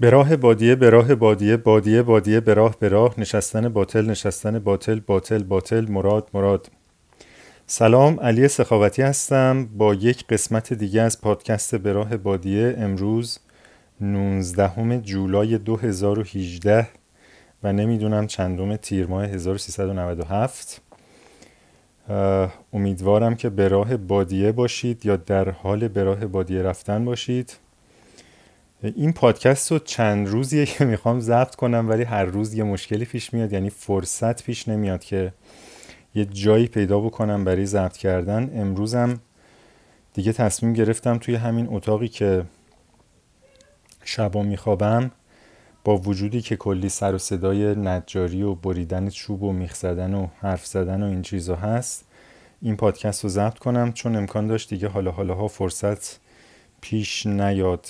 به راه بادیه به راه بادیه بادیه بادیه به راه به راه نشستن باطل نشستن باطل باطل باطل مراد مراد. سلام علی سخاوتی هستم با یک قسمت دیگه از پادکست به راه بادیه. امروز 19 جولای 2018 و نمی‌دونم چندم تیر ماه 1397 امیدوارم که به راه بادیه باشید یا در حال به راه بادیه رفتن باشید. این پادکست رو چند روزیه که می‌خوام ضبط کنم ولی هر روز یه مشکلی پیش میاد. یعنی فرصت پیش نمیاد که یه جایی پیدا بکنم برای ضبط کردن. امروزم دیگه تصمیم گرفتم توی همین اتاقی که شبا میخوابم با وجودی که کلی سر و صدای نجاری و بریدن چوب و میخ زدن و حرف زدن و این چیزا هست این پادکست رو ضبط کنم. چون امکان داشت دیگه حالا حالا ها فرصت پیش نیاد.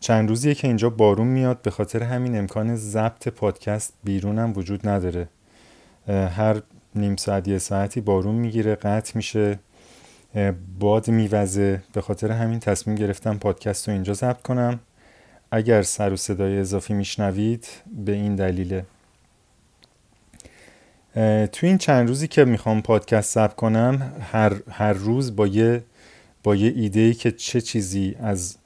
چند روزیه که اینجا بارون میاد. به خاطر همین امکان ضبط پادکست بیرونم وجود نداره. هر نیم ساعت یه ساعتی بارون می‌گیره قطع میشه باد میوزه. به خاطر همین تصمیم گرفتم پادکست رو اینجا ضبط کنم. اگر سر و صدای اضافی میشنوید به این دلیله. تو این چند روزی که می‌خوام پادکست ضبط کنم هر, هر روز با یه با یه ایده ای که چه چیزی از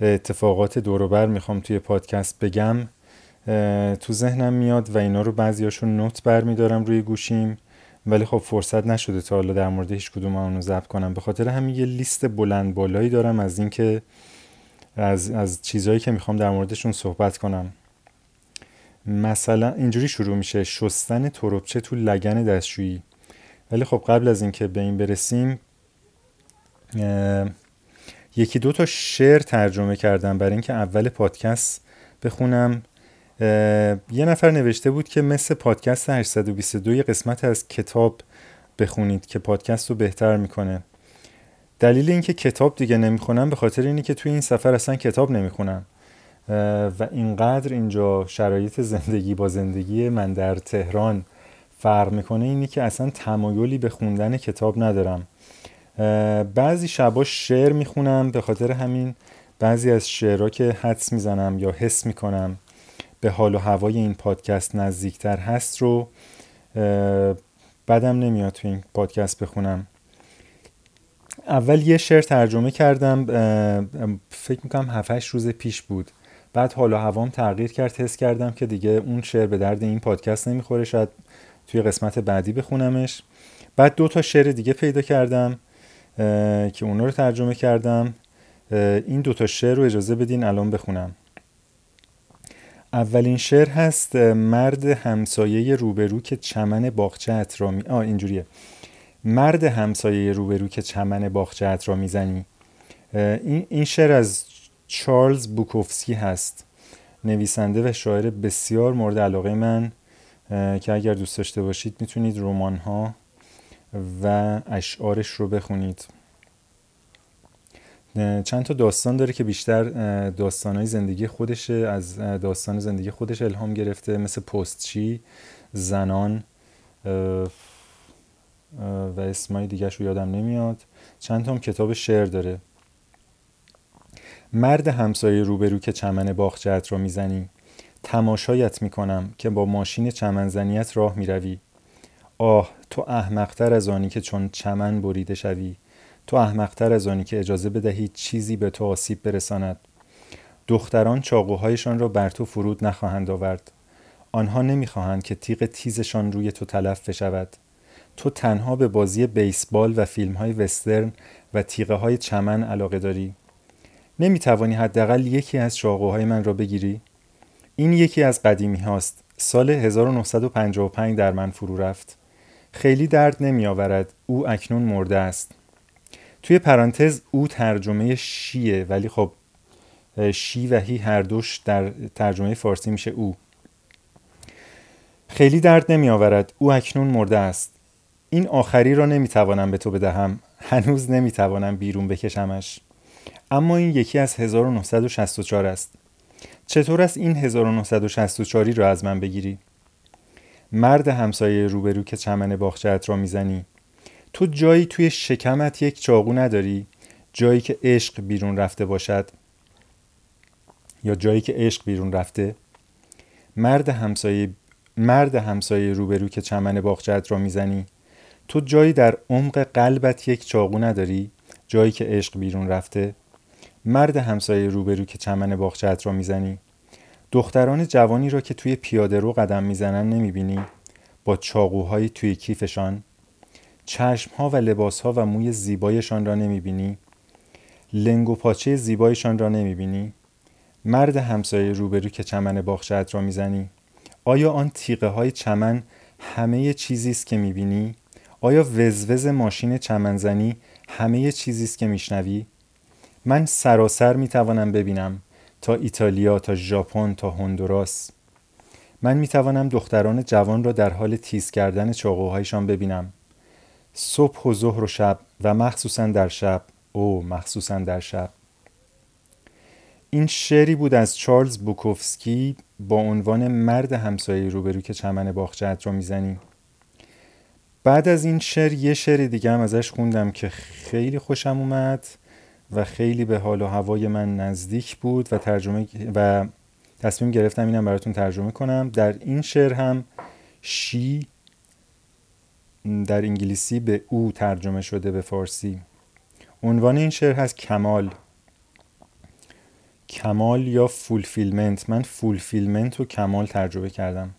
اتفاقات دوروبر می‌خوام توی پادکست بگم. تو ذهنم میاد و اینا رو بعضیاشون نوت برمیدارم روی گوشیم. ولی خب فرصت نشده تا حالا در مورد هیچ کدوم اونو ضبط کنم. به خاطر همین یه لیست بلند بالایی دارم از اینکه از, از چیزهایی که می‌خوام در موردشون صحبت کنم. مثلا اینجوری شروع میشه. شستن تروبچه تو لگن دستشویی. ولی خب قبل از اینکه به این برسیم یکی دو تا شعر ترجمه کردم برای اینکه اول پادکست بخونم. یه نفر نوشته بود که مثل پادکست 822 یه قسمت از کتاب بخونید که پادکست رو بهتر می‌کنه. دلیل اینکه کتاب دیگه نمی‌خونم به خاطر اینی که توی این سفر اصلا کتاب نمی‌خونم. و اینقدر اینجا شرایط زندگی با زندگی من در تهران فرق می‌کنه اینی که اصلا تمایلی به خوندن کتاب ندارم. بعضی شبا شعر می‌خونم به خاطر همین. بعضی از شعرها که حدس می‌زنم یا حس می‌کنم به حال و هوای این پادکست نزدیکتر هست رو بدم نمیاد تو این پادکست بخونم. اول یه شعر ترجمه کردم فکر می‌کنم 7 روز پیش بود. بعد حال و هوام تغییر کرد حس کردم که دیگه اون شعر به درد این پادکست نمی‌خوره شاید توی قسمت بعدی بخونمش. بعد دو تا شعر دیگه پیدا کردم. که اونا رو ترجمه کردم. این دوتا شعر رو اجازه بدین الان بخونم. اولین شعر هست مرد همسایه روبرو که چمن باغچه اطرامی آ اینجوریه. مرد همسایه روبرو که چمن باغچه را می‌زنی. این این شعر از چارلز بوکوفسکی هست. نویسنده و شاعر بسیار مورد علاقه من که اگر دوست داشته باشید می‌تونید رمان ها و اشعارش رو بخونید. چند تا داستان داره که بیشتر داستانهای زندگی خودشه از داستان زندگی خودش الهام گرفته مثل پستچی زنان و اسمای دیگرش رو یادم نمیاد. چند تا هم کتاب شعر داره. مرد همسایه روبرو که چمن باغچت را می‌زنی. تماشایت می‌کنم که با ماشین چمنزنیت راه می‌روی. آه تو احمقتر از آنی که چون چمن بریده شوی. تو احمقتر از آنی که اجازه بدهی چیزی به تو آسیب برساند. دختران چاقوهایشان را بر تو فرود نخواهند آورد. آنها نمی‌خواهند که تیغ تیزشان روی تو تلف شود تو تنها به بازی بیسبال و فیلم های وسترن و تیغه های چمن علاقه داری. نمی توانی حداقل یکی از چاقوهای من را بگیری. این یکی از قدیمی هاست سال 1955 در من فرو رفت. خیلی درد نمی آورد او اکنون مرده است. توی پرانتز او ترجمه شیه ولی خب شی و هی هر دوش در ترجمه فارسی میشه او. خیلی درد نمی آورد او اکنون مرده است. این آخری را نمی توانم به تو بدهم. هنوز نمی توانم بیرون بکشمش. اما این یکی از 1964 است. چطور است این 1964 را از من بگیری؟ مرد همسایه روبرو که چمن باغچه‌ات را می‌زنی. تو جایی توی شکمت یک چاقو نداری جایی که عشق بیرون رفته باشد. یا جایی که عشق بیرون رفته. مرد همسایه مرد همسایه روبرو که چمن باغچت را می‌زنی. تو جایی در عمق قلبت یک چاقو نداری جایی که عشق بیرون رفته. مرد همسایه روبرو که چمن باغچت را می‌زنی. دختران جوانی را که توی پیاده رو قدم می‌زنن نمی‌بینی؟ با چاقوهایی توی کیفشان چشمها و لباسها و موی زیبایشان را نمی‌بینی؟ لنگ و پاچه زیبایشان را نمی‌بینی؟ مرد همسایه روبرو که چمن باغچت را می‌زنی؟ آیا آن تیغه های چمن همه چیزی است که می‌بینی؟ آیا وزوز ماشین چمنزنی همه چیزی است که میشنوی؟ من سراسر می‌توانم ببینم. تا ایتالیا تا ژاپن تا هندوراس. من می‌توانم دختران جوان را در حال تیز کردن چاقوهایشان ببینم. صبح و ظهر و شب و مخصوصا در شب. او مخصوصا در شب. این شعری بود از چارلز بوکوفسکی با عنوان مرد همسایه روبرو که چمن باغچت را می‌زنی. بعد از این شعر یه شعر دیگه هم ازش خوندم که خیلی خوشم اومد. و خیلی به حال و هوای من نزدیک بود و ترجمه و تصمیم گرفتم اینم براتون ترجمه کنم. در این شعر هم شی در انگلیسی به او ترجمه شده به فارسی. عنوان این شعر هست کمال. کمال یا fulfillment من fulfillment و کمال ترجمه کردم.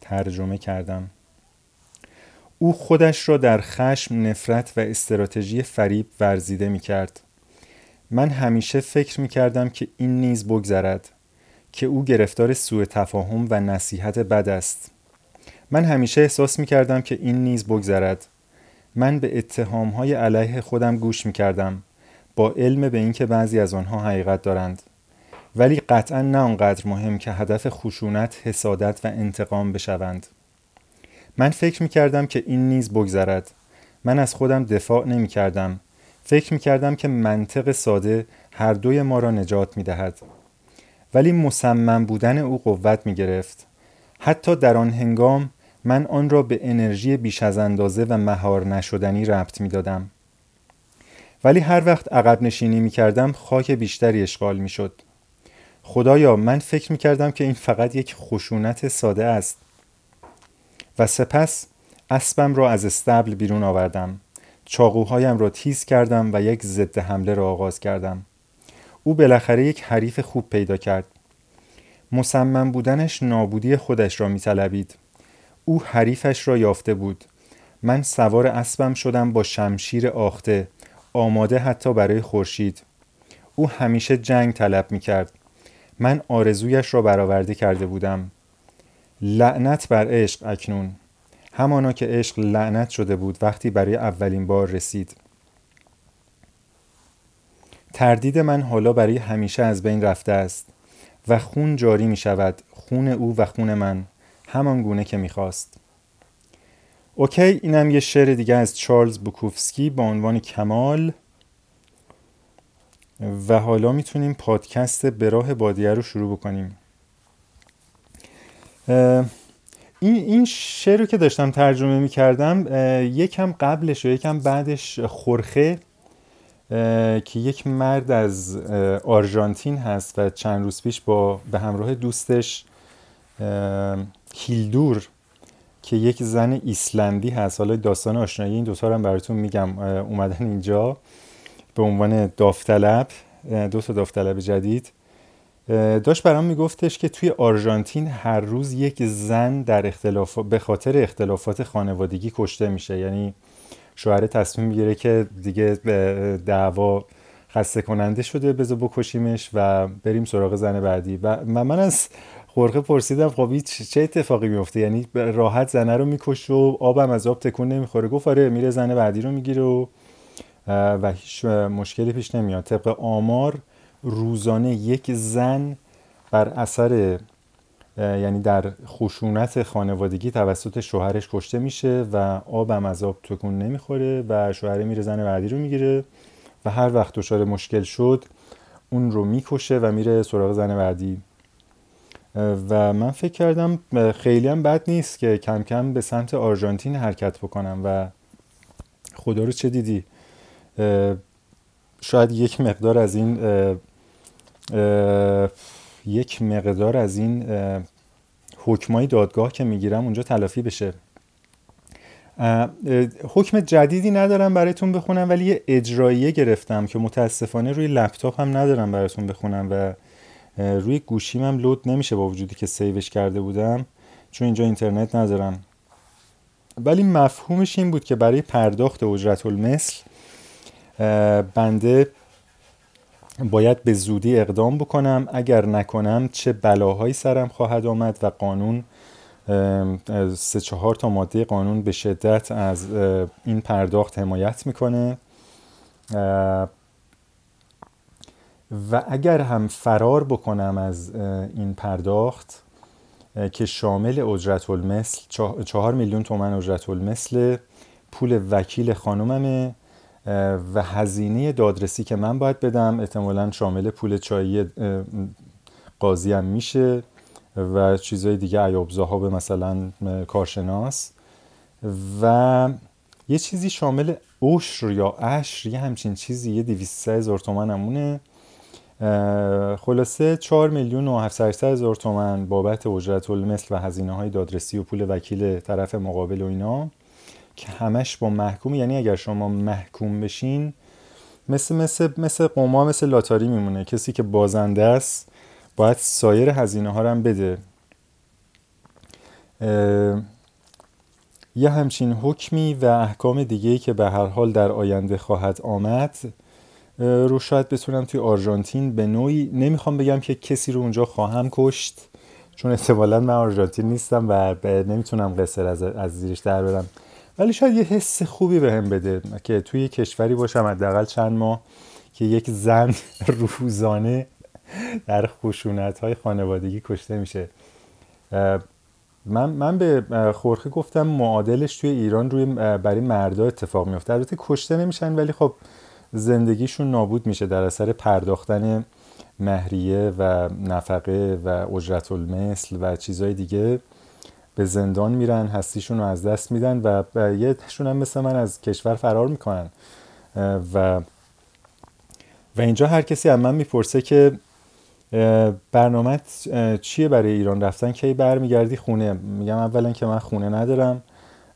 ترجمه کردم. او خودش را در خشم نفرت و استراتژی فریب ورزیده می کرد من همیشه فکر می کردم که این نیز بگذرد که او گرفتار سوء تفاهم و نصیحت بد است. من همیشه احساس می کردم که این نیز بگذرد. من به اتهام های علیه خودم گوش می کردم با علم به اینکه بعضی از آنها حقیقت دارند. ولی قطعا نه آنقدر مهم که هدف خشونت، حسادت و انتقام بشوند. من فکر می کردم که این نیز بگذرد. من از خودم دفاع نمی کردم فکر می کردم که منطق ساده هر دوی ما را نجات می دهد ولی مصمم بودن او قوت می گرفت حتی در آن هنگام من آن را به انرژی بیش از اندازه و مهار نشدنی ربط می دادم. ولی هر وقت عقب نشینی می کردم خاک بیشتری اشغال می شد. خدایا من فکر می کردم که این فقط یک خشونت ساده است. و سپس اسبم را از استبل بیرون آوردم. چاقوهایم را تیز کردم و یک ضد حمله را آغاز کردم. او بالاخره یک حریف خوب پیدا کرد. مصمم بودنش نابودی خودش را میطلبید. او حریفش را یافته بود. من سوار اسبم شدم با شمشیر آخته آماده حتی برای خورشید. او همیشه جنگ طلب می کرد من آرزویش را برآورده کرده بودم. لعنت بر عشق اکنون. همانا که عشق لعنت شده بود وقتی برای اولین بار رسید. تردید من حالا برای همیشه از بین رفته است و خون جاری می شود خون او و خون من همان گونه که می‌خواست اوکی اینم یه شعر دیگه از چارلز بوکوفسکی با عنوان کمال. و حالا می‌تونیم پادکست به راه بادیه رو شروع بکنیم. این این شعر رو که داشتم ترجمه می‌کردم یکم قبلش و یکم بعدش خورخه که یک مرد از آرژانتین هست و چند روز پیش با به همراه دوستش هیلدور که یک زن ایسلندی هست. حالا داستان آشنایی این دوتا رو هم براتون میگم اومدن اینجا به عنوان داوطلب دو تا داوطلب جدید. داشت برام میگفتش که توی آرژانتین هر روز یک زن در اختلاف به خاطر اختلافات خانوادگی کشته میشه. یعنی شوهر تصمیم می‌گیره که دیگه دعوا خسته کننده شده بذار بکشیمش و بریم سراغ زن بعدی. و من از خورخه پرسیدم خب چه اتفاقی میفته؟ یعنی راحت زنه رو می‌کشه و آبم از آب تکون نمی‌خوره. گفت آره میره زن بعدی رو می‌گیره و و هیچ مشکلی پیش نمیاد. طبق آمار روزانه یک زن بر اثر یعنی در خشونت خانوادگی توسط شوهرش کشته میشه و آبم از آب تکون نمی‌خوره و شوهر میره زن بعدی رو می‌گیره و هر وقت دچار مشکل شد اون رو می‌کشه و میره سراغ زن بعدی. و من فکر کردم خیلی هم بد نیست که کم کم به سمت آرژانتین حرکت بکنم و خدا رو چه دیدی؟ شاید یک مقدار از این یک مقدار از این حکمای دادگاه که می‌گیرم اونجا تلافی بشه. حکم جدیدی ندارم براتون بخونم ولی یه اجراییه گرفتم که متاسفانه روی لپتاپ هم ندارم براتون بخونم و روی گوشیم هم لود نمیشه با وجودی که سیوش کرده بودم چون اینجا اینترنت ندارم. ولی مفهومش این بود که برای پرداخت اجرت المثل بنده باید به زودی اقدام بکنم. اگر نکنم چه بلاهایی سرم خواهد آمد و قانون سه چهار تا ماده قانون به شدت از این پرداخت حمایت می‌کنه. و اگر هم فرار بکنم از این پرداخت که شامل اجرت المثل چهار میلیون تومن اجرت المثل پول وکیل خانوممه. و هزینه دادرسی که من باید بدم احتمالا شامل پول چایی قاضی هم میشه و چیزهای دیگه عیاب به مثلا کارشناس. و یه چیزی شامل عشر یا عشر یه همچین چیزی یه دیویست هزار تومن همونه. خلاصه 4 میلیون و 700 هزار تومن بابت اجرت مثل و هزینه های دادرسی و پول وکیل طرف مقابل و اینا. که همش با محکوم یعنی اگر شما محکوم بشین مثل مثل مثل قما مثل لاتاری میمونه. کسی که بازنده است باید سایر هزینه ها رو هم بده. یه همچین حکمی و احکام دیگه که به هر حال در آینده خواهد آمد رو شاید بتونم توی آرژانتین به نوعی نمی‌خوام بگم که کسی رو اونجا خواهم کشت چون احتمالا من آرژانتین نیستم و نمی‌تونم قصر از, از زیرش در برم. ولی شاید یه حس خوبی به هم بده که توی کشوری باشم حداقل چند ماه که یک زن روزانه در خشونت های خانوادگی کشته میشه. من, من به خورخه گفتم معادلش توی ایران روی برای مردا اتفاق میفته البته کشته نمیشن ولی خب زندگیشون نابود میشه در اثر پرداختن مهریه و نفقه و اجرت المثل و چیزهای دیگه. به زندان میرن هستیشون رو از دست میدن و یه هم مثل من از کشور فرار می‌کنن. و و اینجا هر کسی از من می‌پرسه که برنامه چیه برای ایران رفتن؟ کی برمیگردی خونه؟ میگم اولا که من خونه ندارم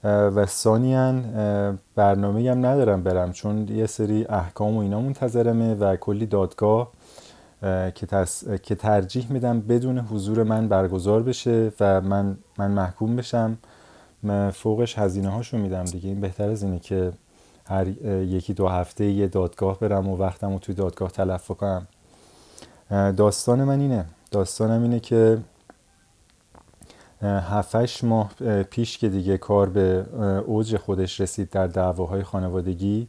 و ثانیا برنامه هم ندارم برم چون یه سری احکام و اینا منتظرمه و کلی دادگاه که, که ترجیح میدم بدون حضور من برگزار بشه و من, من محکوم بشم. فوقش هزینه هاشو میدم دیگه. این بهتر از اینه که هر یکی دو هفته یه دادگاه برم و وقتم رو توی دادگاه تلف کنم. داستان من اینه. داستانم اینه که هفتش ماه پیش که دیگه کار به اوج خودش رسید در دعواهای خانوادگی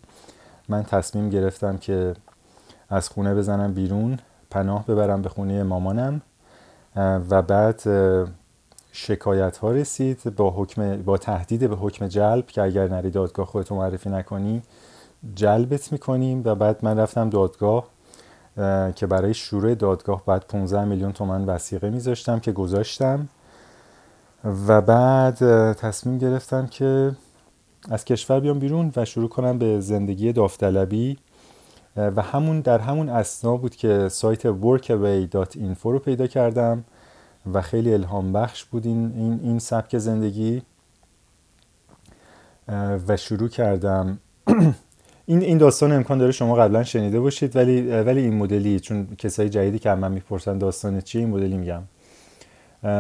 من تصمیم گرفتم که از خونه بزنم بیرون. پناه ببرم به خونه مامانم و بعد شکایت ها رسید با, حکم با تهدید به حکم جلب که اگر نری دادگاه خودتو معرفی نکنی جلبت می‌کنیم و بعد من رفتم دادگاه که برای شروع دادگاه بعد 15 میلیون تومن وسیقه میذاشتم که گذاشتم. و بعد تصمیم گرفتم که از کشور بیام بیرون و شروع کنم به زندگی داوطلبی. و همون در همون اسنا بود که سایت workaway.info رو پیدا کردم و خیلی الهام بخش بود این, این, این سبک زندگی. و شروع کردم. این این داستان امکان داره شما قبلا شنیده باشید ولی ولی این مدلی چون کسای جدیدی که من می‌پرسن داستان چی این مدلی میگم.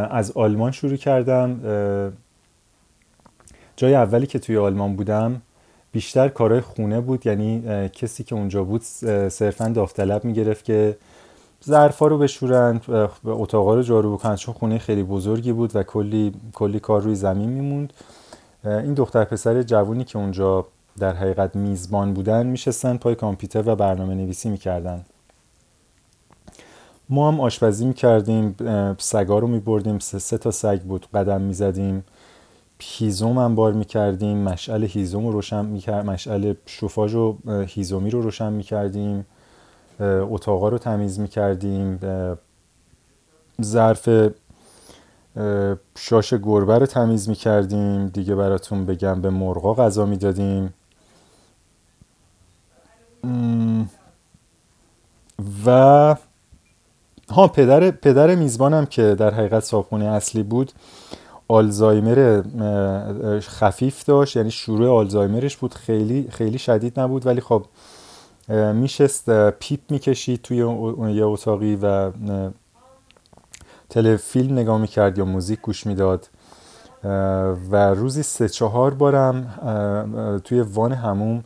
از آلمان شروع کردم. جای اولی که توی آلمان بودم بیشتر کارهای خونه بود یعنی کسی که اونجا بود صرفا داوطلب می‌گرفت که ظرفا رو بشورن اتاقا رو جارو بکنن. چون خونه خیلی بزرگی بود و کلی کلی کار روی زمین میموند. این دختر پسر جوونی که اونجا در حقیقت میزبان بودن میشستن پای کامپیوتر و برنامه نویسی می‌کردن. ما هم آشپزی می‌کردیم سگا رو میبردیم سه, سه تا سگ بود قدم می‌زدیم. هیزوم انبار می‌کردیم مشعل هیزوم رو روشن می‌کردیم مشعل شوفاژ و هیزومی رو روشن می‌کردیم اتاقا رو تمیز می‌کردیم ظرف شاش گربه رو تمیز می‌کردیم. دیگه براتون بگم به مرغا غذا می‌دادیم. و ها پدر پدر میزبانم که در حقیقت صابخونه اصلی بود آلزایمر خفیف داشت یعنی شروع آلزایمرش بود خیلی خیلی شدید نبود ولی خب میشست پیپ می‌کشید توی یه اتاقی و تلفیلم نگاه می‌کرد یا موزیک گوش می‌داد. و روزی سه چهار بارم توی وان هموم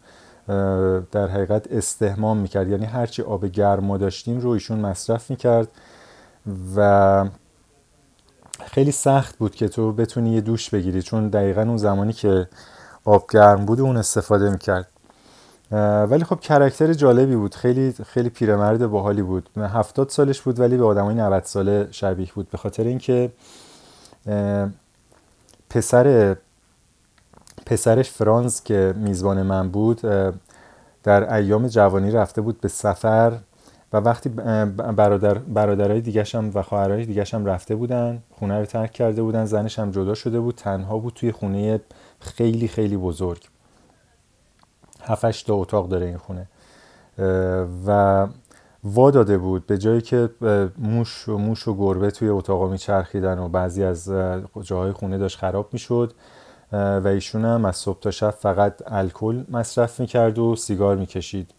در حقیقت استهمام می‌کرد. یعنی هرچی آب گرم ما داشتیم رو ایشون مصرف می‌کرد و خیلی سخت بود که تو بتونی یه دوش بگیری چون دقیقا اون زمانی که آب گرم بود اون استفاده می‌کرد. ولی خب کرکتر جالبی بود. خیلی خیلی پیرمرد باحالی بود. هفتاد سالش بود ولی به آدمای 90 ساله شبیه بود. به خاطر اینکه پسر پسرش فرانز که میزبان من بود در ایام جوانی رفته بود به سفر. و وقتی برادر برادرای دیگه هم و خواهرای دیگه هم رفته بودن خونه رو ترک کرده بودن زنش هم جدا شده بود تنها بود توی خونه خیلی خیلی بزرگ. هفتش تا اتاق داره این خونه. و وا داده بود به جایی که موش و موش و گربه توی اتاقا میچرخیدن و بعضی از جاهای خونه داشت خراب می‌شد. و ایشون هم از صبح تا شب فقط الکل مصرف می‌کرد و سیگار می‌کشید.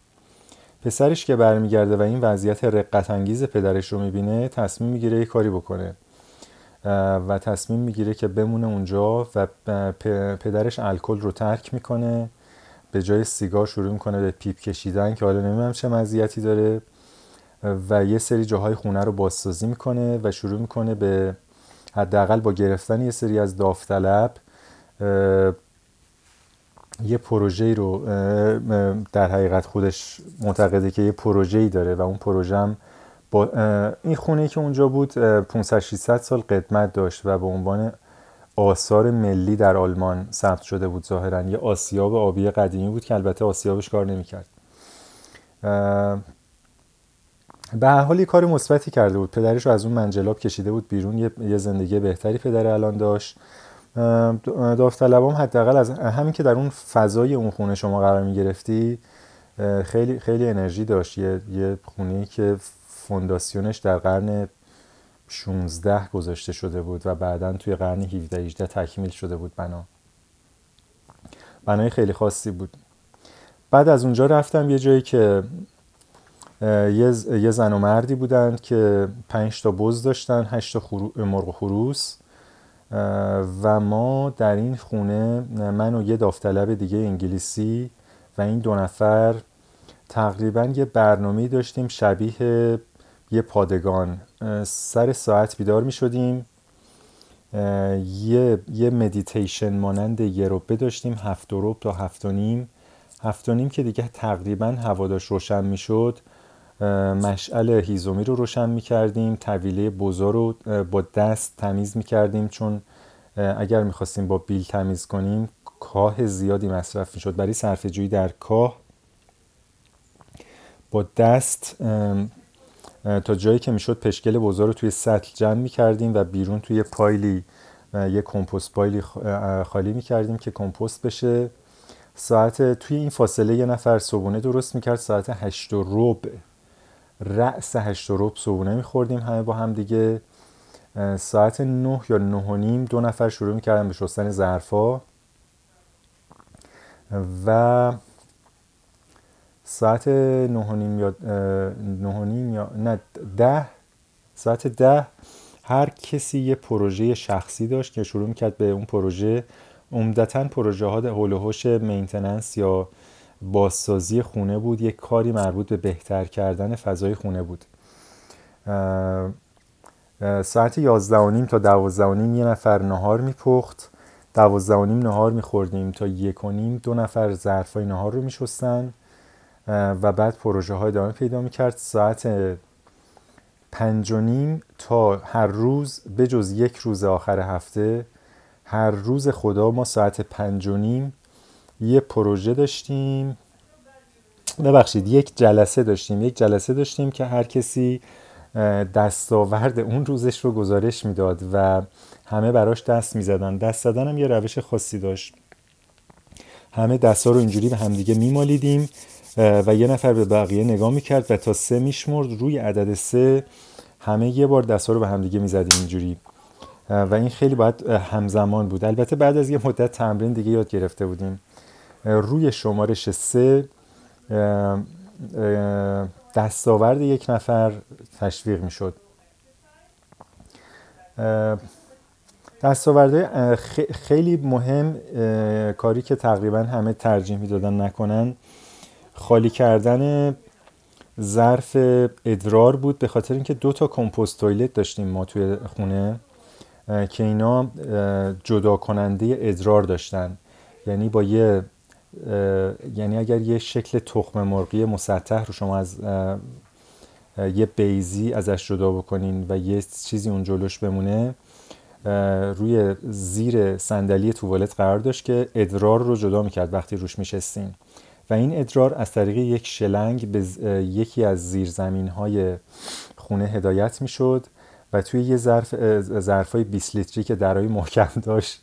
پسرش که برمیگرده و این وضعیت رقت انگیز پدرش رو می‌بینه تصمیم می‌گیره یه کاری بکنه. و تصمیم می‌گیره که بمونه اونجا و پدرش الکل رو ترک می‌کنه. به جای سیگار شروع می‌کنه به پیپ کشیدن که حالا نمی‌دونم چه مزیتی داره. و یه سری جاهای خونه رو بازسازی می‌کنه و شروع می‌کنه به حداقل با گرفتن یه سری از داوطلب یه پروژه رو در حقیقت خودش معتقده که یه پروژه داره و اون پروژه هم با این خونه که اونجا بود 500 600 سال قدمت داشت و به عنوان آثار ملی در آلمان ثبت شده بود ظاهرا. یه آسیاب آبی قدیمی بود که البته آسیابش کار نمی‌کرد. به هر حال کار مثبتی کرده بود. پدرش رو از اون منجلاب کشیده بود بیرون. یه زندگی بهتری پدر الان داشت. داوطلبام حداقل از همین که در اون فضای اون خونه شما قرار می گرفتی خیلی خیلی انرژی داشت. یه, یه خونه که فونداسیونش در قرن 16 گذاشته شده بود و بعدا توی قرن 17 18 تکمیل شده بود بنا. بنای خیلی خاصی بود. بعد از اونجا رفتم یه جایی که یه, زن و مردی بودند که پنج تا بز داشتن هشت تا خرو... مرغ خروس. و ما در این خونه من و یه داوطلب دیگه انگلیسی و این دو نفر تقریبا یه برنامه داشتیم شبیه یه پادگان. سر ساعت بیدار می شدیم یه, یه مدیتیشن مانند یه روبه داشتیم هفت روب تا هفت و نیم. هفت و نیم که دیگه تقریبا هواداش روشن می شد مشعل هیزومی رو روشن می کردیم طویله بزار رو با دست تمیز می کردیم چون اگر می خواستیم با بیل تمیز کنیم کاه زیادی مصرف می شد برای صرف جویی در کاه با دست تا جایی که می‌شد پشکل بزار رو توی سطل جمع می کردیم و بیرون توی پایلی یه کمپوست پایلی خالی می کردیم که کمپوست بشه. ساعت توی این فاصله یه نفر صبونه درست می‌کرد ساعت هشت و ربع. رأس هشت و ربع صبونه میخوردیم همه با هم دیگه. ساعت نه یا نه و نیم دو نفر شروع می‌کردن به شستن ظرفا و ساعت نه و نیم یا نه و نیم یا نه ده ساعت ده هر کسی یه پروژه شخصی داشت که شروع می‌کرد به اون پروژه عمدتا پروژه ها هول و مینتننس یا بازسازی خونه بود. یک کاری مربوط به بهتر کردن فضای خونه بود. ساعت یازده و نیم تا دوازده و نیم یه نفر نهار میپخت. دوازده و نیم نهار میخوردیم تا یک و نیم. دو نفر ظرفای نهار رو میشستن. و بعد پروژه های ادامه پیدا می‌کرد. ساعت پنج و نیم تا هر روز به جز یک روز آخر هفته هر روز خدا ما ساعت پنج و نیم یه پروژه داشتیم. ببخشید یک جلسه داشتیم. یک جلسه داشتیم که هر کسی دستاورد اون روزش رو گزارش می‌داد و همه براش دست می‌زدن. دست زدن هم یه روش خاصی داشت. همه دستا رو اینجوری به همدیگه میمالیدیم و یه نفر به بقیه نگاه می‌کرد و تا سه میشمرد. روی عدد سه همه یه بار دستا رو به همدیگه می‌زدیم اینجوری. و این خیلی باید همزمان بود. البته بعد از یه مدت تمرین دیگه یاد گرفته بودیم. روی شمارش سه دستاورد یک نفر تشویق می‌شد. دستاورده خیلی مهم کاری که تقریبا همه ترجیح می‌دادن نکنن. خالی کردن ظرف ادرار بود به خاطر اینکه دو تا کمپوست تویلت داشتیم ما توی خونه که اینا جدا کننده ادرار داشتن. یعنی با یه یعنی اگر یه شکل تخم مرغی مسطح رو شما از یه بیزی ازش جدا بکنین و یه چیزی اون جلوش بمونه روی زیر صندلی توالت قرار داشت که ادرار رو جدا می‌کرد وقتی روش میشستین. و این ادرار از طریق یک شلنگ به یکی از زیرزمین های خونه هدایت می‌شد و توی یه ظرف ظرفای 20 لیتری که درای محکم داشت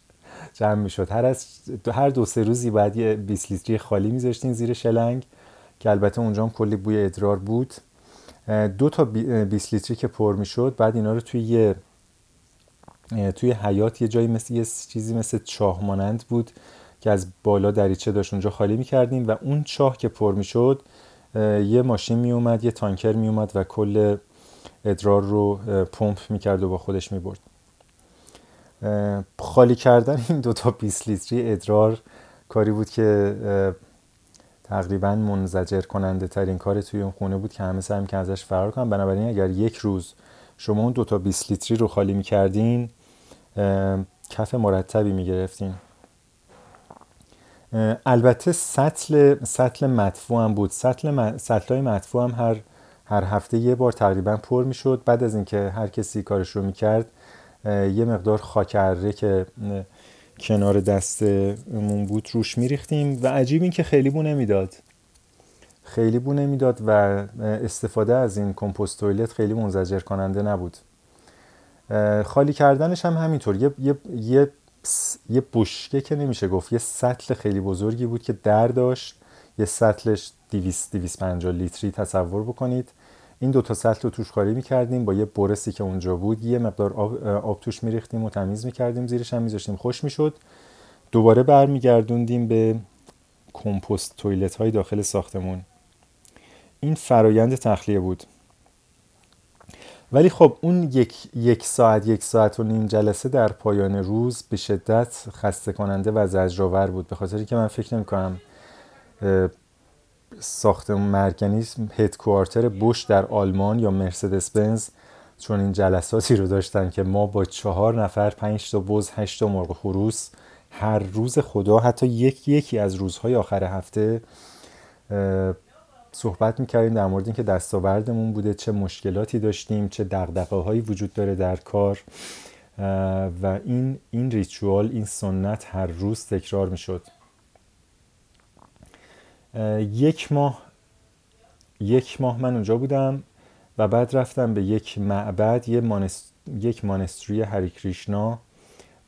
جمع می‌شد. هر از هر دو سه روزی بعد یه 20 لیتری خالی میذاشتین زیر شلنگ که البته اونجا هم کلی بوی ادرار بود. دو تا 20 لیتری که پر می‌شد بعد اینا رو توی یه توی حیات یه جایی مثل یه چیزی مثل چاه مانند بود که از بالا دریچه داشت اونجا خالی می‌کردیم و اون چاه که پر می‌شد یه ماشین میومد یه تانکر میومد و کل ادرار رو پمپ می‌کرد و با خودش می‌برد. خالی کردن این دوتا 20 لیتری ادرار کاری بود که تقریبا منزجر کننده ترین کار توی اون خونه بود که همه سعی که ازش فرار کنن. بنابراین اگر یک روز شما اون دوتا 20 لیتری رو خالی می‌کردین کف مرتبی می‌گرفتین. البته سطل سطل مدفوع هم بود. سطل سطل های مدفوع هم هر هر هفته یه بار تقریبا پر می‌شد. بعد از اینکه هر کسی کارش رو می‌کرد یه مقدار خاکره که کنار دستمون بود روش میریختیم و عجیب این که خیلی بو نمی‌داد. خیلی بو نمی‌داد و استفاده از این کمپوست تویلت خیلی منزجر کننده نبود خالی کردنش هم همینطور. یه, یه, یه, یه بشکه که نمیشه گفت یه سطل خیلی بزرگی بود که در داشت. یه سطلش 200 250 لیتری تصور بکنید. این دو تا سطل رو توش خالی می‌کردیم با یه برسی که اونجا بود یه مقدار آب, آب توش میریختیم و تمیز می‌کردیم زیرش هم میذاشتیم. خوش می‌شد. دوباره برمیگردوندیم به کمپوست تویلت های داخل ساختمون. این فرایند تخلیه بود. ولی خب اون یک, یک ساعت یک ساعت و نیم جلسه در پایان روز به شدت خسته کننده و زجرآور بود. به خاطر که من فکر نمی کنم ساختمون مرکنی هدکوارتر بوش در آلمان یا مرسدس بنز چون این جلساتی رو داشتن که ما با چهار نفر پنج تا بز هشت تا مرغ خروس هر روز خدا حتی یک یکی از روزهای آخر هفته صحبت می‌کردیم در مورد اینکه دستاوردمون بوده چه مشکلاتی داشتیم چه دقدقه هایی وجود داره در کار و این این ریچوال این سنت هر روز تکرار می‌شد. یک ماه یک ماه من اونجا بودم و بعد رفتم به یک معبد یک مانستری هری کریشنا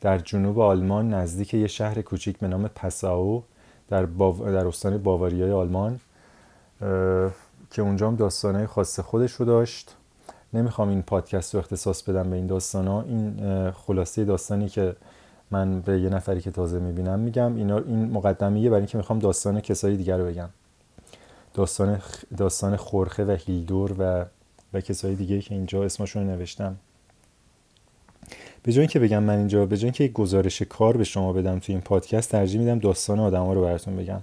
در جنوب آلمان نزدیک یه شهر کوچیک به نام پساو در, باو... در استان باواریای آلمان که اونجا هم داستانه خاص خودش رو داشت. نمی‌خوام این پادکست رو اختصاص بدم به این داستان این خلاصه داستانی که من به یه نفری که تازه می‌بینم میگم اینا این مقدمیه برای اینکه می‌خوام داستان کسایی دیگر رو بگم. داستان داستان خورخه و هیلدور و و کسایی دیگه که اینجا اسمشون رو نوشتم. به جای اینکه بگم من اینجا به جای اینکه گزارش کار به شما بدم توی این پادکست ترجیح میدم داستان آدما رو براتون بگم.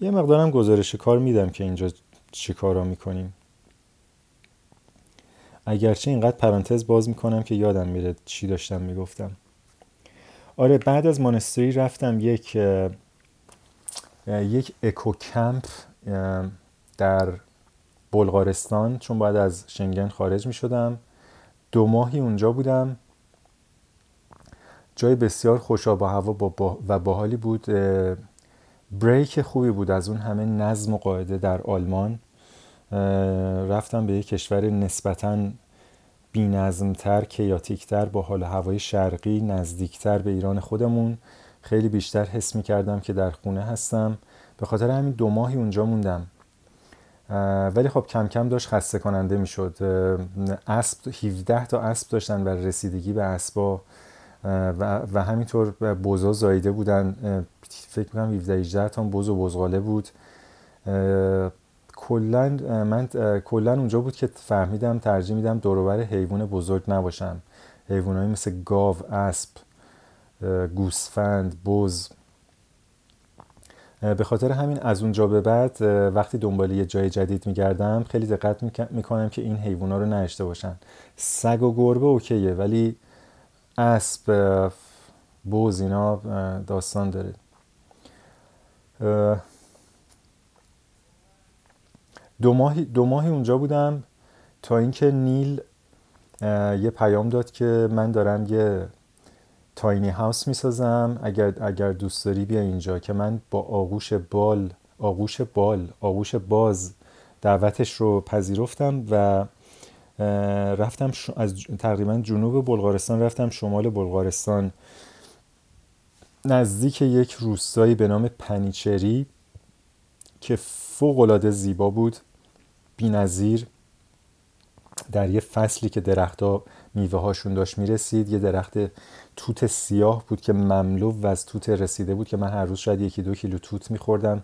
یه مقدارم گزارش کار میدم که اینجا چه کارا می‌کنیم. اگرچه اینقدر پرانتز باز می‌کنم که یادم میره چی داشتم می‌گفتم. آره بعد از مانستری رفتم یک یک اکو کمپ در بلغارستان چون بعد از شنگن خارج می شدم دو ماهی اونجا بودم. جای بسیار خوشا و هوا و باحالی بود. بریک خوبی بود. از اون همه نظم و قاعده در آلمان. رفتم به یک کشور نسبتاً بی نظمتر کیاتیکتر با حال هوای شرقی نزدیکتر به ایران خودمون. خیلی بیشتر حس می کردم که در خونه هستم. به خاطر همین دو ماهی اونجا موندم. ولی خب کم کم داشت خسته کننده می‌شد اسب 17 تا اسب داشتن و رسیدگی به اسبا و, و همینطور بوزا زایده بودن. فکر می‌کنم 17 18 تا بوز و بزغاله بود. کلا من کلا اونجا بود که فهمیدم ترجیح میدم دوروبر حیوان بزرگ نباشم. حیوانایی مثل گاو اسب گوسفند بز. به خاطر همین از اونجا به بعد وقتی دنبال یه جای جدید میگردم خیلی دقت می‌کنم که این حیوونا رو نشته باشن. سگ و گربه اوکیه ولی اسب بوز اینا داستان داره. دو ماهی, دو ماهی اونجا بودم تا اینکه نیل یه پیام داد که من دارم یه تاینی هاوس می‌سازم اگر اگر دوست داری بیا اینجا که من با آغوش بال آغوش بال آغوش باز دعوتش رو پذیرفتم و رفتم از تقریبا جنوب بلغارستان رفتم شمال بلغارستان. نزدیک یک روستایی به نام پنیچری که فوق زیبا بود. بینظیر در یه فصلی که درختها میوه هاشون داشت می‌رسید یه درخت توت سیاه بود که مملو و از توت رسیده بود که من هر روز شاید یکی دو کیلو توت میخوردم.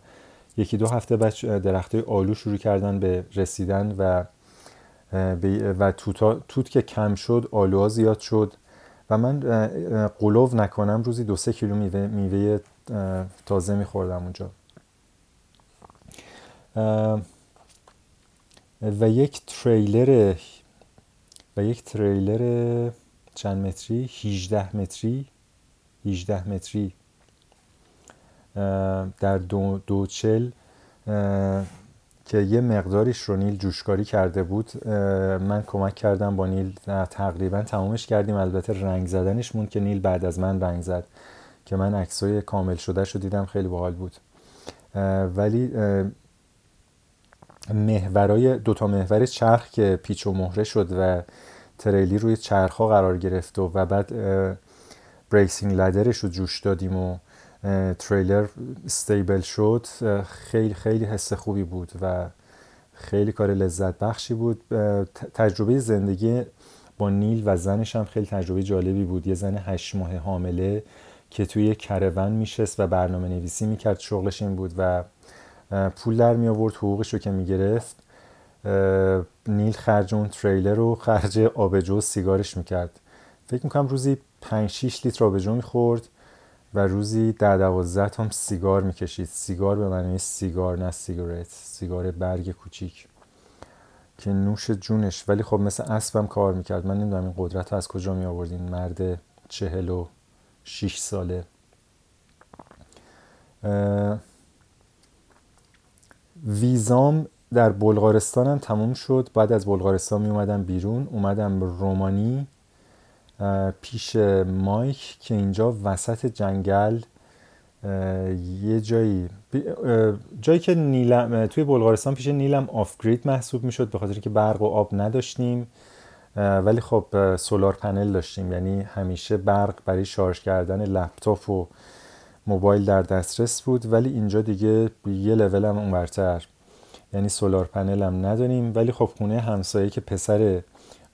یکی دو هفته بعد درخت آلو شروع کردن به رسیدن و و توت, توت که کم شد آلوها زیاد شد و من قلوب نکنم روزی دو سه کیلو میوه, میوه تازه میخوردم اونجا. و یک تریلر و یک تریلر چند متری؟ 18 متری. 18 متری. در دو دوچل که یه مقداریش رو نیل جوشکاری کرده بود. من کمک کردم با نیل. تقریبا تمامش کردیم. البته رنگ زدنش مون که نیل بعد از من رنگ زد که من عکسای کامل شده شو دیدم. خیلی باحال بود. ولی محورای دوتا محور چرخ که پیچ و مهره شد و تریلی روی چرخ ها قرار گرفت و, و بعد بریکسینگ لدرش رو جوش دادیم و تریلر استیبل شد. خیلی خیلی حس خوبی بود و خیلی کار لذت بخشی بود. تجربه زندگی با نیل و زنش هم خیلی تجربه جالبی بود. یه زن هشت ماه حامله که توی کرون میشست و برنامه نویسی می‌کرد. شغلش این بود و پول در می آورد حقوقش رو که می‌گرفت نیل خرج اون تریلر رو خرج آبجو سیگارش می‌کرد فکر می‌کنم روزی 5 6 لیتر آبجو می‌خورد و روزی در دوازده هم سیگار می‌کشید سیگار به معنی سیگار نه سیگارت. سیگار برگ کوچیک که نوش جونش. ولی خب مثل اسبم کار می‌کرد من نمی‌دونم این قدرت از کجا می آوردین مرد چهل و شیش ساله. ویزام در بلغارستانم تموم شد. بعد از بلغارستان می اومدم بیرون. اومدم رومانی پیش مایک که اینجا وسط جنگل یه جایی جایی که نیلم توی بلغارستان پیش نیلم آف گرید محسوب می‌شد به خاطر که برق و آب نداشتیم. ولی خب سولار پنل داشتیم. یعنی همیشه برق برای شارژ کردن لپتاپ و موبایل در دسترس بود ولی اینجا دیگه یه لول هم اونورتر یعنی سولار پنل هم نداریم ولی خب خونه همسایه که پسر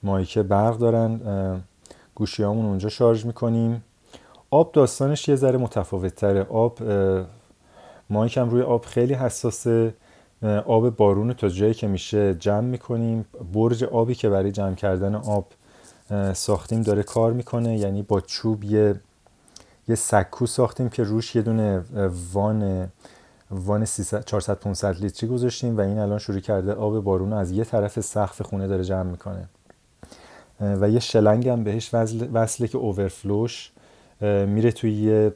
مایکه برق دارن گوشیامون اونجا شارژ می‌کنیم. آب داستانش یه ذره متفاوت تره آب مایکم روی آب خیلی حساسه. آب بارون تا جایی که میشه جمع می‌کنیم. برج آبی که برای جمع کردن آب ساختیم داره کار می‌کنه. یعنی با چوب یه یه سکو ساختیم که روش یه دونه وان وان 400 500 لیتری گذاشتیم و این الان شروع کرده آب بارون از یه طرف سقف خونه داره جمع می‌کنه. و یه شلنگ هم بهش وصله که اوورفلوش میره توی یه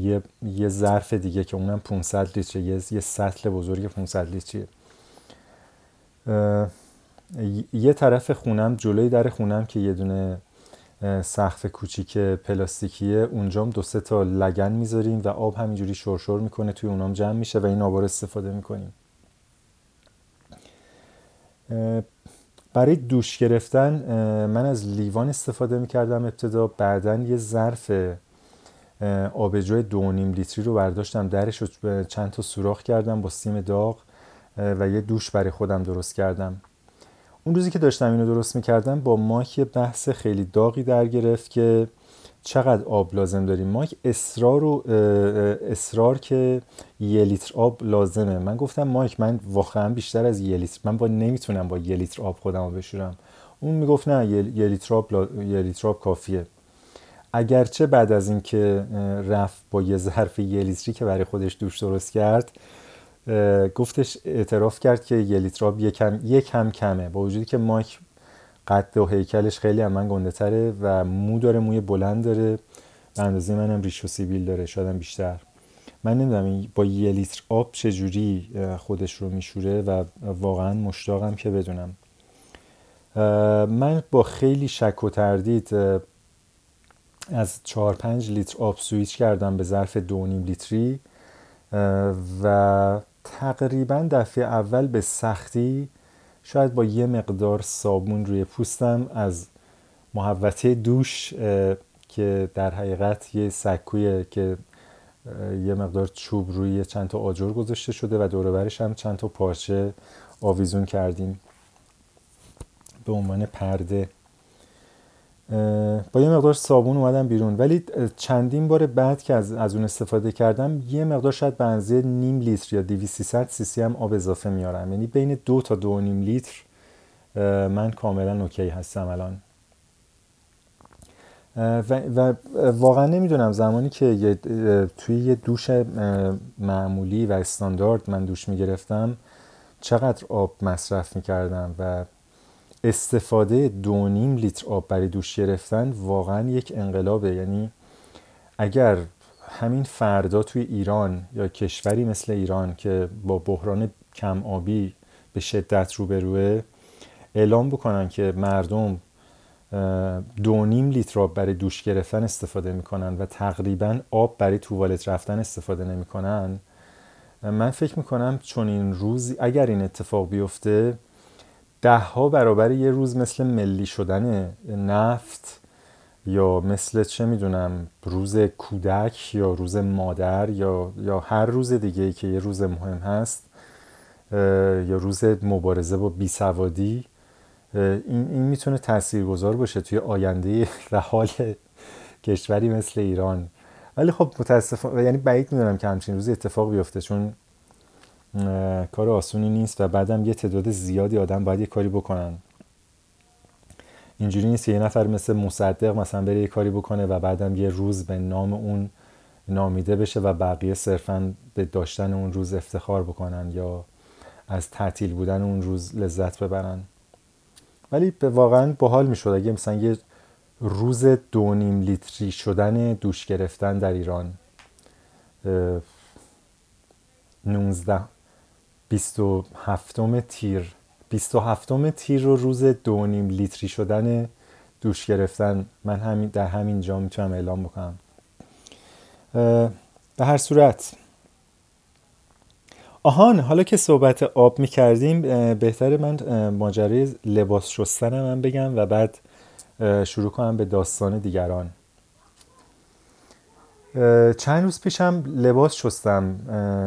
یه, یه ظرف دیگه که اونم 500 لیتر یه, یه سطل بزرگ 500 لیتریه. یه طرف خونم جلوی در خونم که یه دونه سقف کوچیک پلاستیکیه. اونجا دو سه تا لگن می‌ذاریم و آب همینجوری شرشر می‌کنه توی اونام جمع میشه و این آب رو استفاده می‌کنیم. برای دوش گرفتن من از لیوان استفاده می‌کردم ابتدا. بعدا یه ظرف آبجو دو نیم لیتری رو برداشتم. درش رو چند تا سوراخ کردم با سیم داغ و یه دوش برای خودم درست کردم. اون روزی که داشتم اینو درست می‌کردم با مایک بحث خیلی داغی در گرفت که چقدر آب لازم داریم. مایک اصرار و اصرار که یه لیتر آب لازمه. من گفتم مایک من واقعا بیشتر از یه لیتر من با نمی‌تونم با یه لیتر آب خودم رو بشورم. اون می‌گفت نه یه لیتر آب, یه لیتر آب کافیه. اگرچه بعد از اینکه رفت با یه ظرف یه لیتری که برای خودش دوش درست کرد گفتش اعتراف کرد که یه لیتر آب یکم یکم کمه. با وجودی که مایک قد و هیکلش خیلی هم من گنده تره و مو داره موی بلند داره. به اندازه منم ریش و سیبیل داره شاید بیشتر. من نمی‌دونم با یه لیتر آب چجوری خودش رو میشوره و واقعا مشتاقم که بدونم. من با خیلی شک و تردید از 4 5 لیتر آب سویچ کردم به ظرف 2.5 لیتری و تقریبا دفعه اول به سختی شاید با یه مقدار صابون روی پوستم از محوطه دوش که در حقیقت یه سکویه که یه مقدار چوب روی چند تا آجر گذاشته شده و دوربرش هم چند تا پارچه آویزون کردیم. به عنوان پرده با یه مقدار صابون اومدم بیرون. ولی چندین بار بعد که از, از اون استفاده کردم یه مقدار شاید به نیم لیتر یا 200 سی سی هم آب اضافه میارم. یعنی بین دو تا دو نیم لیتر من کاملا اوکی هستم الان. و, و واقعا نمی‌دونم زمانی که توی یه دوش معمولی و استاندارد من دوش می‌گرفتم چقدر آب مصرف می‌کردم و استفاده دو نیم لیتر آب برای دوش گرفتن واقعا یک انقلابه. یعنی اگر همین فردا توی ایران یا کشوری مثل ایران که با بحران کم آبی به شدت روبروه اعلام بکنن که مردم دو نیم لیتر آب برای دوش گرفتن استفاده می‌کنن و تقریبا آب برای توالت رفتن استفاده نمی‌کنن من فکر می‌کنم چون این روز اگر این اتفاق بیفته ده ها برابر یه روز مثل ملی شدن نفت یا مثل چه می‌دونم روز کودک یا روز مادر یا, یا هر روز دیگه ای که یه روز مهم هست یا روز مبارزه با بیسوادی این, این می‌تونه تاثیرگذار باشه توی آینده و حال کشوری مثل ایران. ولی خب متاسفانه یعنی بعید می‌دونم که همچین روزی اتفاق بیفته چون کار آسونی نیست و بعدم یه تعداد زیادی آدم باید یه کاری بکنن. اینجوری نیست یه نفر مثل مصدق مثلا بره یه کاری بکنه و بعدم یه روز به نام اون نامیده بشه و بقیه صرفا به داشتن اون روز افتخار بکنن یا از تعطیل بودن اون روز لذت ببرن. ولی به واقعا باحال می‌شد. اگه مثلا یه روز دو نیم لیتری شدن دوش گرفتن در ایران 19 27 تیر. 27 تیر رو روز دو نیم لیتری شدن دوش گرفتن. من همین در همین جا می‌تونم اعلام بکنم. به هر صورت. آهان حالا که صحبت آب می‌کردیم بهتره من ماجرای لباس شستن من بگم و بعد شروع کنم به داستان دیگران. چند روز پیشم لباس شستم.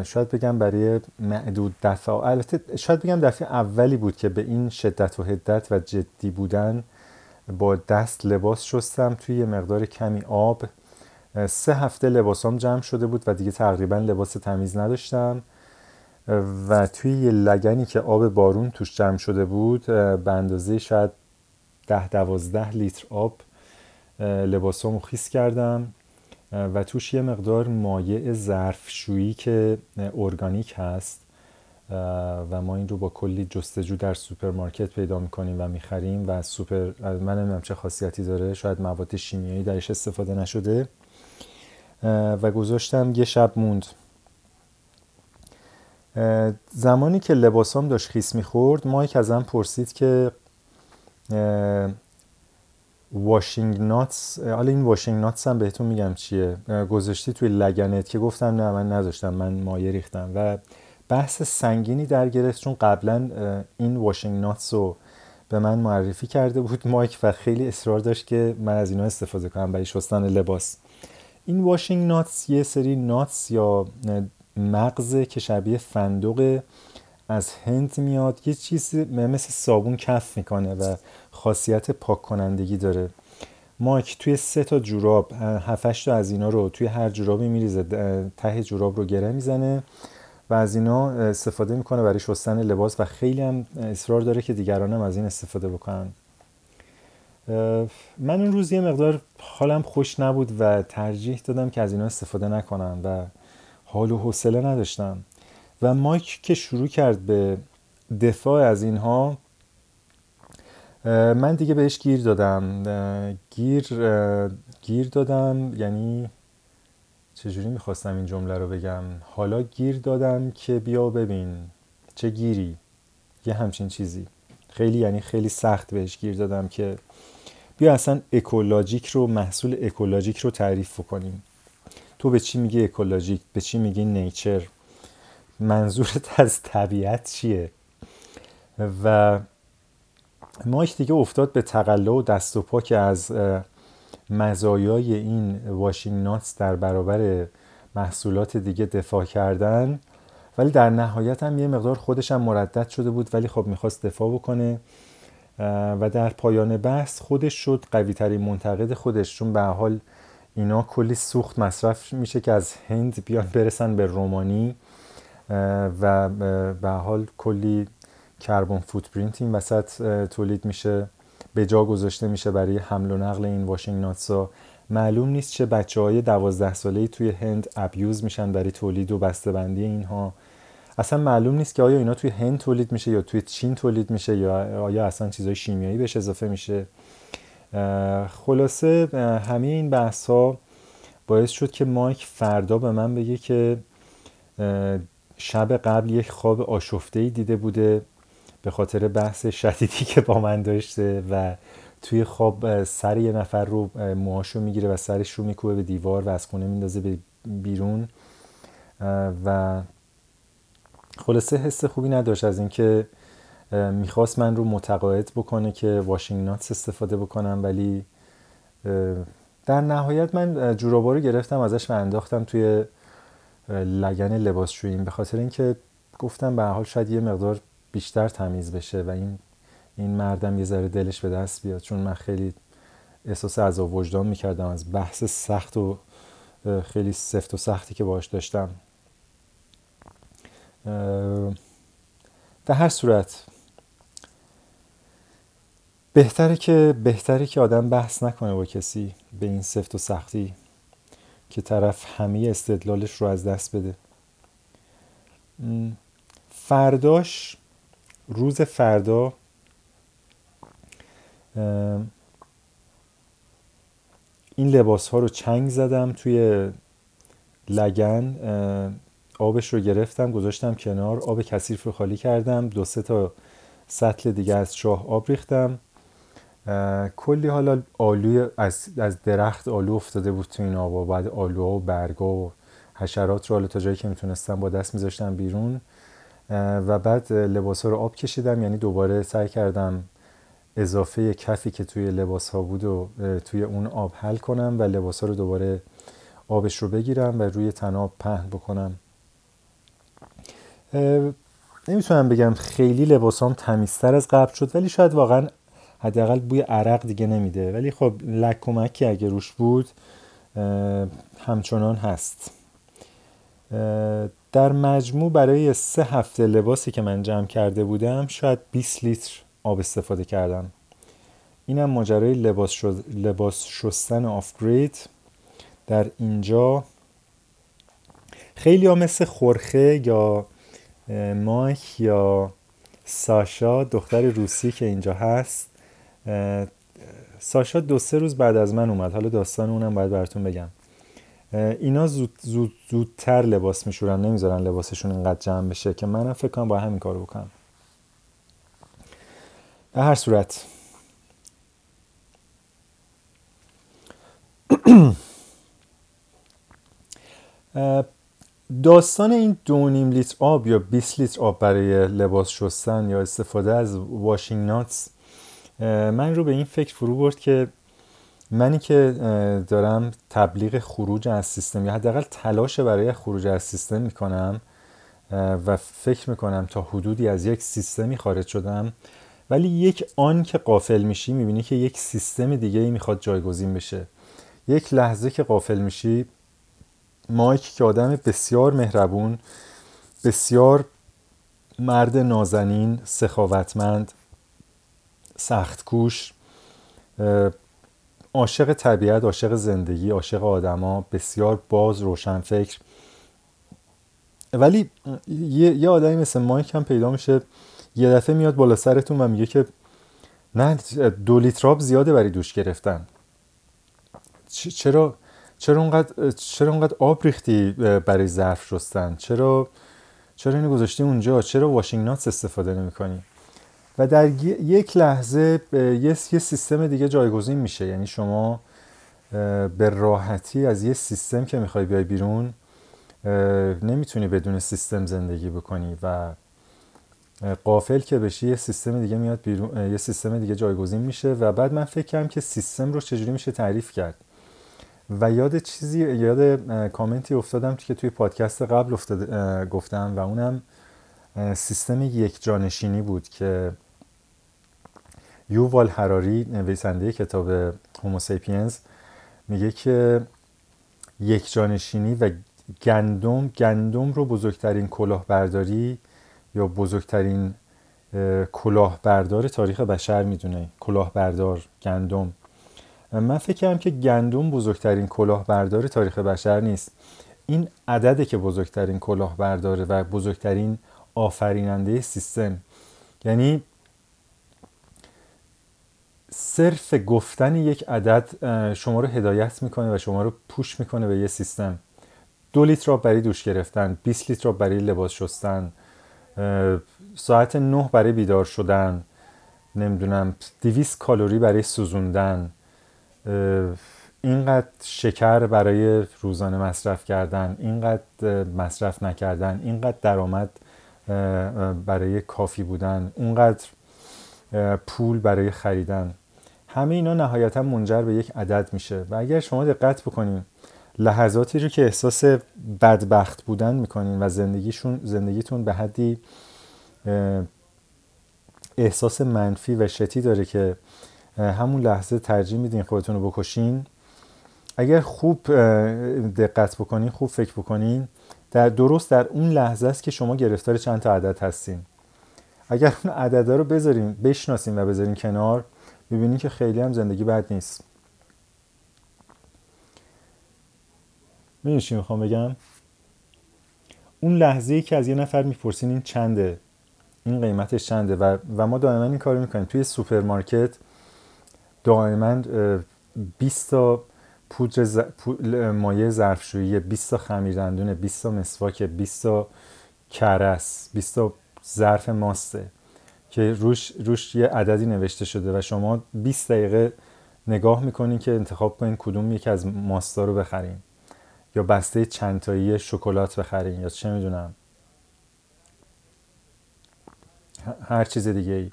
شاید بگم برای معدود دفعه البته شاید بگم دفعه اولی بود که به این شدت و حدت و جدی بودن با دست لباس شستم. توی یه مقدار کمی آب سه هفته لباسام جمع شده بود و دیگه تقریبا لباس تمیز نداشتم. و توی یه لگنی که آب بارون توش جمع شده بود به اندازه شاید ده دوازده لیتر آب لباسامو خیس کردم. و توش یه مقدار مایع ظرفشویی که ارگانیک هست و ما این رو با کلی جستجو در سوپرمارکت پیدا می‌کنیم و می‌خریم و سوپر من نمی‌دونم چه خاصیتی داره شاید مواد شیمیایی درش استفاده نشده. و گذاشتم یه شب موند. زمانی که لباسام داشت خیس می‌خورد مایک ازم پرسید که واشینگ ناتس حالا این واشینگ ناتس هم بهتون میگم چیه. گذاشتی توی لگنت که گفتم نه من نذاشتم من مایه ریختم و بحث سنگینی در گرفت چون قبلا این واشینگ ناتس رو به من معرفی کرده بود مایک و خیلی اصرار داشت که من از اینا استفاده کنم برای شستن لباس. این واشینگ ناتس یه سری ناتس یا مغزه که شبیه فندق از هند میاد. یه چیزی مثل صابون کف می‌کنه و خاصیت پاک کنندگی داره. مایک توی سه تا جوراب هفتش تا از اینا رو توی هر جورابی میریزه ته جوراب رو گره می‌زنه و از اینا استفاده می‌کنه برای شستن لباس و خیلی هم اصرار داره که دیگرانم از این استفاده بکنن. من اون روز یه مقدار حالم خوش نبود و ترجیح دادم که از اینا استفاده نکنم و حال و حوصله نداشتم. و مایک که شروع کرد به دفاع از اینها من دیگه بهش گیر دادم. گیر گیر دادم یعنی چجوری می‌خواستم این جمله رو بگم؟ حالا گیر دادم که بیا ببین چه گیری. یه همچین چیزی. خیلی یعنی خیلی سخت بهش گیر دادم که بیا اصلا اکولوژیک رو محصول اکولوژیک رو تعریف کنیم تو به چی میگی اکولوژیک؟ به چی میگی نیچر؟ منظورت از طبیعت چیه؟ و مایک دیگه افتاد به تقلا و دست و پا که از مزایای این واشینگ ناتس در برابر محصولات دیگه دفاع کردن. ولی در نهایت هم یه مقدار خودش هم مردد شده بود ولی خب می‌خواست دفاع بکنه. و در پایان بحث خودش شد قوی ترین منتقد خودش چون به حال اینا کلی سوخت مصرف میشه که از هند بیان برسن به رومانی. و به حال کلی carbon footprint این وسط تولید میشه به جا گذاشته میشه برای حمل و نقل این washing nuts ا معلوم نیست چه بچه های دوازده ساله توی هند abuse میشن برای تولید و بسته‌بندی اینها. اصلا معلوم نیست که آیا اینا توی هند تولید میشه یا توی چین تولید میشه یا آیا اصلا چیزای شیمیایی بهش اضافه میشه. خلاصه همه این بحث ها باعث شد که مایک فردا به من بگه که شب قبل یک خواب آشفته ای دیده بوده. به خاطر بحث شدیدی که با من داشته و توی خواب سر یه نفر رو موهاشو می‌گیره و سرش رو میکوبه به دیوار و از خونه میندازه به بیرون. و خلاصه حس خوبی نداشت از اینکه می‌خواست من رو متقاعد بکنه که واشینگ ناتس استفاده بکنم ولی در نهایت من جورابا رو گرفتم ازش و انداختم توی لگن لباسشوییم به خاطر اینکه گفتم به حال شاید یه مقدار بیشتر تمیز بشه و این این مردم یه ذره دلش به دست بیاد. چون من خیلی احساس عذاب وجدان می‌کردم از بحث سخت و خیلی سفت و سختی که باش داشتم. در هر صورت بهتره که بهتره که آدم بحث نکنه با کسی به این سفت و سختی که طرف همه استدلالش رو از دست بده. فرداش روز فردا این لباس ها رو چنگ زدم توی لگن آبش رو گرفتم گذاشتم کنار آب کثیف رو خالی کردم دو سه تا سطل دیگه از چاه آب ریختم. کلی حالا آلوی از, از درخت آلو افتاده بود تو این آب و بعد آلوها و برگا و حشرات رو حالا تا جایی که می‌تونستم با دست میذاشتم بیرون. و بعد لباس ها رو آب کشیدم یعنی دوباره سعی کردم اضافه کفی که توی لباس ها بود و توی اون آب حل کنم و لباس ها رو دوباره آبش رو بگیرم و روی تناب پهن بکنم. نمی‌تونم بگم خیلی لباسام تمیزتر از قبل شد ولی شاید واقعا حداقل بوی عرق دیگه نمیده. ولی خب لک و مکی اگه روش بود همچنان هست. در مجموع برای سه هفته لباسی که من جمع کرده بودم شاید 20 لیتر آب استفاده کردم. اینم ماجرای لباس, لباس شستن آفگرید. در اینجا خیلی ها مثل خورخه یا مایک یا ساشا دختر روسی که اینجا هست ساشا دو سه روز بعد از من اومد. حالا داستان اونم باید براتون بگم. اینا زود زود زودتر لباس میشورن نمی‌ذارن لباسشون اینقدر جمع بشه که منم فکر کنم با همین کارو بکنم. به هر صورت. داستان این دو نیم لیتر آب یا 20 لیتر آب برای لباس شستن یا استفاده از واشینگ ناتس من رو به این فکر فرو برد که منی که دارم تبلیغ خروج از سیستم یا حداقل تلاش برای خروج از سیستم می‌کنم و فکر می‌کنم تا حدودی از یک سیستمی خارج شدم ولی یک آن که قافل میشی می‌بینی که یک سیستم دیگه ای می‌خواد جایگزین بشه. یک لحظه که قافل میشی مایک که آدم بسیار مهربون بسیار مرد نازنین سخاوتمند سختکوش عاشق طبیعت عاشق زندگی عاشق آدما بسیار باز روشن فکر. ولی یه, یه آدمی مثل مایک هم پیدا میشه یه دفعه میاد بالا سرتون و میگه که نه دو لیتراب زیاده برای دوش گرفتن. چرا چرا اونقدر چرا اونقدر آب ریختی برای ظرف شستن؟ چرا چرا اینو گذاشتی اونجا؟ چرا واشینگ ناتس استفاده نمی‌کنی؟ و در یک لحظه یه سیستم دیگه جایگزین میشه. یعنی شما به راحتی از یه سیستم که می‌خوای بیای بیرون نمی‌تونی بدون سیستم زندگی بکنی و قافل که بشی یه سیستم دیگه میاد بیرون یه سیستم دیگه جایگزین میشه و بعد من فکر کردم که سیستم رو چجوری میشه تعریف کرد. و یاد چیزی یاد کامنتی افتادم که توی پادکست قبل افتاد گفتم و اونم سیستم یک جانشینی بود که یووال هراری نویسنده کتاب هوموسیپینز میگه که یک جانشینی و گندم گندم رو بزرگترین کلاهبرداری یا بزرگترین کلاهبردار تاریخ بشر می‌دونه. کلاهبردار گندم. من فکر کردم که گندم بزرگترین کلاهبردار تاریخ بشر نیست. این عدده که بزرگترین کلاهبرداره و بزرگترین آفریننده سیستم. یعنی صرف گفتن یک عدد شما رو هدایت می‌کنه و شما رو پوش می‌کنه به یه سیستم. دو لیتر آب برای دوش گرفتن 20 لیتر آب برای لباس شستن ساعت نه برای بیدار شدن نمی‌دونم 200 کالری برای سوزوندن اینقدر شکر برای روزانه مصرف کردن اینقدر مصرف نکردن اینقدر درآمد برای کافی بودن اونقدر پول برای خریدن. همه اینا نهایتا منجر به یک عدد میشه. و اگر شما دقت بکنین لحظاتی رو که احساس بدبخت بودن می‌کنین و زندگیشون زندگیتون به حدی احساس منفی و شتی داره که همون لحظه ترجیح میدین خودتون رو بکشین. اگر خوب دقت بکنین خوب فکر بکنین در درست در اون لحظه است که شما گرفتار چند تا عدد هستین. اگر اون عددا رو بذارین بشناسین و بذارین کنار ببینین که خیلی هم زندگی بد نیست. می‌دونی چی می‌خوام بگم؟ اون لحظه ای که از یه نفر می‌پرسین این چنده این قیمتش چنده و, و ما دائما این کار می‌کنیم. توی سوپرمارکت دائما 20 تا پودر ز... مایه ظرفشویی 20 تا خمیردندونه 20 تا مسواک 20 تا کرس 20 تا ظرف ماسته که روش, روش یه عددی نوشته شده و شما 20 دقیقه نگاه می‌کنین که انتخاب کنین کدوم یکی از ماستا رو بخرین یا بسته چندتایی شکلات بخرین یا چه می‌دونم. هر چیز دیگه ای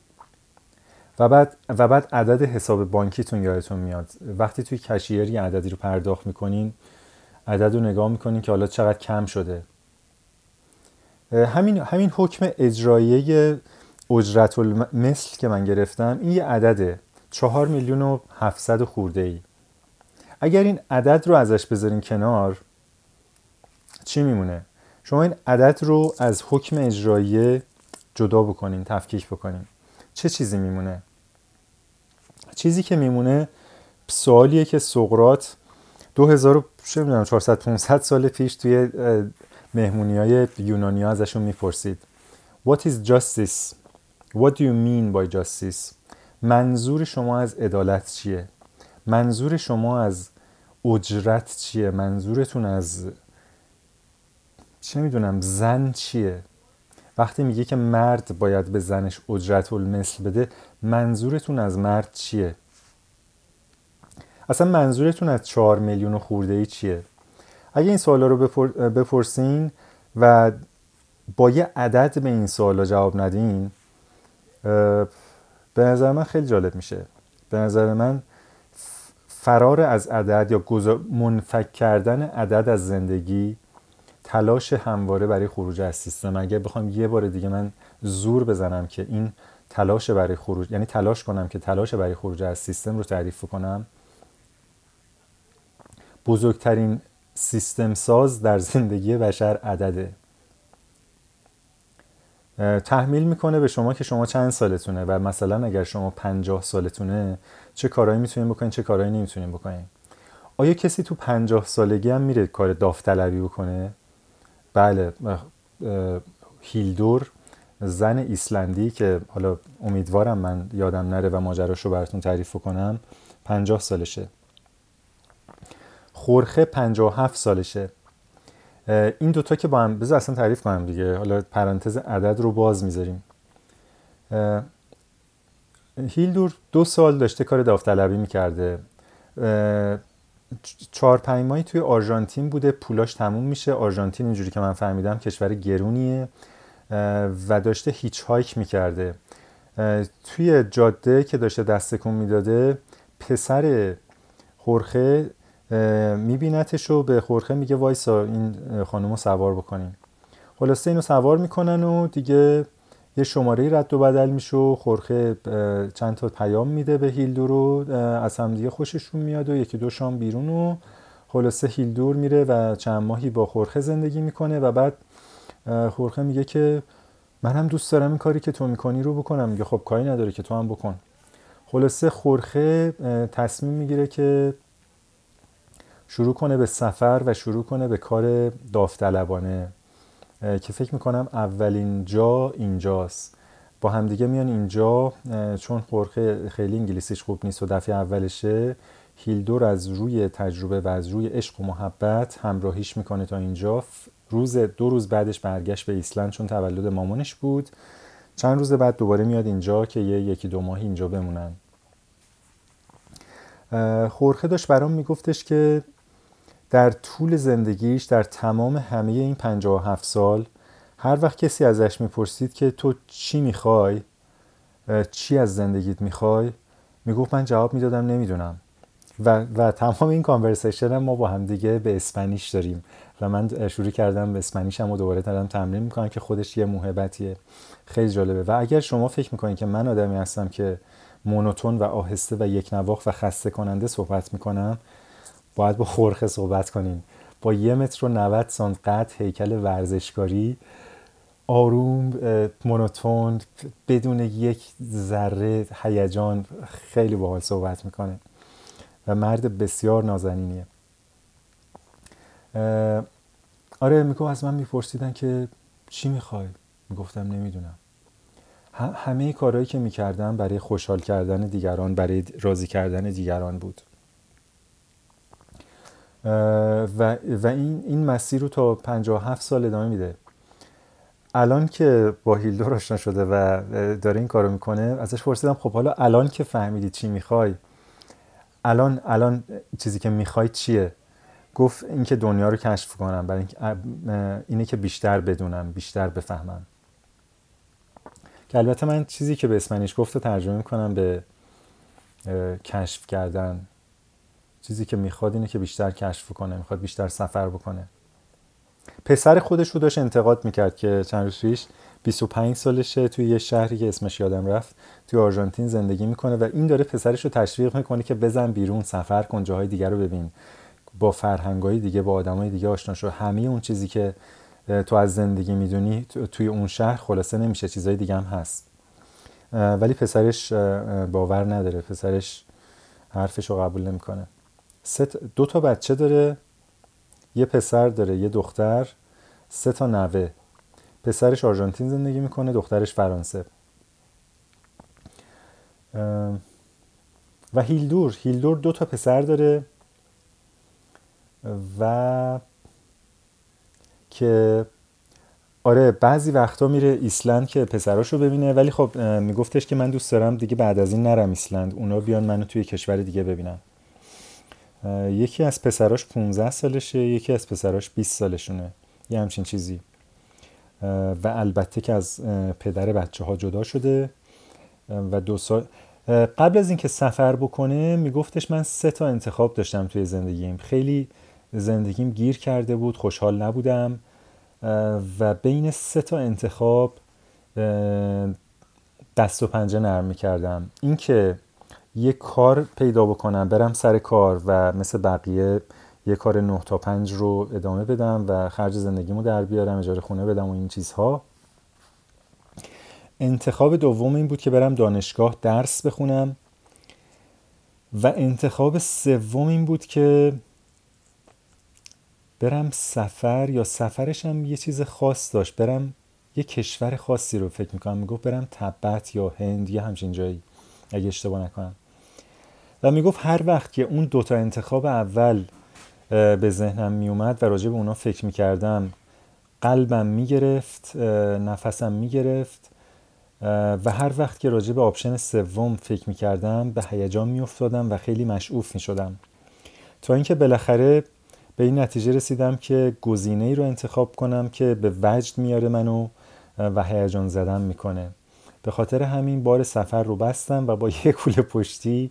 و بعد, و بعد عدد حساب بانکیتون یادتون میاد. وقتی توی کشیر یه عددی رو پرداخت می‌کنین عدد رو نگاه می‌کنین که حالا چقدر کم شده. همین, همین حکم اجرایه اجرت مثل که من گرفتم این یه عدده چهار میلیون و هفتصد خورده ای اگر این عدد رو ازش بذارین کنار چی میمونه؟ شما این عدد رو از حکم اجرایه جدا بکنین تفکیک بکنین چه چیزی میمونه؟ چیزی که میمونه سوالیه که سقرات 2400 500 سال پیش توی مهمونی های یونانی ها ازشون می‌پرسید What is justice? What do you mean by justice? منظور شما از عدالت چیه؟ منظور شما از اجرت چیه؟ منظورتون از چه می‌دونم زن چیه؟ وقتی میگه که مرد باید به زنش اجرت المثل بده منظورتون از مرد چیه؟ اصلا منظورتون از چهار میلیون خورده ای چیه؟ اگه این سوالا رو بپرسین و با یه عدد به این سوالا جواب ندین به نظر من خیلی جالب میشه. به نظر من فرار از عدد یا منفک کردن عدد از زندگی تلاش همواره برای خروج از سیستم. اگر بخوام یه بار دیگه من زور بزنم که این تلاش برای خروج یعنی تلاش کنم که تلاش برای خروج از سیستم رو تعریف کنم بزرگترین سیستم ساز در زندگی بشر عدده. تحمیل می‌کنه به شما که شما چند سالتونه و مثلا اگر شما پنجاه سالتونه چه کارهایی می‌تونین بکنین چه کارهایی نمی‌تونین بکنین آیا کسی تو پنجاه سالگی هم میره کار داوطلبی بکنه؟ بله هیلدور زن ایسلندی که حالا امیدوارم من یادم نره و ماجراش رو براتون تعریف کنم پنجاه سالشه. خورخه پنجاه هفت سالشه. این دوتا که با هم بذار اصلا تعریف کنم دیگه. حالا پرانتز عدد رو باز می‌ذاریم. هیلدور دو سال داشته کار داوطلبی می‌کرده. چهار پنج ماهی توی آرژانتین بوده. پولاش تموم میشه. آرژانتین اینجوری که من فهمیدم کشور گرونیه و داشته هیچ هایک می‌کرده. توی جاده که داشته دست می‌داده پسر خورخه میبینتش و به خورخه میگه وایسا این خانم رو سوار بکنیم. خلاصه اینو سوار می‌کنن و دیگه یه شماره رد و بدل میشه و خورخه چند تا پیام میده به هیلدور رو از همدیگه خوششون میاد و یکی دو شام بیرون و خلاصه هیلدور میره و چند ماهی با خورخه زندگی می‌کنه و بعد خورخه میگه که من هم دوست دارم این کاری که تو می‌کنی رو بکنم. میگه خب کاری نداره که تو هم بکن. خلاصه خورخه تصمیم می‌گیره که شروع کنه به سفر و شروع کنه به کار داوطلبانه. که فکر می‌کنم اولین جا اینجاست. با همدیگه میان اینجا چون خورخه خیلی انگلیسیش خوب نیست و دفعه اولشه هیلدور از روی تجربه و از روی عشق و محبت همراهیش می‌کنه تا اینجا. روز دو روز بعدش برگشت به ایسلند چون تولد مامانش بود. چند روز بعد دوباره میاد اینجا که یه یکی دو ماه اینجا بمونن. خورخه داشت برام میگفتش که در طول زندگیش در تمام همه این 57 سال هر وقت کسی ازش می‌پرسید که تو چی می‌خوای چی از زندگیت می‌خوای می‌گفت من جواب می‌دادم نمی‌دونم. و, و تمام این کانورسیشن ما با هم دیگه به اسپانیش داریم. و من شروع کردم به اسپانیش هم و دوباره دارم تمرین می‌کنم که خودش یه موهبتیه. خیلی جالبه. و اگر شما فکر می‌کنید که من آدمی هستم که مونوتون و آهسته و یک نواخ و خسته کننده صحبت می‌کنم باید با خورخه صحبت کنیم. با یه متر و 90 سانت قد هیکل ورزشکاری. آروم مونوتون بدون یک ذره هیجان خیلی باحال صحبت می‌کنه. و مرد بسیار نازنینیه. آره میگو از من میپرسیدن که چی می‌خوای؟ می‌گفتم نمی‌دونم. همه کارهایی که می‌کردم برای خوشحال کردن دیگران برای راضی کردن دیگران بود. و, و این, این مسیر رو تا 57 سال ادامه میده. الان که با هیلدور آشنا شده و داره این کارو می‌کنه ازش پرسیدم خب حالا الان که فهمیدی چی می‌خوای؟ الان الان چیزی که می‌خوای چیه؟ گفت اینکه دنیا رو کشف کنم برای اینه که بیشتر بدونم بیشتر بفهمم. که البته من چیزی که به اسمنیش گفت ترجمه می‌کنم به کشف کردن. چیزی که می‌خواد اینه که بیشتر کشف کنه می‌خواد بیشتر سفر بکنه. پسر خودش رو داشت انتقاد می‌کرد که چند روز پیش 25 سالشه توی یه شهری که اسمش یادم رفت توی آرژانتین زندگی می‌کنه و این داره پسرش رو تشویق می‌کنه که بزن بیرون سفر کن جاهای دیگر رو ببین. با فرهنگای دیگه با آدمای دیگه آشنا شو. همه اون چیزی که تو از زندگی می‌دونی توی اون شهر خلاصه نمیشه چیزای دیگه هم هست. ولی پسرش باور نداره. پسرش حرفش رو قبول نمی‌کنه. دو تا بچه داره یه پسر داره یه دختر سه تا نوه. پسرش آرژانتین زندگی می‌کنه دخترش فرانسه. و هیلدور. هیلدور دو تا پسر داره و که آره بعضی وقتا میره ایسلند که پسراشو ببینه ولی خب میگفتش که من دوست دارم دیگه بعد از این نرم ایسلند. اونا بیان منو توی کشور دیگه ببینن. یکی از پسراش 15 سالشه یکی از پسراش 20 سالشونه. یه همچین چیزی. و البته که از پدر بچه ها جدا شده. و دو سال قبل از اینکه سفر بکنه میگفتش من سه تا انتخاب داشتم توی زندگیم. خیلی زندگیم گیر کرده بود خوشحال نبودم. و بین سه تا انتخاب دست و پنجه نرم می‌کردم. اینکه یه کار پیدا بکنم برم سر کار و مثل بقیه یه کار نه تا پنج رو ادامه بدم و خرج زندگیمو در بیارم اجاره خونه بدم و این چیزها. انتخاب دوم این بود که برم دانشگاه درس بخونم و انتخاب سوم این بود که برم سفر یا سفرش هم یه چیز خاص داشت. برم یه کشور خاصی رو فکر می‌کنم. می‌گفت برم تبت یا هند یا همچین جایی اگه اشتباه نکنم. و می‌گفت هر وقت که اون دوتا انتخاب اول به ذهنم میومد و راجع به اونا فکر می‌کردم قلبم می‌گرفت نفسم می‌گرفت و هر وقت که راجع به option سوم فکر می‌کردم به هیجان میافتادم و خیلی مشعوف می‌شدم. تا اینکه بالاخره به این نتیجه رسیدم که گزینه ای رو انتخاب کنم که به وجد میاره منو و هیجان زدم می‌کنه. به خاطر همین بار سفر رو بستم و با یه کوله پشتی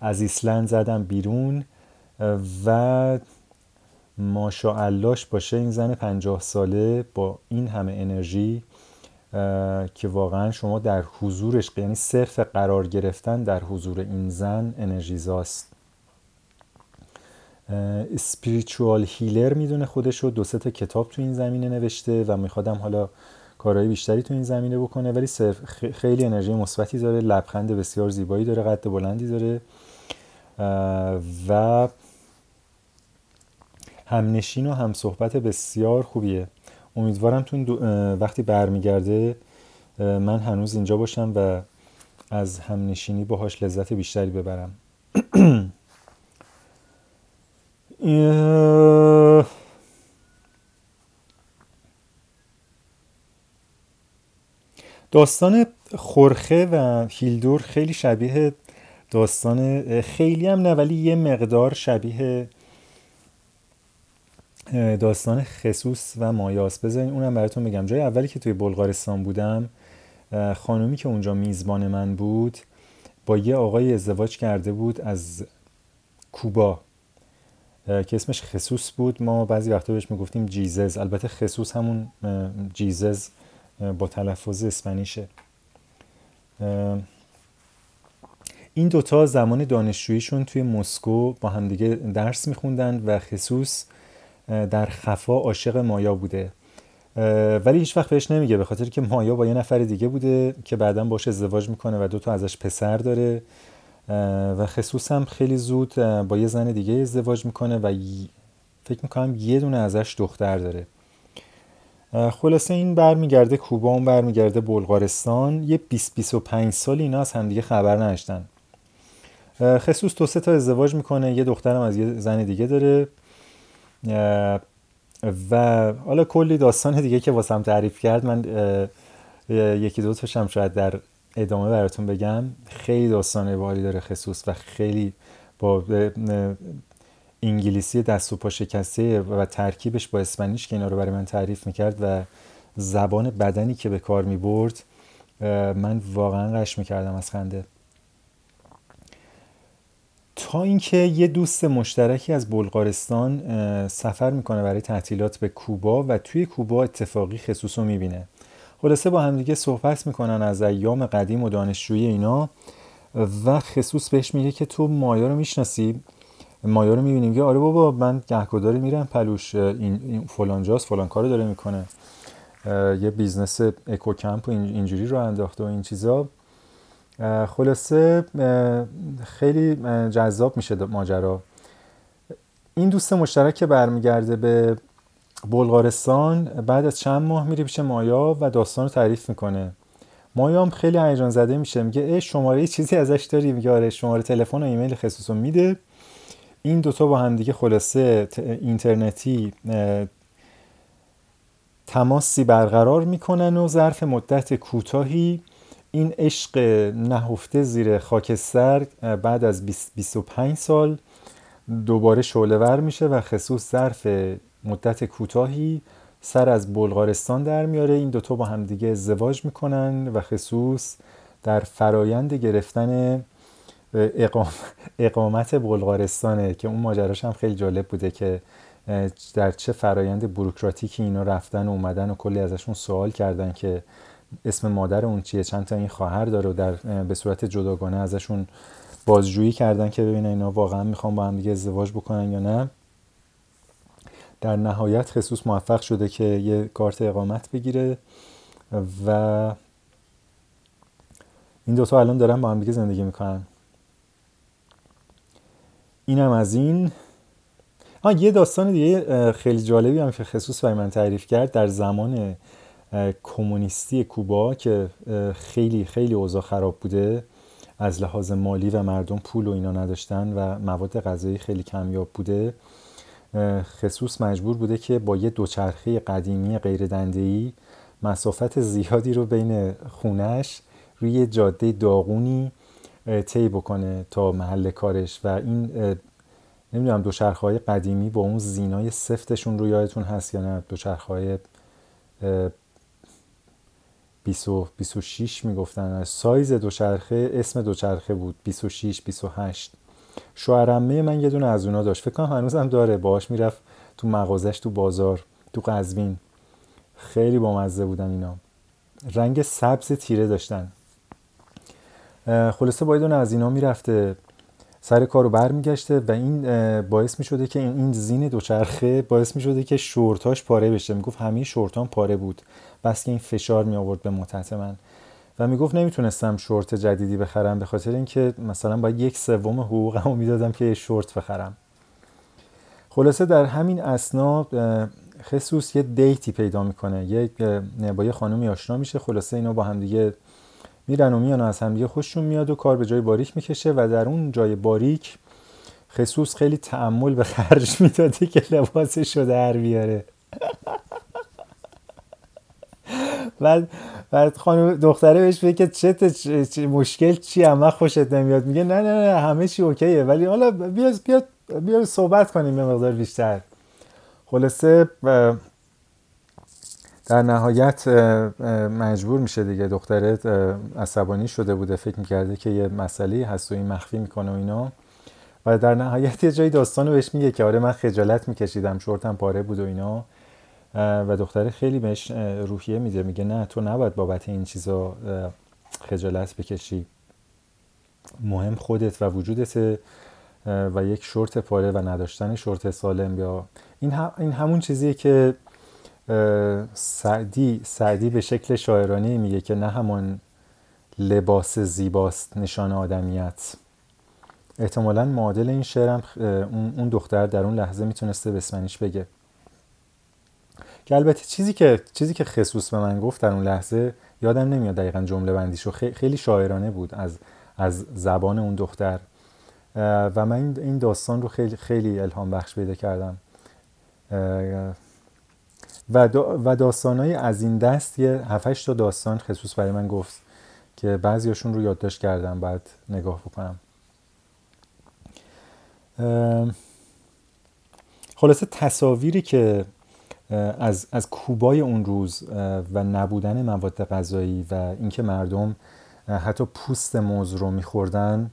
از ایسلند زدم بیرون و ماشاءاللهش باشه این زن پنجاه ساله با این همه انرژی که واقعا شما در حضورش یعنی صرف قرار گرفتن در حضور این زن انرژیزاست اسپریچوال هیلر می‌دونه خودش رو دو تا کتاب تو این زمینه نوشته و میخوادم حالا کارهای بیشتری تو این زمینه بکنه ولی خیلی انرژی مثبتی داره لبخند بسیار زیبایی داره قد بلندی داره. و همنشین و هم صحبت بسیار خوبیه. امیدوارم تو وقتی برمیگرده من هنوز اینجا باشم و از همنشینی باهاش لذت بیشتری ببرم. داستان خورخه و هیلدور خیلی شبیه داستان خیلی هم نه ولی یه مقدار شبیه داستان خصوص و مایاس. بذارین اونم براتون بگم. جای اولی که توی بلغارستان بودم خانومی که اونجا میزبان من بود با یه آقای ازدواج کرده بود از کوبا که اسمش خصوص بود. ما بعضی وقتا بهش می‌گفتیم جیزز. البته خصوص همون جیزز با تلفظ اسپانیشه. این دوتا زمان دانشجوییشون توی مسکو با همدیگه درس میخوندن و خصوص در خفا عاشق مایا بوده. ولی هیچ وقت بهش نمیگه به خاطر که مایا با یه نفر دیگه بوده که بعدا باش ازدواج می‌کنه و دوتا ازش پسر داره. و خصوص هم خیلی زود با یه زن دیگه ازدواج می‌کنه و فکر می‌کنم یه دونه ازش دختر داره. خلاصه این برمیگرده کوبا اون برمیگرده بلغارستان. یه 20 25 سال اینا از همدیگه خبر نداشتن. خصوص دو سه تا ازدواج می‌کنه. یه دخترم از یه زن دیگه داره. و حالا کلی داستان دیگه که واسم تعریف کرد من یکی دو تاشم شاید در ادامه براتون بگم. خیلی داستان بالی داره خصوص و خیلی با انگلیسی دست و پا شکسته و ترکیبش با اسپانیش که اینا رو برای من تعریف می‌کرد و زبان بدنی که به کار می‌برد من واقعا قش می‌کردم از خنده. تا اینکه یه دوست مشترکی از بلغارستان سفر می‌کنه برای تعطیلات به کوبا و توی کوبا اتفاقی خصوص رو می‌بینه. خلاصه با همدیگه صحبت می‌کنن از ایام قدیم و دانشجویی اینا و خصوص بهش میگه که تو مایا رو می‌شناسی؟ مایا رو می‌بینیم که آره بابا من گهگداری میرم پلوش. این فلان جاست فلان کارو داره می‌کنه. یه business eco camp و اینجوری راه انداخته و این چیزا. خلاصه خیلی جذاب میشه ماجرا. این دوست مشترک که برمیگرده به بلغارستان بعد از چند ماه میره پیش مایا و داستان رو تعریف می‌کنه. مایا هم خیلی هیجان زده میشه. میگه ای شماره چیزی ازش داری؟ میگه آره شماره تلفن و ایمیل خصوصی میده. این دوتا با هم دیگه خلاصه اینترنتی تماسی برقرار می‌کنن و ظرف مدت کوتاهی این عشق نهفته زیر خاکستر بعد از 25 سال دوباره شعله میشه و خصوص ظرف مدت کوتاهی سر از بلغارستان در میاره. این دوتا با همدیگه ازدواج می‌کنن و خصوص در فرایند گرفتن اقام، اقامت بلغارستانه که اون ماجراش هم خیلی جالب بوده که در چه فرایند بروکراتیکی اینا رفتن و اومدن و کلی ازشون سوال کردن که اسم مادر اون چیه؟ چند تا این خواهر داره و در به صورت جداگانه ازشون بازجویی کردن که ببینن اینا واقعا می‌خوان با هم دیگه ازدواج بکنن یا نه. در نهایت خصوص موفق شده که یه کارت اقامت بگیره و این دوتا الان دارن با هم دیگه زندگی می‌کنن. اینم از این. آه یه داستان دیگه خیلی جالبی هم که خصوص برای من تعریف کرد. در زمان کمونیستی کوبا که خیلی خیلی اوضاع خراب بوده. از لحاظ مالی و مردم پول و اینا نداشتن و مواد غذایی خیلی کمیاب بوده. خصوص مجبور بوده که با یه دوچرخه قدیمی غیر دندهی مسافت زیادی رو بین خونش روی جاده داغونی طی بکنه تا محل کارش و این نمی‌دونم دوچرخه های قدیمی با اون زینای سفتشون رو یادتون هست یا نه؟ دوچرخه های 26 می‌گفتن. سایز دوچرخه اسم دوچرخه بود. 26 28 شوهرمه من یه دونه از اونا داشت. فکر کنم هنوزم داره. باهاش می‌رفت تو مغازش تو بازار تو قزوین. خیلی بامزه بودن اینا. رنگ سبز تیره داشتن. خلاصه با دونه از اینا می‌رفته. سر کار رو برمیگشته و این باعث می شده که این زین دوچرخه باعث می شده که شورتاش پاره بشه. می‌گفت همه شورتان پاره بود. بس که این فشار می آورد به متحت من. و می‌گفت نمی‌تونستم شورت جدیدی بخرم به خاطر اینکه مثلا باید یک سوم حقوقمو می‌دادم که یه شورت بخرم. خلاصه در همین اسنا خصوص یه دیتی پیدا می‌کنه. یک با یه خانومی آشنا میشه. خلاصه اینا با همدیگه میرن و میان و از همدیگه خوششون میاد و کار به جای باریک می‌کشه و در اون جای باریک خصوص خیلی تعمل به خرج می‌داده که لباسش رو در بیاره. بعد بعد خانم دختره بهش میگه که چه, چه مشکل چی اما خوشت نمیاد. میگه نه نه نه همه چی اوکیه. ولی حالا بیا بیا بیا صحبت کنیم یه مقدار بیشتر. خلاصه در نهایت مجبور میشه دیگه. دختره عصبانی شده بوده. فکر می‌کرده که یه مسئله هست و این مخفی می‌کنه و اینا. و در نهایت یه جایی داستان رو بهش میگه که آره من خجالت میکشیدم. شورتم پاره بود و اینا. و دختره خیلی بهش روحیه میده. میگه نه تو نباید بابت این چیزا خجالت بکشی. مهم خودت و وجودت و یک شورت پاره و نداشتن شورت سالم یا این, این همون چیزیه که سعدی سعدی به شکل شاعرانی میگه که نه همان لباس زیباست نشان آدمیت. احتمالا معادل این شعرم اون دختر در اون لحظه می‌تونسته بسمنیش بگه. که البته چیزی که چیزی که خصوص به من گفت در اون لحظه یادم نمیاد دقیقا جمله بندیش رو خیلی شاعرانه بود از از زبان اون دختر. و من این داستان رو خیلی خیلی الهام بخش پیدا کردم. و, و داستان های از این دست یه 7 تا داستان خصوص برای من گفت که بعضیاشون رو یادداشت کردم بعد نگاه بکنم. خلاصه تصاویری که از, از کوبای اون روز و نبودن مواد غذایی و اینکه مردم حتی پوست موز رو میخوردن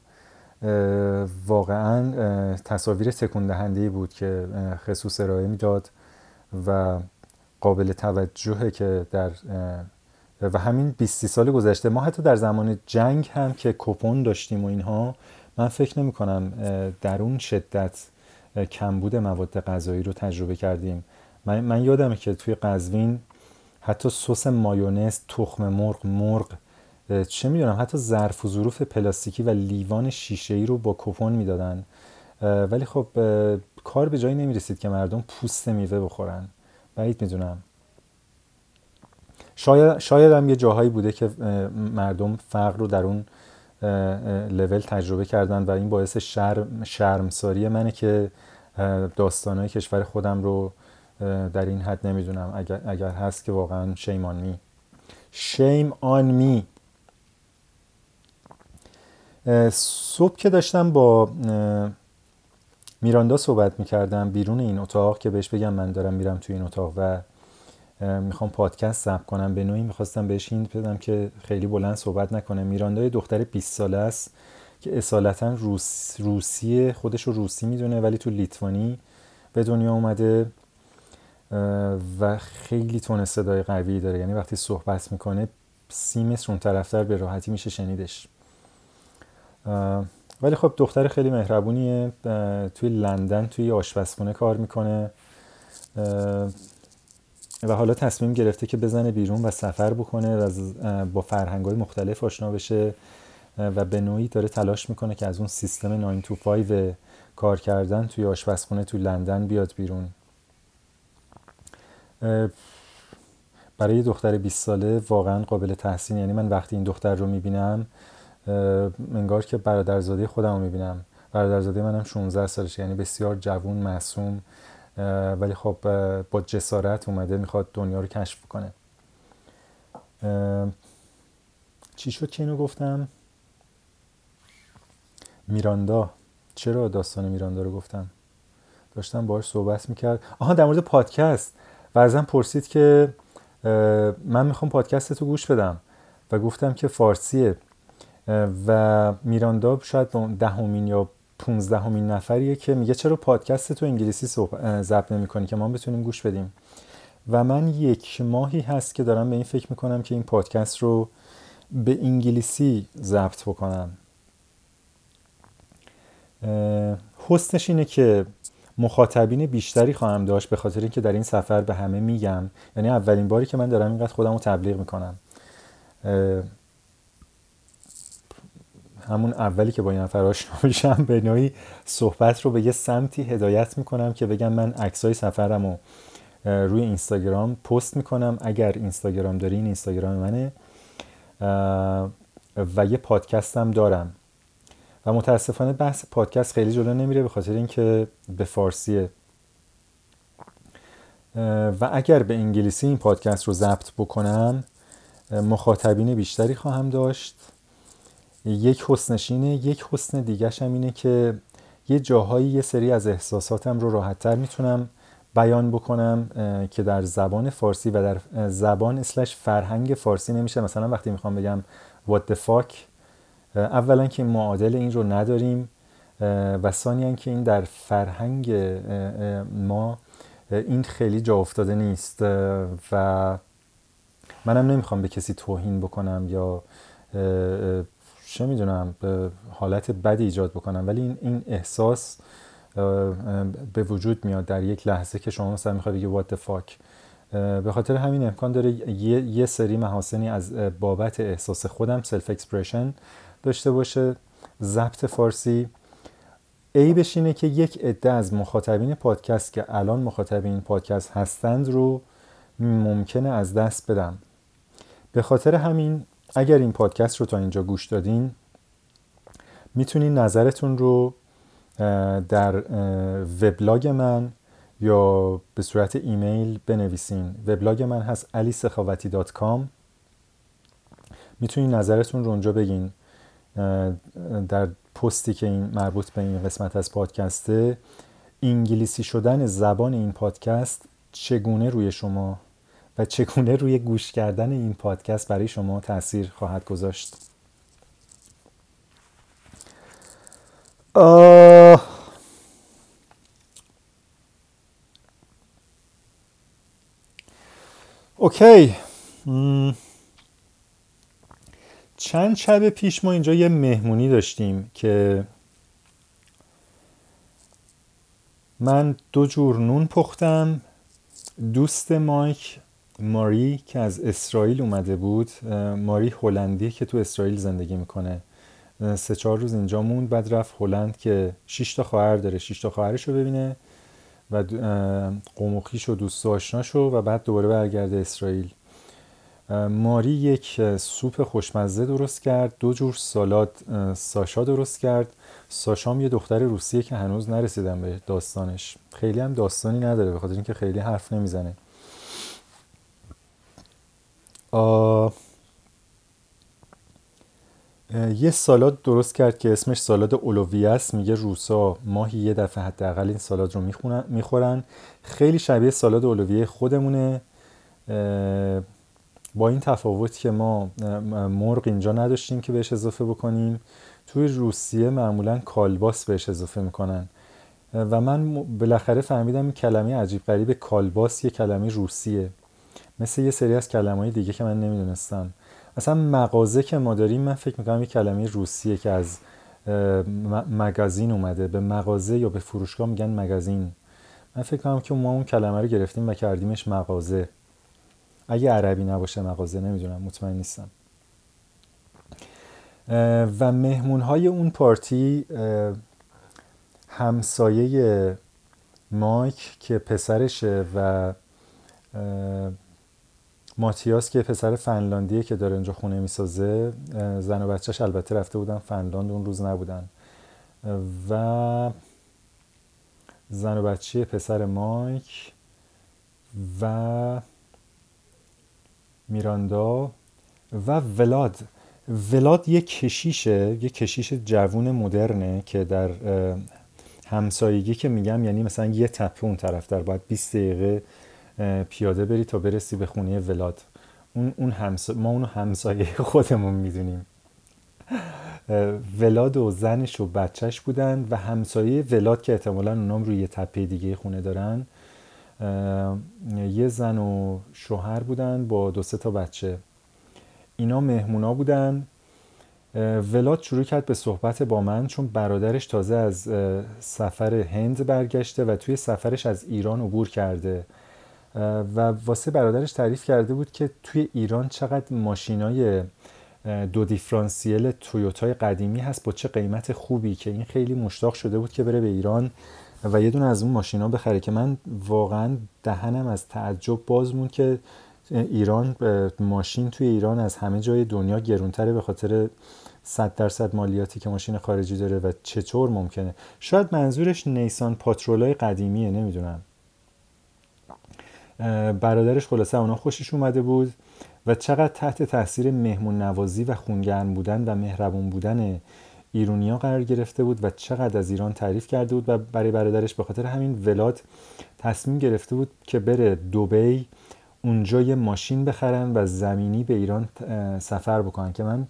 واقعا تصاویر تکون دهنده بود که خصوص ارائه می‌داد و قابل توجهه که در و همین 20 سال گذشته. ما حتی در زمان جنگ هم که کپون داشتیم و اینها من فکر نمی کنم در اون شدت کمبود مواد غذایی رو تجربه کردیم. من, من یادمه که توی قزوین حتی سس مایونز تخم مرغ مرغ چه می‌دونم حتی ظرف و ظروف پلاستیکی و لیوان شیشه ای رو با کپون می‌دادن. ولی خب کار به جایی نمی‌رسید که مردم پوست میوه بخورن. بعید می‌دونم. شاید, شاید هم یه جاهایی بوده که مردم فقر رو در اون لول تجربه کردن و این باعث شرم شرمساری منه که داستانهای کشور خودم رو در این حد نمی‌دونم. اگر, اگر هست که واقعا شیم آن می شیم آن می صبح که داشتم با میراندا صحبت می‌کردم بیرون این اتاق که بهش بگم من دارم میرم توی این اتاق و می‌خوام پادکست ضبط کنم. به نوعی می‌خواستم بهش این بدم که خیلی بلند صحبت نکنه. میراندا یه دختر 20 ساله است که اصالتا روس، روسی خودش رو روسی می‌دونه ولی تو لیتوانی به دنیا اومده. و خیلی تون صدای قوی داره. یعنی وقتی صحبت می‌کنه سی متر اون طرفتر به راحتی میشه شنیدش. ولی خب دختر خیلی مهربونیه. توی لندن توی آشپزخونه کار می‌کنه. و حالا تصمیم گرفته که بزنه بیرون و سفر بکنه و با فرهنگ های مختلف آشنا بشه. و به نوعی داره تلاش می‌کنه که از اون سیستم 9 to 5 کار کردن توی آشپزخونه توی لندن بیاد بیرون. برای دختر 20 ساله واقعا قابل تحسین. یعنی من وقتی این دختر رو می‌بینم انگار که برادرزاده خودم رو می‌بینم. برادرزاده منم 16 سالشه یعنی بسیار جوون معصوم ولی خب با جسارت اومده می‌خواد دنیا رو کشف کنه. چی شد که اینو گفتم؟ میراندا. چرا داستان میراندا رو گفتم؟ داشتم باهاش صحبت می‌کرد. آها در مورد پادکست. و ازم پرسید که من می‌خوام پادکست تو گوش بدم و گفتم که فارسیه و میراندا شاید دهمین یا پونزدهمین نفریه که میگه چرا پادکست تو انگلیسی ضبط نمی‌کنی که ما بتونیم گوش بدیم. و من یک ماهی هست که دارم به این فکر می‌کنم که این پادکست رو به انگلیسی ضبط بکنم. حسنش اینه که مخاطبین بیشتری خواهم داشت به خاطر اینکه در این سفر به همه میگم. یعنی اولین باری که من دارم اینقدر خودم رو تبلیغ می‌کنم. همون اولی که با این نفر آشنا میشم به نوعی صحبت رو به یه سمتی هدایت می‌کنم که بگم من عکسای سفرم رو روی اینستاگرام پست می‌کنم. اگر اینستاگرام داری این اینستاگرام منه. و یه پادکستم دارم. و متاسفانه بحث پادکست خیلی جلو نمیره به خاطر اینکه به فارسیه. و اگر به انگلیسی این پادکست رو ضبط بکنم مخاطبین بیشتری خواهم داشت. یک حسنش اینه یک حسن دیگرش هم اینه که یه جاهایی یه سری از احساساتم رو راحتتر می‌تونم بیان بکنم که در زبان فارسی و در زبان اسلش فرهنگ فارسی نمیشه. مثلا وقتی می‌خوام بگم what the fuck اولا که معادل این رو نداریم و ثانیا که این در فرهنگ ما این خیلی جا افتاده نیست. و منم نمی‌خوام به کسی توهین بکنم یا چه می‌دونم حالت بدی ایجاد بکنم. ولی این, این احساس به وجود میاد در یک لحظه که شما مثلا می‌خوای بگی what the fuck. به خاطر همین امکان داره یه, یه سری محاسنی از بابت احساس خودم self expression داشته باشه. ضبط فارسی. عیبش اینه که یک عده از مخاطبین پادکست که الان مخاطبین پادکست هستند رو ممکنه از دست بدم. به خاطر همین اگر این پادکست رو تا اینجا گوش دادین می‌تونین نظرتون رو در وبلاگ من یا به صورت ایمیل بنویسین. وبلاگ من هست alisekhawati.com می‌تونین نظرتون رو اونجا بگین. در پستی که این مربوط به این قسمت از پادکسته انگلیسی شدن زبان این پادکست چگونه روی شما و چگونه روی گوش کردن این پادکست برای شما تاثیر خواهد گذاشت؟ اوکی. چند شب پیش ما اینجا یه مهمونی داشتیم که من دو جور نون پختم. دوست مایک ماری که از اسرائیل اومده بود. ماری هلندی که تو اسرائیل زندگی می‌کنه. سه چهار روز اینجا موند بعد رفت هلند که شش تا خواهر داره. شش تا خواهرش رو ببینه و قوم و دوست و آشناشو و بعد دوباره برگرده اسرائیل. ماری یک سوپ خوشمزه درست کرد دو جور سالاد ساشا درست کرد. ساشام یه دختر روسیه که هنوز نرسیدم به داستانش. خیلی هم داستانی نداره به خاطر اینکه خیلی حرف نمی‌زنه. یه سالاد درست کرد که اسمش سالاد اولووی است. میگه روسا ماهی یه دفعه حداقل این سالاد رو می‌خورن. خیلی شبیه سالاد اولویه خودمونه. با این تفاوت که ما مرغ اینجا نداشتیم که بهش اضافه بکنیم توی روسیه معمولا کالباس بهش اضافه می‌کنن. و من بالاخره فهمیدم این کلمه عجیب غریب کالباس یه کلمه روسیه. مثل یه سری از کلمه های دیگه که من نمی‌دونستم. مثلا مغازه که ما داریم من فکر می‌کنم یه کلمه روسیه که از مگازین اومده. به مغازه یا به فروشگاه میگن مگازین من فکر کنم که ما اون کلمه رو گرفتیم و کردیمش مغازه. اگه عربی نباشه مغازه نمی‌دونم مطمئن نیستم. و مهمون های اون پارتی همسایه مایک که پسرشه و ماتیاس که پسر فنلاندیه که داره اینجا خونه می‌سازه زن و بچهش البته رفته بودن فنلاند اون روز نبودن. و زن و بچه پسر مایک و میراندا و ولاد. ولاد یه کشیشه یه کشیش جوون مدرنه که در همسایگی که میگم یعنی مثلا یه تپه اون طرف در باید 20 دقیقه پیاده بری تا برسی به خونه ولاد. اون, اون همسا... ما اونو همسایه خودمون می‌دونیم. ولاد و زنش و بچهش بودن و همسایه ولاد که احتمالا اونام روی تپه دیگه خونه دارن. یه زن و شوهر بودن با دو سه تا بچه. اینا مهمونا بودن. ولاد شروع کرد به صحبت با من چون برادرش تازه از سفر هند برگشته و توی سفرش از ایران عبور کرده. و واسه برادرش تعریف کرده بود که توی ایران چقدر ماشینای دو دیفرانسیل تویوتای قدیمی هست با چه قیمت خوبی که این خیلی مشتاق شده بود که بره به ایران. و یه دونه از اون ماشینا بخره که من واقعا دهنم از تعجب باز مون که ایران ماشین توی ایران از همه جای دنیا گرونتره به خاطر 100 درصد مالیاتی که ماشین خارجی داره و چطور ممکنه. شاید منظورش نیسان پاترولای قدیمیه نمی‌دونم. برادرش خلاصه اونا خوشش اومده بود و چقدر تحت تاثیر مهمون نوازی و خونگرم بودن و مهربون بودن ایرونیا قرار گرفته بود و چقدر از ایران تعریف کرده بود و برای برادرش به خاطر همین ولاد تصمیم گرفته بود که بره دوبی اونجا یه ماشین بخرن و زمینی به ایران سفر بکنن. که من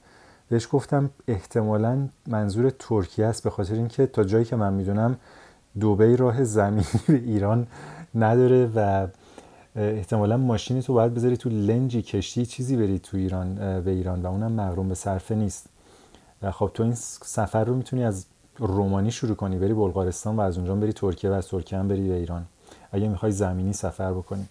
بهش گفتم احتمالا منظور ترکیه است به خاطر اینکه تا جایی که من می‌دونم دوبی راه زمینی به ایران نداره و احتمالا ماشین تو باید بذاری تو لنجی کشتی چیزی بری تو ایران به ایران و اونم مغروم به صرفه نیست. خب تو این سفر رو می‌تونی از رومانی شروع کنی بری بلغارستان و از اونجا بری ترکیه و از ترکیه هم بری به ایران. اگه می‌خوای زمینی سفر بکنی.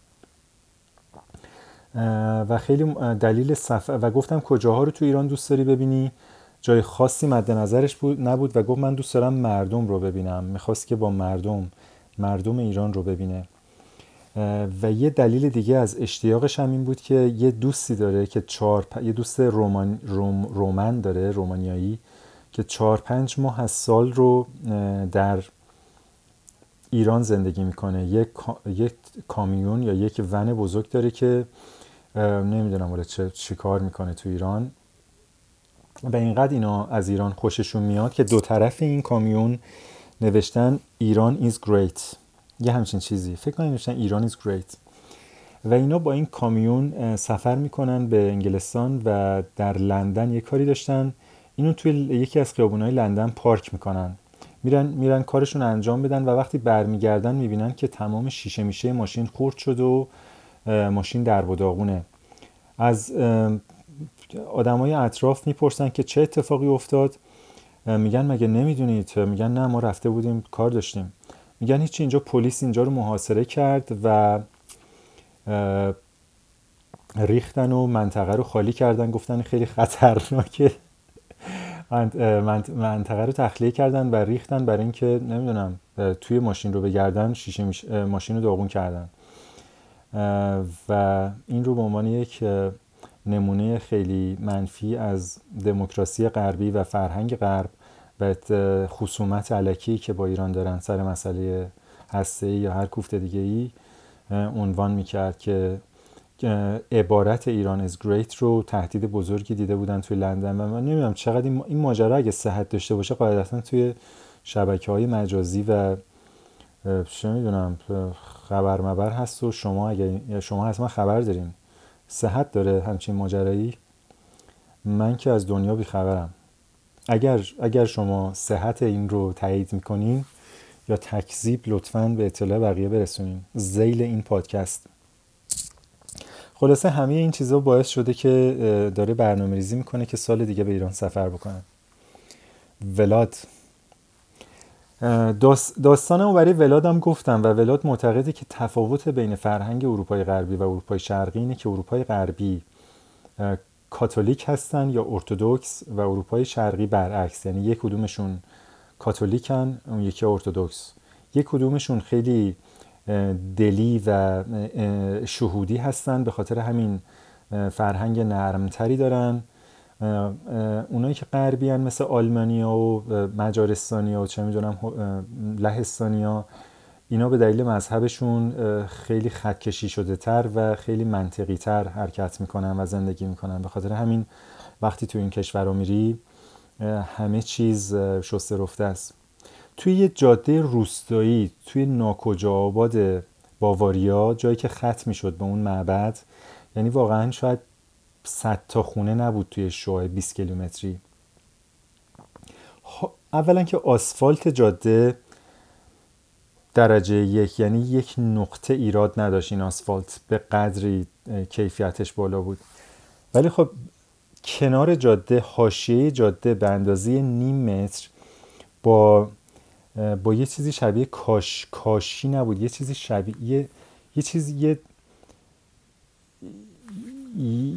و خیلی دلیل سفر و گفتم کجاها رو تو ایران دوست داری ببینی؟ جای خاصی مد نظرش بود نبود و گفت من دوست دارم مردم رو ببینم. می‌خواست که با مردم مردم ایران رو ببینه. و یه دلیل دیگه از اشتیاقش هم این بود که یه دوستی داره که چهار یه دوست رومان... روم... رومن داره رومانیایی که چهار پنج ماه از سال رو در ایران زندگی می‌کنه. یک یک کامیون یا یک ون بزرگ داره که نمی‌دونم ولی چه, چه کار می‌کنه تو ایران. و اینقدر اینا از ایران خوششون میاد که دو طرف این کامیون نوشتن ایران is great. یه همچین چیزی. فکر کنم نوشتن ایران is great. و اینا با این کامیون سفر می‌کنن به انگلستان و در لندن یه کاری داشتن. اینو توی یکی از خیابونهای لندن پارک می‌کنن. میرن میرن کارشون انجام بدن و وقتی برمیگردن می‌بینن که تمام شیشه میشه ماشین خورد شد و ماشین در داغونه از آدمای اطراف می‌پرسن که چه اتفاقی افتاد. میگن مگه نمی‌دونید؟ میگن نه ما رفته بودیم کار داشتیم. میگن هیچی اینجا پلیس اینجا رو محاصره کرد و ریختن و منطقه رو خالی کردن گفتن خیلی خطرناکه. منطقه رو تخلیه کردن و ریختن برای اینکه نمی‌دونم توی ماشین رو بگردن شیشه ماشین رو داغون کردن. و این رو به عنوان یک نمونه خیلی منفی از دموکراسی غربی و فرهنگ غرب و خصومت علکی که با ایران دارن سر مسئله هسته یا هر کوفت دیگه ای عنوان می‌کرد که عبارت ایران از گریت رو تهدید بزرگی دیده بودن توی لندن و من نمی‌دونم چقدر این ماجرا اگه صحت داشته باشه قاعدتا توی شبکه های مجازی و چه می‌دونم خبر مبر هست و شما اگه شما حتما خبر دارین. صحت داره همچین ماجرایی. من که از دنیا بیخبرم. اگر اگر شما صحت این رو تایید می‌کنین یا تکذیب لطفا به اطلاع بقیه برسونین. زیل این پادکست. خلاصه همه این چیزا باعث شده که داره برنامه ریزی می‌کنه که سال دیگه به ایران سفر بکنه ولاد. داستانمو برای ولادم گفتم و ولاد معتقده که تفاوت بین فرهنگ اروپای غربی و اروپای شرقی اینه که اروپای غربی کاتولیک هستن یا ارتودکس و اروپای شرقی برعکس یعنی یک کدومشون کاتولیکن اون یکی ارتودکس یک کدومشون خیلی دلی و شهودی هستن به خاطر همین فرهنگ نرمتری دارن. اونایی که غربی مثل آلمانیا و مجارستانیا و چه می‌دونم لهستانیا اینا به دلیل مذهبشون خیلی خطکشی شده تر و خیلی منطقی تر حرکت می‌کنن و زندگی می‌کنن. به خاطر همین وقتی تو این کشور رو میری همه چیز شسته رفته است. توی یه جاده روستایی توی ناکجا آباد باواریا جایی که ختم می‌شد به اون معبد یعنی واقعا شاید 100 تا خونه نبود توی شوه 20 کیلومتری. اولا که آسفالت جاده درجه یک یعنی یک نقطه ایراد نداشت این آسفالت. به قدری کیفیتش بالا بود. ولی خب کنار جاده حاشیه جاده به اندازه نیم متر با با یه چیزی شبیه کاش کاشی نبود. یه چیزی شبیه یه, یه چیزی یه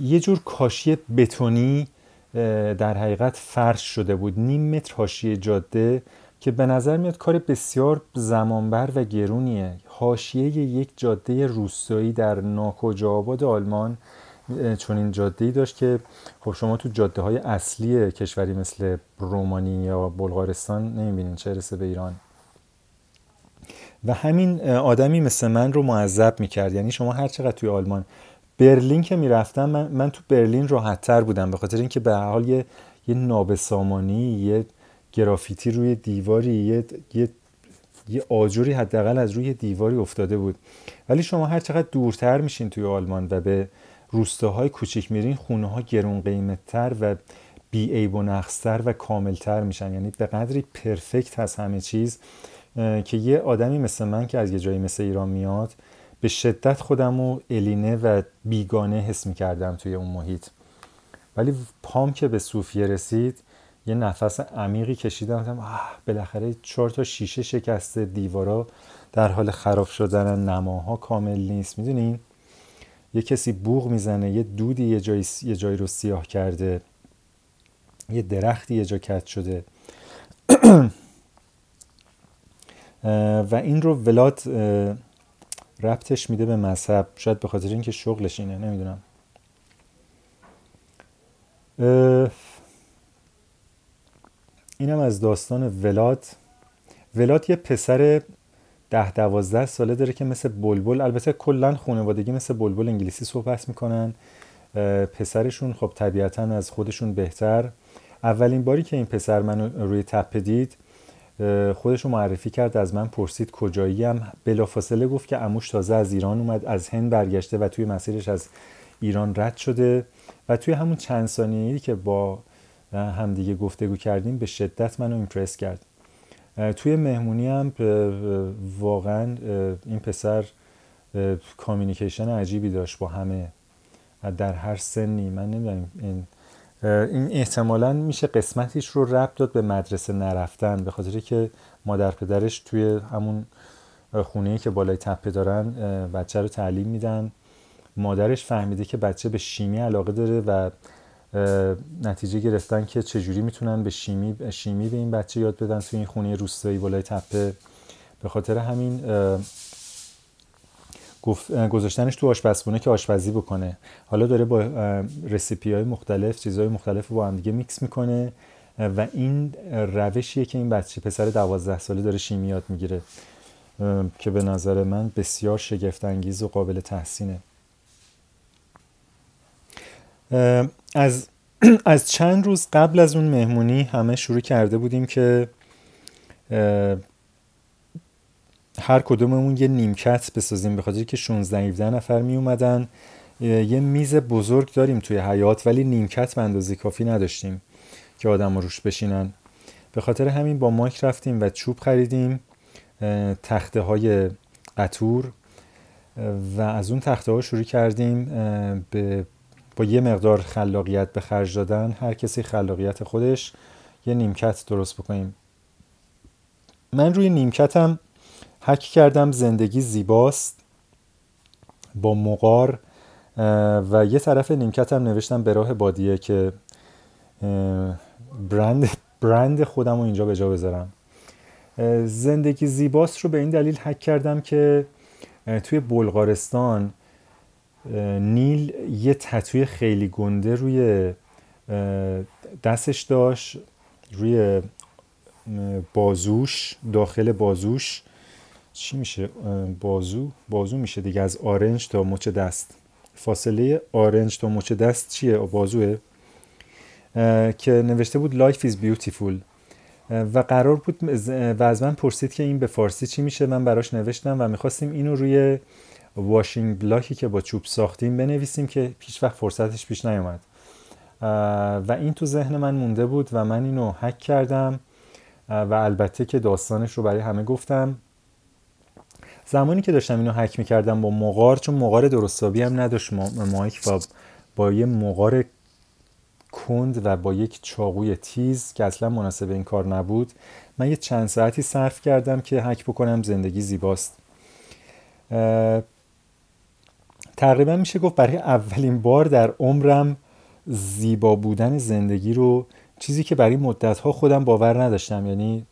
یه جور کاشی بتونی در حقیقت فرش شده بود. نیم متر حاشیه جاده که به نظر میاد کار بسیار زمانبر و گرونیه. حاشیه یک جاده روستایی در ناکجا آباد آلمان چون این جاده ای داشت که خب شما تو جاده های اصلی کشوری مثل رومانی یا بلغارستان نمی‌بینین چه رسه به ایران. و همین آدمی مثل من رو معذب می‌کرد. یعنی شما هر چقدر توی آلمان برلین که می‌رفتم من, من تو برلین راحت تر بودم به خاطر اینکه به حال یه, یه نابسامانی یه گرافیتی روی دیواری یه, یه, یه آجوری حداقل از روی دیواری افتاده بود. ولی شما هر چقدر دورتر میشین توی آلمان و به روستاهای کوچیک میرین خونه ها گرون قیمتتر و بی عیب و نقصتر و کاملتر میشن. یعنی به قدری پرفکت هست همه چیز که یه آدمی مثل من که از یه جایی مثل ایران میاد به شدت خودم رو الینه و بیگانه حس می‌کردم توی اون محیط. ولی پام که به صوفیه رسید یه نفس عمیقی کشیدم گفتم بالاخره چهار تا شیشه شکسته دیوارا در حال خراب شدن نماها کامل نیست. می‌دونین یه کسی بوغ می‌زنه یه دودی یه جایی, یه جایی رو سیاه کرده یه درختی یه جا کت شده. و این رو ولاد ربطش میده به مذهب. شاید به خاطر اینکه شغلش اینه نمی‌دونم. اینم از داستان ولاد ولاد یه پسر ده دوازده ساله داره که مثل بلبل البته کلا خانوادگی مثل بلبل انگلیسی صحبت می‌کنن. پسرشون خب طبیعتا از خودشون بهتر. اولین باری که این پسر منو روی تپه دید خودش رو معرفی کرد از من پرسید کجاییم بلافاصله گفت که اموش تازه از ایران اومد از هند برگشته و توی مسیرش از ایران رد شده. و توی همون چند ثانیه‌ای که با همدیگه گفتگو کردیم به شدت منو ایمپرس کرد. توی مهمونی هم واقعا این پسر کامیونیکیشن عجیبی داشت با همه. در هر سنی من نمی‌دونم این این احتمالا میشه قسمتیش رو ربط داد به مدرسه نرفتن به خاطر که مادر پدرش توی همون خونه که بالای تپه دارن بچه رو تعلیم میدن. مادرش فهمیده که بچه به شیمی علاقه داره و نتیجه گرفتن که چجوری می‌تونن به شیمی شیمی به این بچه یاد بدن توی این خونه روستایی بالای تپه. به خاطر همین گذاشتنش تو آشپزخونه که آشپزی بکنه. حالا داره با رسیپی های مختلف چیزهای مختلف با هم دیگه میکس می‌کنه و این روشیه که این بچه پسر دوازده ساله داره شیمیات می‌گیره که به نظر من بسیار شگفت انگیز و قابل تحسینه. از از چند روز قبل از اون مهمونی همه شروع کرده بودیم که هر کدوممون یه نیمکت بسازیم به خاطر که 16 17 نفر می اومدن. یه میز بزرگ داریم توی حیات ولی نیمکت به اندازه کافی نداشتیم که آدم روش بشینن. به خاطر همین با مایک رفتیم و چوب خریدیم تخته های قطور. و از اون تخته ها شروع کردیم به با یه مقدار خلاقیت به خرج دادن هر کسی خلاقیت خودش یه نیمکت درست بکنیم. من روی نیمکتم حک کردم زندگی زیباست با مقار و یه طرف نیمکتم نوشتم به راه بادیه که برند برند خودم رو اینجا به جا بذارم. زندگی زیباست رو به این دلیل حک کردم که توی بلغارستان نیل یه تتوی خیلی گنده روی دستش داشت روی بازوش داخل بازوش. چی میشه؟ بازو؟ بازو میشه دیگه از آرنج تا مچ دست. فاصله آرنج تا مچ دست چیه؟ بازوه. که نوشته بود Life is beautiful. و قرار بود و از من پرسید که این به فارسی چی میشه؟ من براش نوشتم و می‌خواستیم اینو روی واشینگ بلاکی که با چوب ساختیم بنویسیم که پیش وقت فرصتش پیش نیومد. و این تو ذهن من مونده بود و من اینو حک کردم. و البته که داستانش رو برای همه گفتم. زمانی که داشتم اینو حک می‌کردم با مقار چون مقار درستابی هم نداشت. مایک و با یه مقار کند و با یک چاقوی تیز که اصلا مناسب این کار نبود من یه چند ساعتی صرف کردم که حک بکنم زندگی زیباست. تقریبا میشه گفت برای اولین بار در عمرم زیبا بودن زندگی رو چیزی که برای مدت ها خودم باور نداشتم. یعنی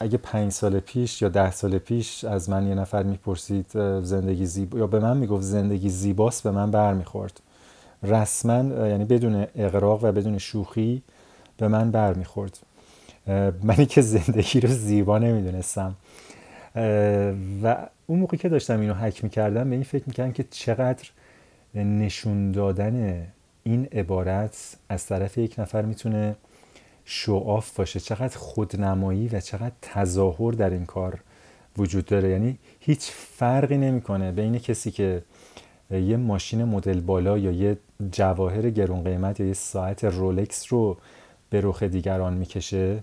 اگه پنج سال پیش یا ده سال پیش از من یه نفر می‌پرسید زندگی زیبا یا به من می‌گفت زندگی زیباست به من برمیخورد. رسما یعنی بدون اقراق و بدون شوخی به من برمیخورد. منی که زندگی رو زیبا نمی‌دونستم. و اون موقع که داشتم اینو حک می‌کردم به این فکر می‌کردم که چقدر نشون دادن این عبارت از طرف یک نفر می‌تونه شعاف باشه. چقدر خودنمایی و چقدر تظاهر در این کار وجود داره. یعنی هیچ فرقی نمی‌کنه بین کسی که یه ماشین مدل بالا یا یه جواهر گرون قیمت یا یه ساعت رولکس رو به رخ دیگران می‌کشه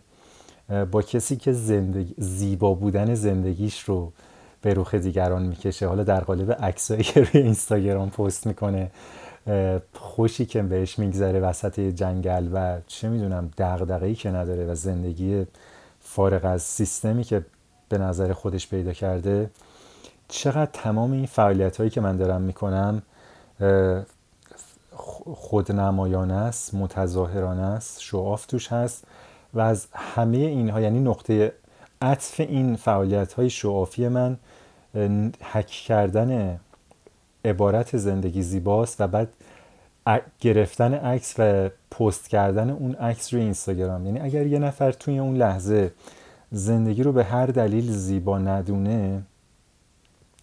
با کسی که زندگی زیبا بودن زندگیش رو به رخ دیگران می‌کشه. حالا در قالب عکسایی که روی اینستاگرام پست می‌کنه خوشی که بهش میگذره وسط جنگل و چه می‌دونم دغدغه‌ای که نداره و زندگی فارغ از سیستمی که به نظر خودش پیدا کرده چقدر تمام این فعالیت هایی که من دارم می‌کنم خودنمایانه است متظاهرانه است شعاف توش هست و از همه اینها یعنی نقطه عطف این فعالیت های شعافی من حک کردن عبارت زندگی زیباست و بعد گرفتن عکس و پست کردن اون عکس روی اینستاگرام. یعنی اگر یه نفر توی اون لحظه زندگی رو به هر دلیل زیبا ندونه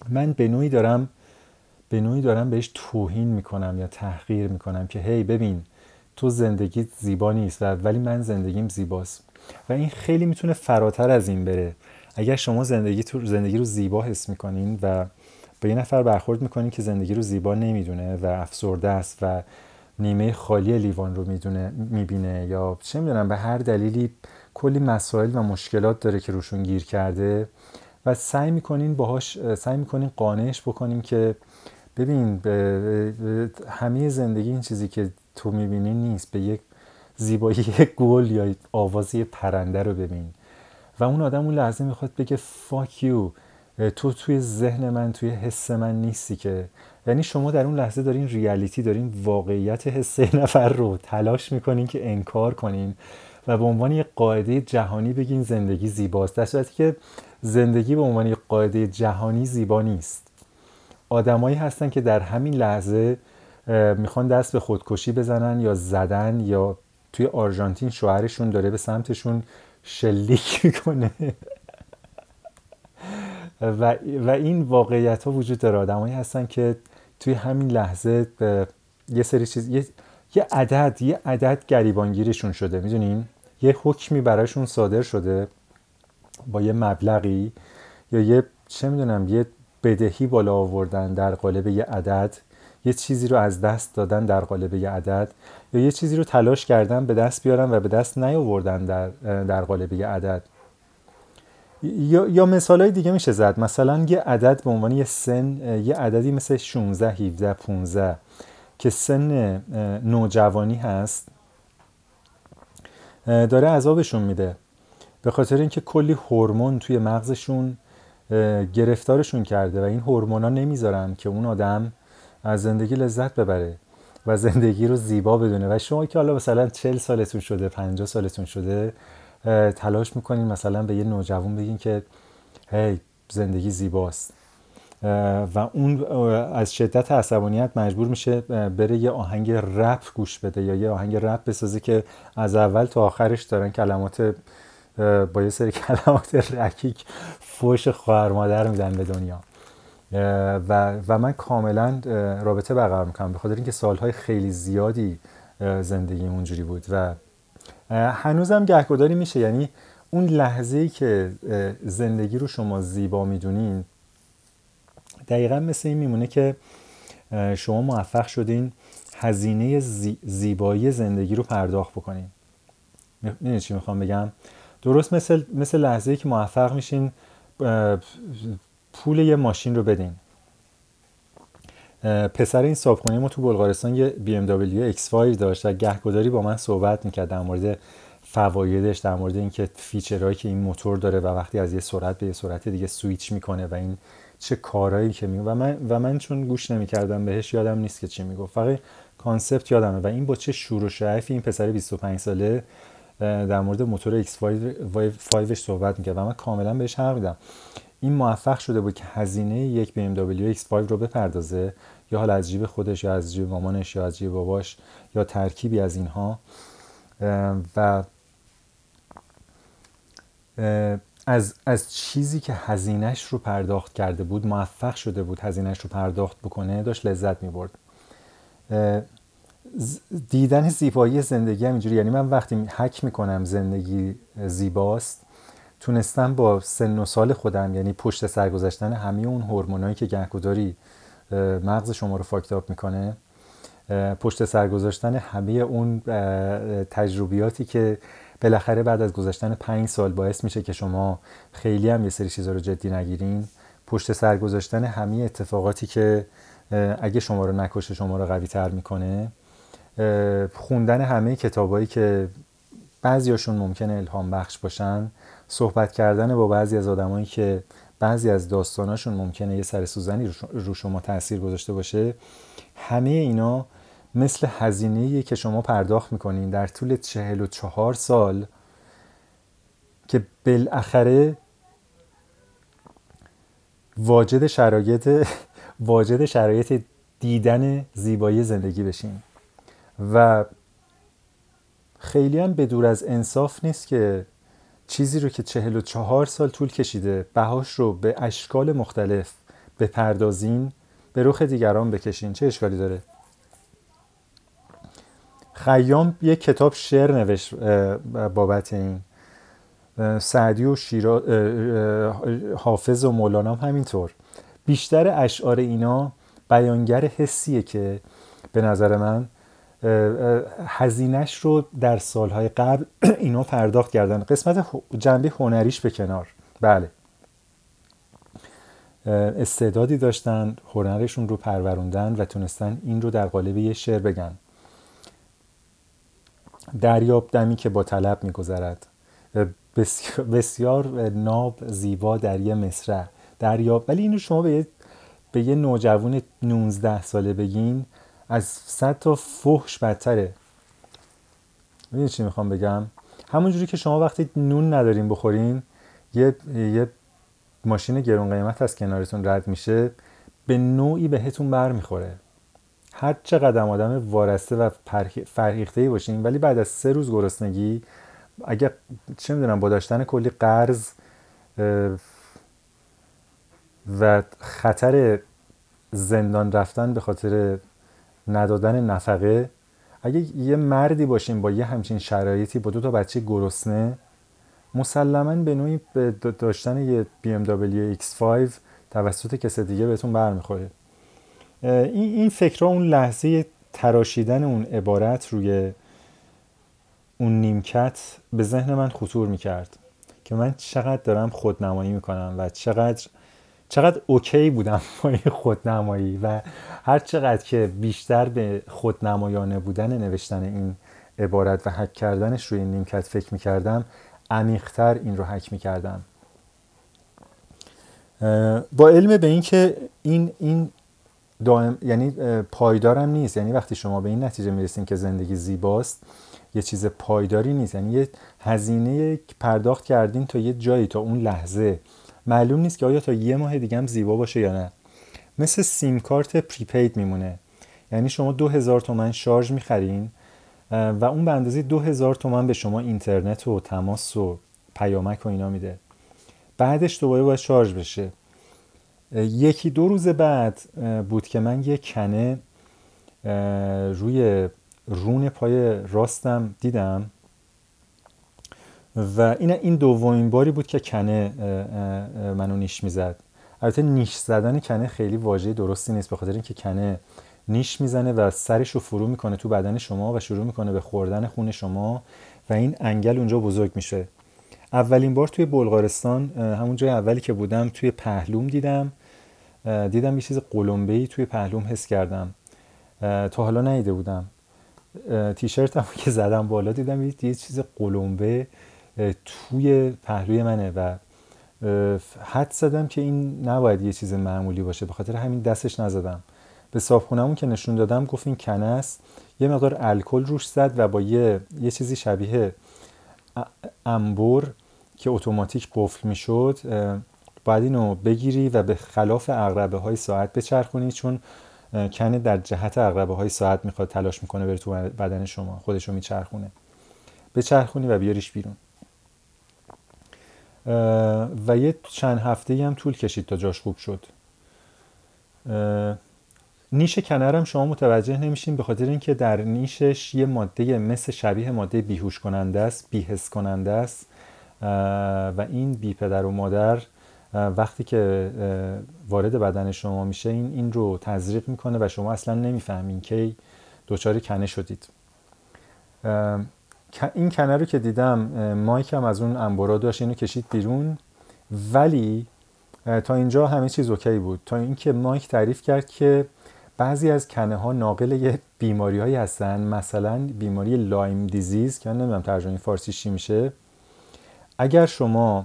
من به نوعی دارم به نوعی دارم بهش توهین می‌کنم یا تحقیر می‌کنم که هی ببین تو زندگی زیبا نیست و ولی من زندگیم زیباست. و این خیلی می‌تونه فراتر از این بره. اگر شما زندگی تو زندگی رو زیبا حس می‌کنین و با یه نفر برخورد می‌کنین که زندگی رو زیبا نمی‌دونه و افسرده است و نیمه خالی لیوان رو می‌دونه می‌بینه یا چه می‌دونم به هر دلیلی کلی مسائل و مشکلات داره که روشون گیر کرده و سعی می‌کنین باهاش سعی می‌کنین قانعش بکنیم که ببین به همه زندگی این چیزی که تو می‌بینی نیست. به یک زیبایی گل یا آوازی پرنده رو ببین. و اون آدم اون لحظه می‌خواد بگه فاک یو تو توی ذهن من توی حس من نیستی که. یعنی شما در اون لحظه دارین ریالیتی دارین واقعیت حس نفر رو تلاش می‌کنین که انکار کنین و به عنوان یک قاعده جهانی بگین زندگی زیباست. در صورتی که زندگی به عنوان یک قاعده جهانی زیبا نیست. آدمایی هستن که در همین لحظه می‌خوان دست به خودکشی بزنن یا زدن یا توی آرژانتین شوهرشون داره به سمتشون شلیک می‌کنه. و, و این واقعیت ها وجود داره. آدمایی هستن که توی همین لحظه یه سری چیز یه, یه عدد یه عدد گریبانگیرشون شده. می‌دونین؟ یه حکمی براشون صادر شده با یه مبلغی یا یه چه می‌دونم یه بدهی بالا آوردن در قالب یه عدد. یه چیزی رو از دست دادن در قالب یه عدد. یا یه چیزی رو تلاش کردن به دست بیارن و به دست نیاوردن در, در قالب یه عدد. یا, یا مثال های دیگه میشه زد. مثلا یه عدد به عنوان یه سن یه عددی مثل 16 17 15 که سن نوجوانی هست داره عذابشون میده. به خاطر اینکه کلی هورمون توی مغزشون گرفتارشون کرده و این هورمونا نمی‌ذارن که اون آدم از زندگی لذت ببره. و زندگی رو زیبا بدونه. و شما که حالا مثلا 40 سالتون شده 50 سالتون شده تلاش می‌کنین مثلا به یه نوجوان بگین که هی زندگی زیباست. و اون از شدت عصبانیت مجبور میشه بره یه آهنگ رپ گوش بده یا یه آهنگ رپ بسازه که از اول تا آخرش دارن کلمات با یه سری کلمات رکیک فوش خواهر مادر میدن به دنیا. و, و من کاملا رابطه برقرار می‌کنم. به خاطر اینکه سالهای خیلی زیادی زندگی اونجوری بود و هنوزم گهگداری میشه. یعنی اون لحظه ای که زندگی رو شما زیبا می‌دونین دقیقا مثل این میمونه که شما موفق شدین هزینه زیبایی زندگی رو پرداخت بکنین. می‌دونی چی می‌خوام بگم؟ درست مثل, مثل لحظه ای که موفق میشین پول یه ماشین رو بدین. پسر این صابخونه ما تو بلغارستان یه BMW X5 داشت و گهگداری با من صحبت می‌کرد در مورد فوایدش در مورد اینکه feature هایی که این موتور داره و وقتی از یه سرعت به یه سرعت دیگه سویچ می‌کنه و این چه کارهایی که میگه و من و من چون گوش نمی‌کردم بهش یادم نیست که چی می‌گفت. فقط concept یادمه و این با چه شور و شعفی این پسر 25 ساله در مورد موتور X5 صحبت می‌کرد و من کاملا بهش حق میدم. این موفق شده بود که هزینه یک BMW X5 رو بپردازه یا حالا از جیب خودش یا از جیب مامانش یا از جیب باباش یا ترکیبی از اینها. و از, از چیزی که هزینهش رو پرداخت کرده بود موفق شده بود هزینهش رو پرداخت بکنه داشت لذت می برد دیدن زیبایی زندگی هم اینجوری یعنی من وقتی حک می‌کنم زندگی زیباست تونستم با سن و سال خودم یعنی پشت سر گذاشتن همه اون هورمونایی که گهگداری مغز شما رو فاکتاب می‌کنه پشت سر گذاشتن همه اون تجربیاتی که بالاخره بعد از گذشتن پنج سال باعث میشه که شما خیلی هم یه سری چیزا رو جدی نگیرین. پشت سر گذاشتن همه اتفاقاتی که اگه شما رو نکشه شما رو قوی تر می‌کنه خوندن همه کتابایی که بعضیاشون ممکنه الهام بخش باشن. صحبت کردن با بعضی از آدمایی که بعضی از داستاناشون ممکنه یه سر سوزنی رو شما تاثیر گذاشته باشه همه اینا مثل هزینه که شما پرداخت می‌کنین در طول چهل و چهار سال که بالاخره واجد شرایط واجد شرایط دیدن زیبایی زندگی بشین. و خیلی هم به دور از انصاف نیست که چیزی رو که چهل و چهار سال طول کشیده بهاش رو به اشکال مختلف بپردازین به رخ دیگران بکشین. چه اشکالی داره؟ خیام یک کتاب شعر نوشت بابت این. سعدی و شیرا حافظ و مولانا هم همینطور. بیشتر اشعار اینا بیانگر حسیه که به نظر من هزینش رو در سالهای قبل اینا پرداخت کردن. قسمت جنبه هنریش به کنار. بله. استعدادی داشتن هنرشون رو پروروندن و تونستن این رو در قالب یه شعر بگن. دریاب دمی که با طلب میگذرد. بسیار, بسیار ناب زیبا در یه مصرع. دریاب ولی اینو شما به یه, به یه نوجوان 19 ساله بگین از صد تا فحش بدتره. می‌دونی چی می‌خوام بگم؟ همونجوری که شما وقتی نون ندارین بخورین یه, یه ماشین گرون قیمت از کنارتون رد میشه به نوعی بهتون بر می‌خوره هر چقدر آدم وارسته و فرهیخته باشین ولی بعد از سه روز گرسنگی اگه چه می‌دونم با داشتن کلی قرض و خطر زندان رفتن به خاطر ندادن نفقه. اگه یه مردی باشین با یه همچین شرایطی با دو تا بچه گرسنه مسلما به نوعی به داشتن یه BMW X5 توسط کسی دیگه بهتون برمیخوره. این این فکرها اون لحظه تراشیدن اون عبارت روی اون نیمکت به ذهن من خطور می‌کرد که من چقدر دارم خودنمایی می‌کنم و چقدر چقدر اوکی بودم با این خودنمایی و هر چقدر که بیشتر به خودنمایانه بودن نوشتن این عبارت و حک کردنش روی این نیمکت فکر می‌کردم عمیقتر این رو حک می‌کردم. با علم به اینکه این این دائم یعنی پایدارم نیست یعنی وقتی شما به این نتیجه می‌رسین که زندگی زیباست یه چیز پایداری نیست یعنی یه هزینه پرداخت کردین تا یه جایی تا اون لحظه. معلوم نیست که آیا تا یه ماه دیگه هم زیبا باشه یا نه. مثل سیم کارت پریپید میمونه. یعنی شما دو هزار تومن شارژ می‌خرین و اون به اندازه دو هزار تومن به شما اینترنت و تماس و پیامک و اینا میده. بعدش دوباره باید شارژ بشه. یکی دو روز بعد بود که من یه کنه روی رون پای راستم دیدم. و این این دومین باری بود که کنه منو نیش می‌زد. البته نیش زدن کنه خیلی واژه درستی نیست به خاطر اینکه کنه نیش می‌زنه و سرش رو فرو می‌کنه تو بدن شما و شروع می‌کنه به خوردن خون شما و این انگل اونجا بزرگ میشه. اولین بار توی بلغارستان همون جای اولی که بودم توی پهلوم دیدم. دیدم یه چیز قلمبه توی پهلوم حس کردم. تا حالا نیده بودم. تیشرتم که زدم بالا دیدم یه چیز قلمبه توی پهلوی منه و حد زدم که این نباید یه چیز معمولی باشه. به خاطر همین دستش نزدم. به صابخونمون که نشون دادم گفت این کنه یه مقدار الکل روش زد و با یه, یه چیزی شبیه انبر که اتوماتیک قفل می‌شد باید اینو بگیری و به خلاف اقربه های ساعت بچرخونی چون کنه در جهت اقربه های ساعت می‌خواد تلاش می‌کنه بره تو بدن شما خودشو میچرخونه. بچرخونی و بیاریش بیرون. و یه چند هفته هم طول کشید تا جاش خوب شد. نیش کنرم شما متوجه نمیشین به خاطر اینکه در نیشش یه ماده مثل شبیه ماده بیهوش کننده است بیهس کننده است. و این بی پدر و مادر وقتی که وارد بدن شما میشه این این رو تزریق می‌کنه و شما اصلا نمی‌فهمین که دچار کنه شدید. این کنه رو که دیدم مایک هم از اون انبرا داشت اینو کشید بیرون. ولی تا اینجا همه چیز okay بود. تا اینکه مایک تعریف کرد که بعضی از کنه ها ناقل یه بیماری هایی هستن. مثلا بیماری Lyme disease که نمی‌دونم ترجمه فارسی چی میشه. اگر شما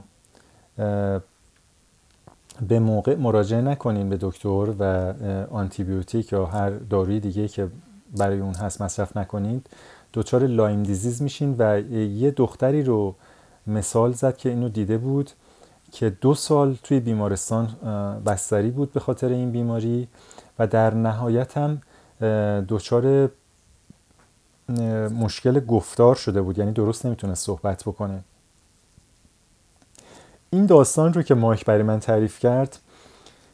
به موقع مراجعه نکنین به دکتر و آنتیبیوتیک یا هر داروی دیگه که برای اون هست مصرف نکنید دچار لایم دیزیز میشین و یه دختری رو مثال زد که اینو دیده بود که دو سال توی بیمارستان بستری بود به خاطر این بیماری و در نهایت هم دچار مشکل گفتار شده بود. یعنی درست نمی‌تونه صحبت بکنه. این داستان رو که مایک برای من تعریف کرد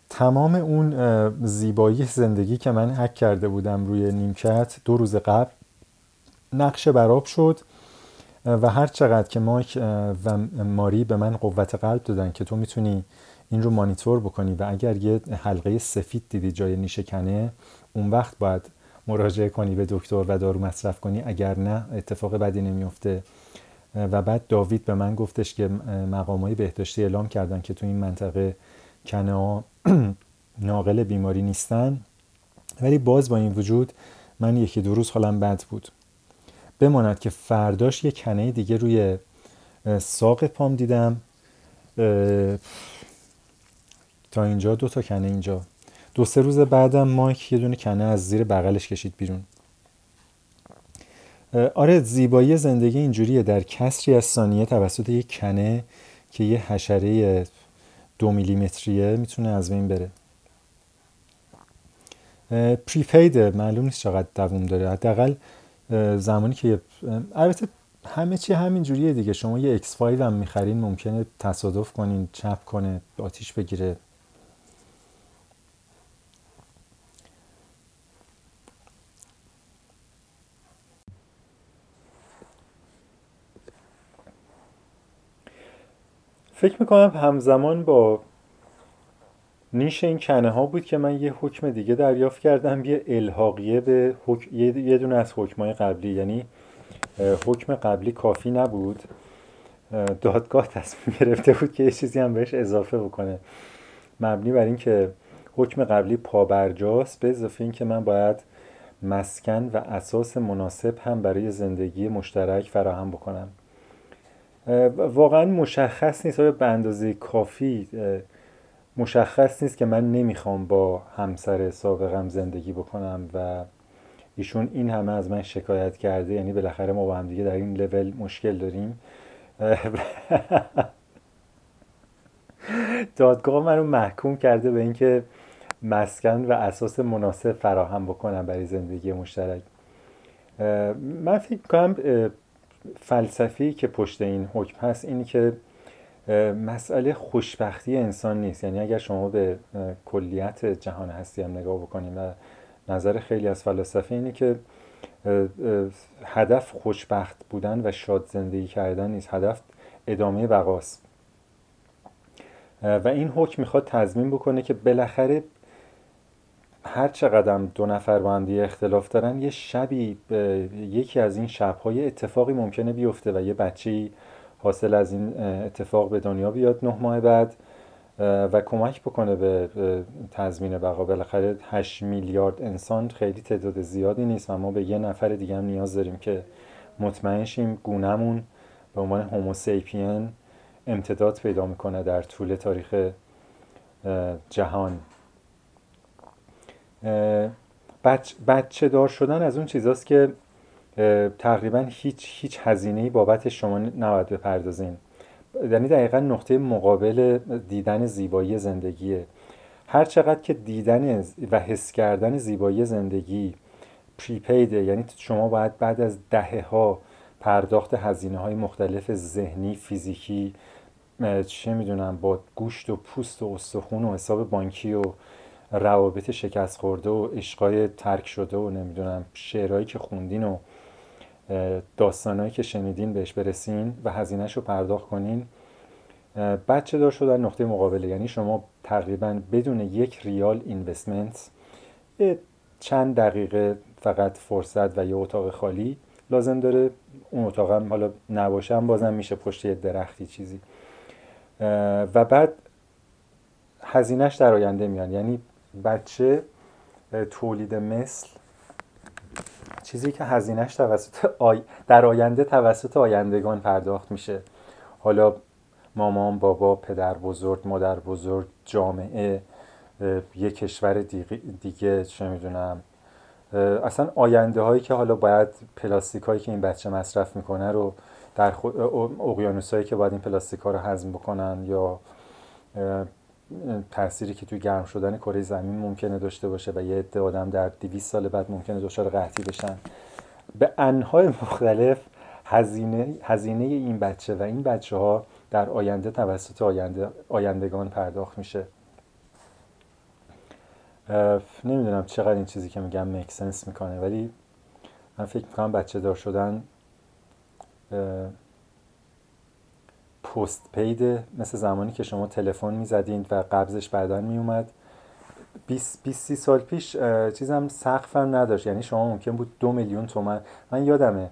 تمام اون زیبایی زندگی که من حک کرده بودم روی نیمکت دو روز قبل نقشه براب شد و هر چقدر که مایک و ماری به من قوت قلب دادن که تو می‌تونی این رو مانیتور بکنی و اگر یه حلقه سفید دیدی جای نیشه کنه اون وقت باید مراجعه کنی به دکتر و دارو مصرف کنی. اگر نه اتفاق بدی نمیفته و بعد داوید به من گفتش که مقام های بهداشتی اعلام کردن که تو این منطقه کنه ناقل بیماری نیستن. ولی باز با این وجود من یکی دو روز حالم بد بود. بماند که فرداش یه کنه دیگه روی ساق پام دیدم. تا اینجا دو تا کنه اینجا. دو سه روز بعدم مایک یه دونه کنه از زیر بغلش کشید بیرون. آره زیبایی زندگی اینجوریه. در کسری از ثانیه توسط یک کنه که یه حشره دو میلیمتریه می‌تونه از بین بره. پریپیده معلوم نیست چقدر دووم داره. حداقل زمانی که البته همه چی همین جوریه دیگه. شما یه X5 هم می‌خرین ممکنه تصادف کنین چپ کنه آتیش بگیره. فکر می‌کنم همزمان با نیش این کنه ها بود که من یه حکم دیگه دریافت کردم یه الحاقیه به یه دونه از حکمای قبلی یعنی حکم قبلی کافی نبود. دادگاه تصمیم گرفته بود که یه چیزی هم بهش اضافه بکنه. مبنی بر اینکه حکم قبلی پابرجاست به اضافه اینکه من باید مسکن و اساس مناسب هم برای زندگی مشترک فراهم بکنم. واقعا مشخص نیست به اندازه کافی مشخص نیست که من نمی‌خوام با همسر سابقم زندگی بکنم و ایشون این همه از من شکایت کرده یعنی بالاخره ما با هم دیگه در این لول مشکل داریم. دادگاه من رو محکوم کرده به اینکه مسکن و اساس مناسب فراهم بکنم برای زندگی مشترک. من فکر کنم فلسفی که پشت این حکم هست اینی که مسئله خوشبختی انسان نیست. یعنی اگر شما به کلیت جهان هستی هم نگاه بکنیم و نظر خیلی از فلاسفه اینه که هدف خوشبخت بودن و شاد زندگی کردن نیست. هدف ادامه بقاست. و این حکم می‌خواد تضمین بکنه که بالاخره هر چقدر دو نفر با هم اختلاف دارن یه شبی یکی از این شبهای اتفاقی ممکنه بیفته و یه بچه حاصل از این اتفاق به دنیا بیاد نه ماه بعد و کمک بکنه به تضمین بقا. بالاخره 8 میلیارد انسان خیلی تعداد زیادی نیست و ما به یه نفر دیگه هم نیاز داریم که مطمئن شیم گونمون به عنوان هوموسیپین امتداد پیدا می‌کنه در طول تاریخ جهان. بچه دار شدن از اون چیزاست که تقریبا هیچ هیچ هزینه بابت شما نباید بپردازین. یعنی دقیقا نقطه مقابل دیدن زیبایی زندگیه. هر چقدر که دیدن و حس کردن زیبایی زندگی پریپیده یعنی شما باید بعد از دهه ها پرداخت هزینه های مختلف ذهنی فیزیکی چه می‌دونم با گوشت و پوست و استخون و حساب بانکی و روابط شکست خورده و عشقای ترک شده و نمی‌دونم شعرهایی که خوندین و داستانهایی که شنیدین بهش برسین و هزینهش رو پرداخت کنین. بچه دار شدن نقطه مقابله. یعنی شما تقریبا بدون یک ریال اینوستمنت چند دقیقه فقط فرصت و یه اتاق خالی لازم داره. اون اتاق هم حالا نباشم بازم میشه پشت یه درختی چیزی. و بعد هزینهش در آینده میان یعنی بچه تولید مثل چیزی که هزینهش توسط آی... در آینده توسط آیندگان پرداخت میشه. حالا مامان بابا پدر بزرگ مادر بزرگ جامعه یه کشور دیگه چه می‌دونم. اصلا آینده هایی که حالا باید پلاستیک هایی که این بچه مصرف می‌کنه رو در اقیانوس هایی که باید این پلاستیک ها رو هضم بکنن یا تأثیری که توی گرم شدن کره زمین ممکنه داشته باشه و یه عده آدم در 200 سال بعد ممکنه دچار قحطی بشن. به انهای مختلف هزینه, هزینه این بچه و این بچه ها در آینده توسط آینده آیندگان پرداخت میشه. نمی‌دونم چقدر این چیزی که میگم مکسنس می‌کنه ولی من فکر می‌کنم بچه دار شدن پست پیده مثل زمانی که شما تلفن می‌زدین و قبضش بعدا میومد 20 30 سال پیش چیزم سقفم نداشت. یعنی شما ممکن بود دو میلیون تومن. من یادمه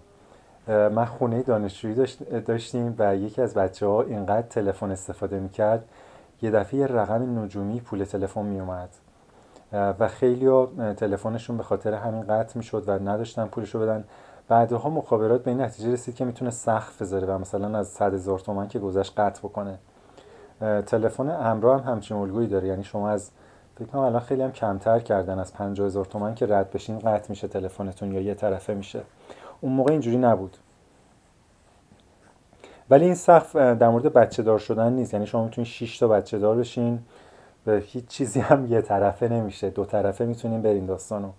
من خونه دانشجویی داشتیم و یکی از بچه ها اینقدر تلفن استفاده می‌کرد یه دفعه رقم نجومی پول تلفن میومد و خیلی تلفنشون به خاطر همین قطع می‌شد و نداشتن پولشو بدن. بعدها مخابرات به این نتیجه رسید که می‌تونه سقف بذاره و مثلا از 100 هزار تومن که گذشت قطع بکنه. تلفن همراه هم همچین الگویی داره. یعنی شما از فکر کنم الان خیلی هم کمتر کردن. از 50 هزار تومن که رد بشین قطع میشه تلفنتون یا یه طرفه میشه. اون موقع اینجوری نبود. ولی این سقف در مورد بچه دار شدن نیست. یعنی شما می‌تونید 6 تا بچه دار بشین. به هیچ چیزی هم یه طرفه نمیشه. دو طرفه می‌تونیم برین داستانو.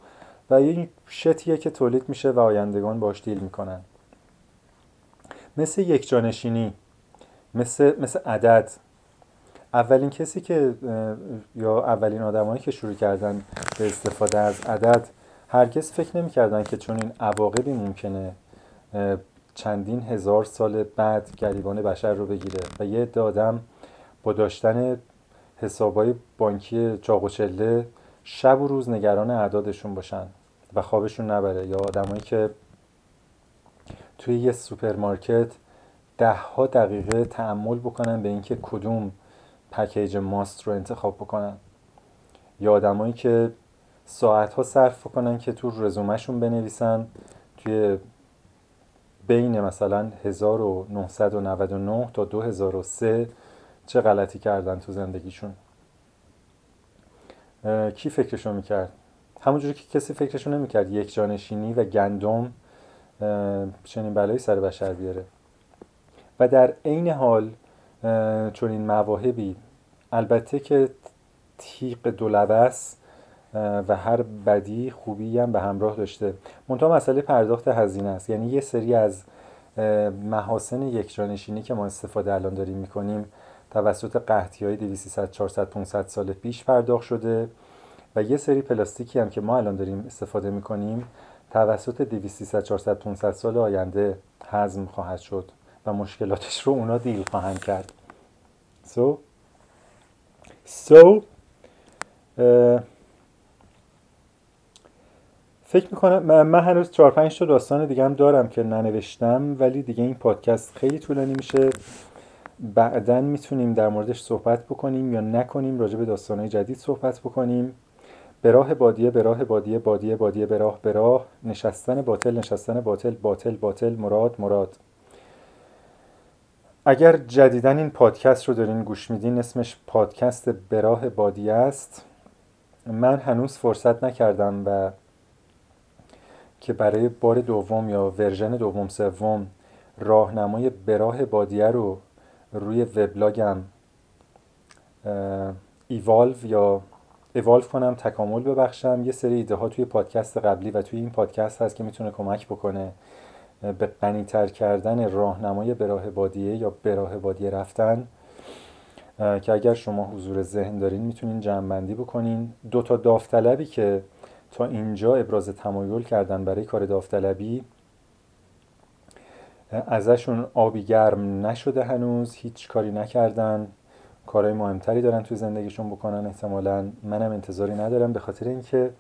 و این شتیه که تولید میشه و آیندگان باش دیل می‌کنن. مثل یک جانشینی مثل, مثل عدد. اولین کسی که یا اولین آدمایی که شروع کردن به استفاده از عدد هرگز فکر نمی‌کردن که چون این عواقبی ممکنه چندین هزار سال بعد گریبان بشر رو بگیره. و یه عده آدم با داشتن حسابای بانکی چاق و چله شب و روز نگران اعدادشون باشن. و خوابشون نبره. یا آدمایی که توی یه سوپرمارکت ده ها دقیقه تأمل بکنن به اینکه کدوم package ماست رو انتخاب بکنن. یا آدمایی که ساعت ها صرف کنن که تو رزومهشون بنویسن. توی بین مثلا 1999 تا 2003 چه غلطی کردن تو زندگیشون. کی فکرشو می‌کرد؟ همونجوری که کسی فکرشو نمی‌کرد یک جانشینی و گندم چنین بلایی سر بشر بیاره. و در عین حال چون این مواهبی البته که تیق دولبس و هر بدی خوبی هم به همراه داشته. منتها مسئله پرداخت هزینه است. یعنی یه سری از محاسن یکجانشینی که ما استفاده الان داریم می‌کنیم توسط قحطی های 200 400 500 سال پیش پرداخت شده. و یه سری پلاستیکی هم که ما الان داریم استفاده می‌کنیم توسط 200 400 500 سال آینده هضم خواهد شد و مشکلاتش رو اونا دیل خواهند کرد. So so فکر می‌کنم من هنوز 4 5 تا داستان دیگه هم دارم که ننوشتم ولی دیگه این پادکست خیلی طولانی میشه. بعدا می‌تونیم در موردش صحبت بکنیم یا نکنیم راجع به داستانهای جدید صحبت بکنیم. به راه بادیه به راه بادیه بادیه بادیه به راه به راه. نشستن باطل نشستن باطل باطل باطل مراد مراد. اگر جدیدا این پادکست رو دارین گوش میدین اسمش پادکست به راه بادیه است. من هنوز فرصت نکردم و که برای بار دوم یا version دوم سوم راهنمای به راه بادیه رو روی وبلاگم ایوالو یا ایوالو کنم تکامل ببخشم. یه سری ایده ها توی پادکست قبلی و توی این پادکست هست که می‌تونه کمک بکنه به غنیتر کردن راهنمای براه بادیه یا براه بادیه رفتن که اگر شما حضور ذهن دارین می‌تونین جمع بکنین. دو تا داوطلبی که تا اینجا ابراز تمایل کردن برای کار داوطلبی ازشون آبی گرم نشده هنوز هیچ کاری نکردن. کارهای مهمتری دارن توی زندگیشون بکنن. احتمالا منم انتظاری ندارم به خاطر اینکه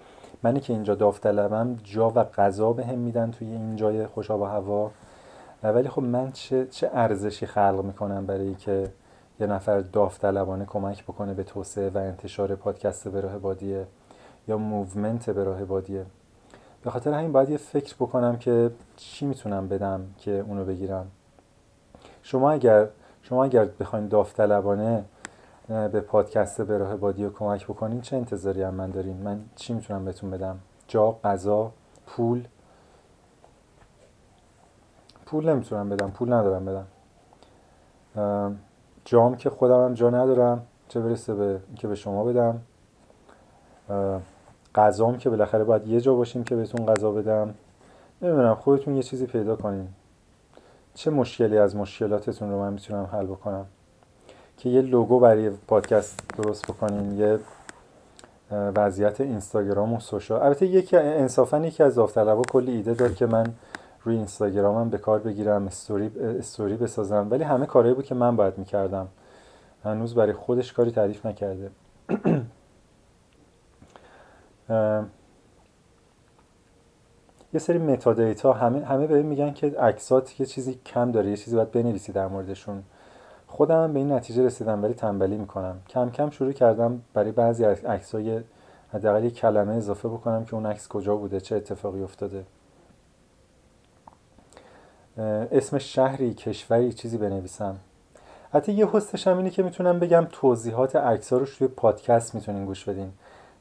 منی که اینجا داوطلبم جا و غذا بهم میدن توی این جای خوش آب و هوا. ولی خب من چه, چه ارزشی خلق می‌کنم برای که یه نفر داوطلبانه کمک بکنه به توسعه و انتشار پادکست به راه بادیه یا movement به راه بادیه به خاطر همین باید یه فکر بکنم که چی می‌تونم بدم که اونو بگیرم. شما اگر شما اگر بخواین داوطلبانه به پادکست به راه بادیه کمک بکنین. چه انتظاری هم من دارین؟ من چی می‌تونم بهتون بدم؟ جا غذا پول؟ پول نمی‌تونم بدم پول ندارم بدم. جام که خودم هم جا ندارم. چه برسه به که به شما بدم. غذام که بالاخره باید یه جا باشیم که بهتون غذا بدم. نمی‌دونم خودتون یه چیزی پیدا کنین. چه مشکلی از مشکلاتتون رو من می‌تونم حل بکنم؟ که یه لوگو برای پادکست درست بکنین یه وضعیت اینستاگرام و سوشال. البته یکی انصافا یکی از داوطلبا کلی ایده داد که من روی اینستاگرامم به کار بگیرم استوری استوری بسازم. ولی همه کارهایی بود که من باید می‌کردم. هنوز برای خودش کاری تعریف نکرده. یه سری متا دیتا همه همه به میگن که عکسات یه چیزی کم داره یه چیزی باید بنویسی در موردشون. خودم به این نتیجه رسیدم ولی تنبلی می‌کنم. کم کم شروع کردم برای بعضی عکسای حداقل یه کلمه اضافه بکنم که اون عکس کجا بوده چه اتفاقی افتاده. اسم شهری کشوری چیزی بنویسم. حتی یه هستش هم اینه که می‌تونم بگم توضیحات عکس رو توی پادکست می‌تونین گوش بدین.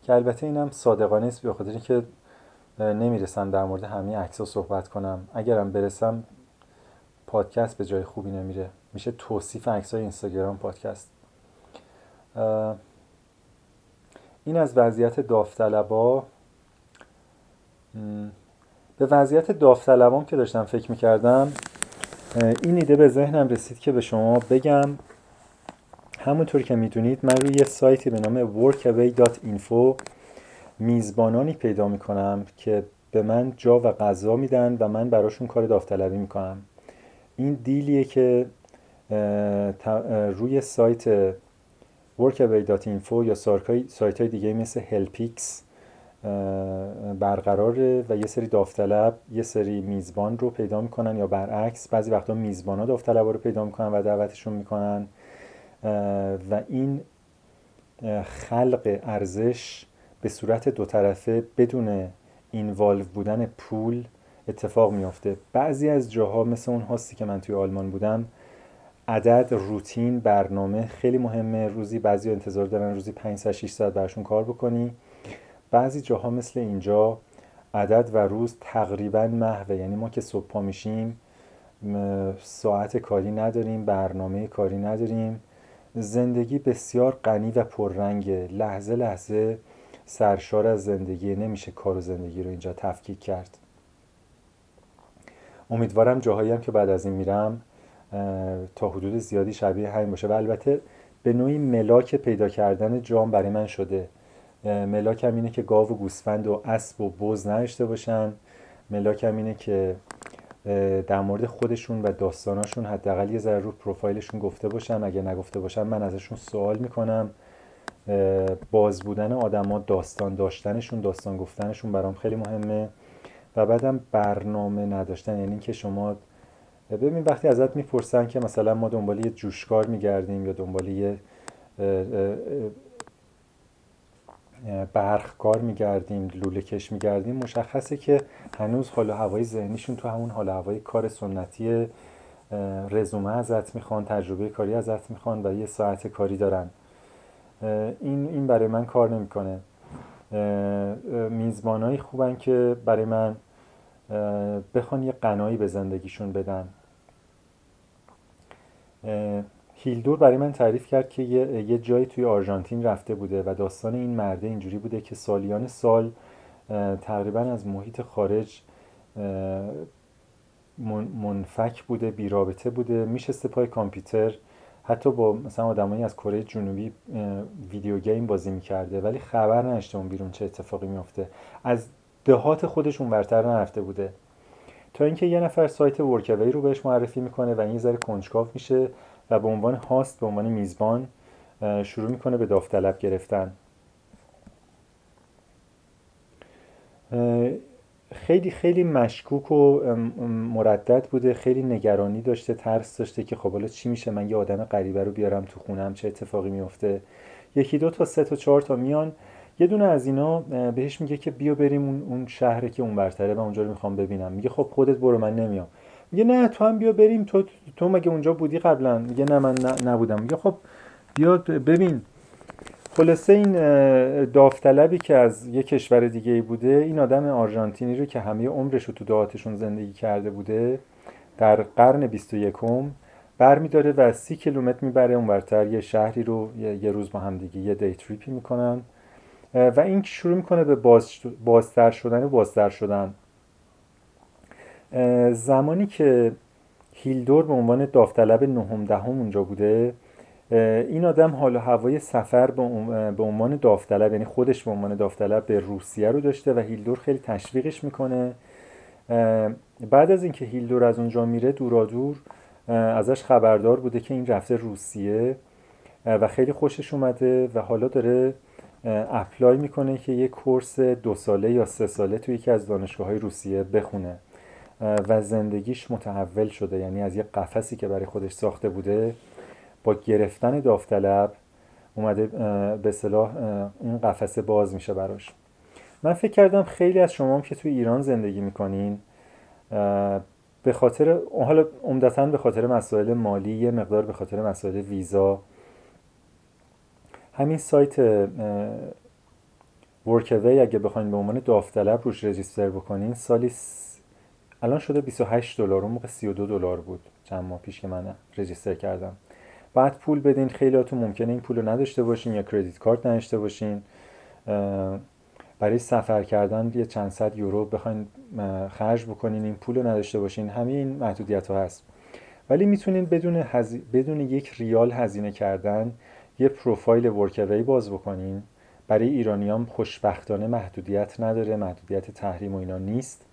که البته اینم صادقانه است به خاطر اینکه نمی‌رسم در مورد همه عکس صحبت کنم. اگرم برسم پادکست به جای خوبی نمیره. میشه توصیف عکس های اینستاگرام پادکست. این از وضعیت داوطلبا. به وضعیت داوطلبام که داشتم فکر می‌کردم این ایده به ذهنم رسید که به شما بگم. همونطور که می‌دونید من روی یه سایتی به نام workaway.info میزبانانی پیدا می‌کنم که به من جا و غذا میدن و من براشون کار داوطلبی می‌کنم. این دیلیه که روی سایت workaway.info یا سایت های دیگه مثل هلپیکس برقراره و یه سری داوطلب یه سری میزبان رو پیدا می‌کنن یا برعکس بعضی وقتا میزبان ها داوطلب رو پیدا می‌کنن و دعوتشون می‌کنن. و این خلق ارزش به صورت دو طرفه بدون اینوالو بودن پول اتفاق میافته. بعضی از جاها مثل اون هاستی که من توی آلمان بودم عدد روتین برنامه خیلی مهمه. روزی بعضی انتظار دارن روزی 5 ساعت 6 ساعت برشون کار بکنی. بعضی جاها مثل اینجا عدد و روز تقریبا محوه. یعنی ما که صبح پا میشیم ساعت کاری نداریم برنامه کاری نداریم. زندگی بسیار غنی و پررنگ لحظه لحظه سرشار از زندگی. نمیشه کار و زندگی رو اینجا تفکیک کرد. امیدوارم جاهایی هم که بعد از این میرم تا حدود زیادی شبیه همین باشه. و البته به نوعی ملاک پیدا کردن جام برای من شده. ملاکم اینه که گاو و گوسفند و اسب و بز نداشته باشن. ملاکم اینه که در مورد خودشون و داستاناشون حداقل یه ذره رو پروفایلشون گفته باشن. اگه نگفته باشن من ازشون سوال می‌کنم. باز بودن آدما داستان داشتنشون داستان گفتنشون برام خیلی مهمه. و بعدم برنامه نداشتن. یعنی که شما ببین وقتی ازت می‌پرسن که مثلا ما دنبال یه جوشکار میگردیم یا دنبال یه برخکار میگردیم لوله کش میگردیم مشخصه که هنوز حال و هوای ذهنیشون تو همون حال و هوای کار سنتی رزومه ازت می‌خوان تجربه کاری ازت می‌خوان و یه ساعت کاری دارن. این این برای من کار نمی‌کنه. میزبانایی خوبن که برای من بخوان یه قنایی به زندگیشون بدن. هیلدور برای من تعریف کرد که یه, یه جایی توی آرژانتین رفته بوده و داستان این مرده اینجوری بوده که سالیان سال تقریبا از محیط خارج منفک بوده بیرابطه بوده میشسته پای کامپیوتر حتی با مثلا آدمایی از کره جنوبی ویدیو گیم بازی می‌کرده ولی خبر نداشته اون بیرون چه اتفاقی میفته از دهات خودش اونورتر نرفته بوده. تا اینکه یه نفر سایت ورکوی رو بهش معرفی می‌کنه و این ذره کنجکاو میشه و به عنوان هاست به عنوان میزبان شروع می‌کنه به داوطلب گرفتن. خیلی خیلی مشکوک و مردد بوده خیلی نگرانی داشته ترس داشته که خب حالا چی میشه من یه آدم غریبه رو بیارم تو خونم چه اتفاقی میفته یکی دو تا سه تا چهار تا میان یه دونه از اینا بهش میگه که بیا بریم اون, اون شهری که اون برتره و اونجا رو می‌خوام ببینم. میگه خب خودت برو من نمیام. میگه نه تو هم بیا بریم. تو تو مگه اونجا بودی قبلا؟ میگه نه من نبودم. میگه خب بیا ببین. خلاصه این داوطلبی که از یه کشور دیگه ای بوده این آدم آرژانتینی رو که همه عمرش رو تو دهاتشون زندگی کرده بوده در قرن 21 برمیداره و سی کیلومتر می‌بره اونورتر. یه شهری رو یه روز با هم دیگه یه دی تریپی می‌کنن. و این شروع می‌کنه به باز بازتر شدن و بازتر شدن. زمانی که هیلدور به عنوان داوطلب نهم دهم اونجا بوده این آدم حال و هوای سفر به عنوان داوطلب یعنی خودش به عنوان داوطلب به روسیه رو داشته و هیلدور خیلی تشویقش می‌کنه. بعد از اینکه هیلدور از اونجا میره دورا دور ازش خبردار بوده که این رفته روسیه و خیلی خوشش اومده و حالا داره اپلای می‌کنه که یه کورس دو ساله یا سه ساله توی یکی از دانشگاه های روسیه بخونه. و زندگیش متحول شده. یعنی از یه قفسی که برای خودش ساخته بوده با گرفتن داوطلب اومده به صلاح اون قفسه باز میشه براش. من فکر کردم خیلی از شما هم که توی ایران زندگی می‌کنین به خاطر حالا عمدتا به خاطر مسائل مالی یه مقدار به خاطر مسائل ویزا همین سایت ورکوی اگه بخواین به عنوان داوطلب روش رجیستر بکنین سالی الان شده 28 دلار اون موقع 32 دلار بود. چند ماه پیش که من رجیستر کردم. بعد پول بدین خیلیاتون ممکنه این پول رو نداشته باشین یا کردیت کارت نداشته باشین. برای سفر کردن یه چند صد یورو بخواین خرج بکنین این پول رو نداشته باشین. همین محدودیت ها هست. ولی می‌تونین بدون, هز... بدون یک ریال هزینه کردن یه پروفایل ورکوی باز بکنین. برای ایرانیام خوشبختانه محدودیت نداره محدودیت تحریم و اینا نیست.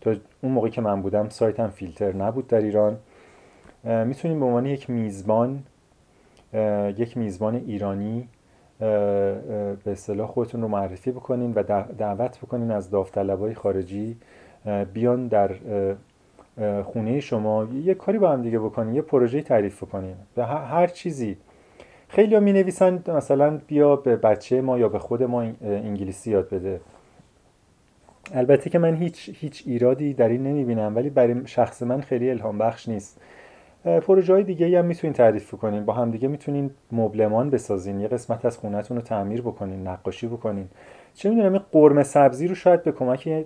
تا اون موقعی که من بودم سایتم فیلتر نبود در ایران. می‌تونیم به عنوان یک میزبان یک میزبان ایرانی به اصطلاح خودتون رو معرفی بکنین و دعوت بکنین از داوطلبای خارجی بیان در خونه شما. یه کاری با هم دیگه بکنین یه پروژه تعریف بکنین. به هر چیزی. خیلی می نویسن مثلا بیا به بچه ما یا به خود ما انگلیسی یاد بده. البته که من هیچ هیچ ایرادی در این نمی بینم ولی برای شخص من خیلی الهام بخش نیست. پروژه های دیگه هم می‌تونین تعریف کنین با هم دیگه می‌تونین مبلمان بسازین. یه قسمت از خونتون رو تعمیر بکنین نقاشی بکنین. چه می‌دونم این قرمه سبزی رو شاید به کمک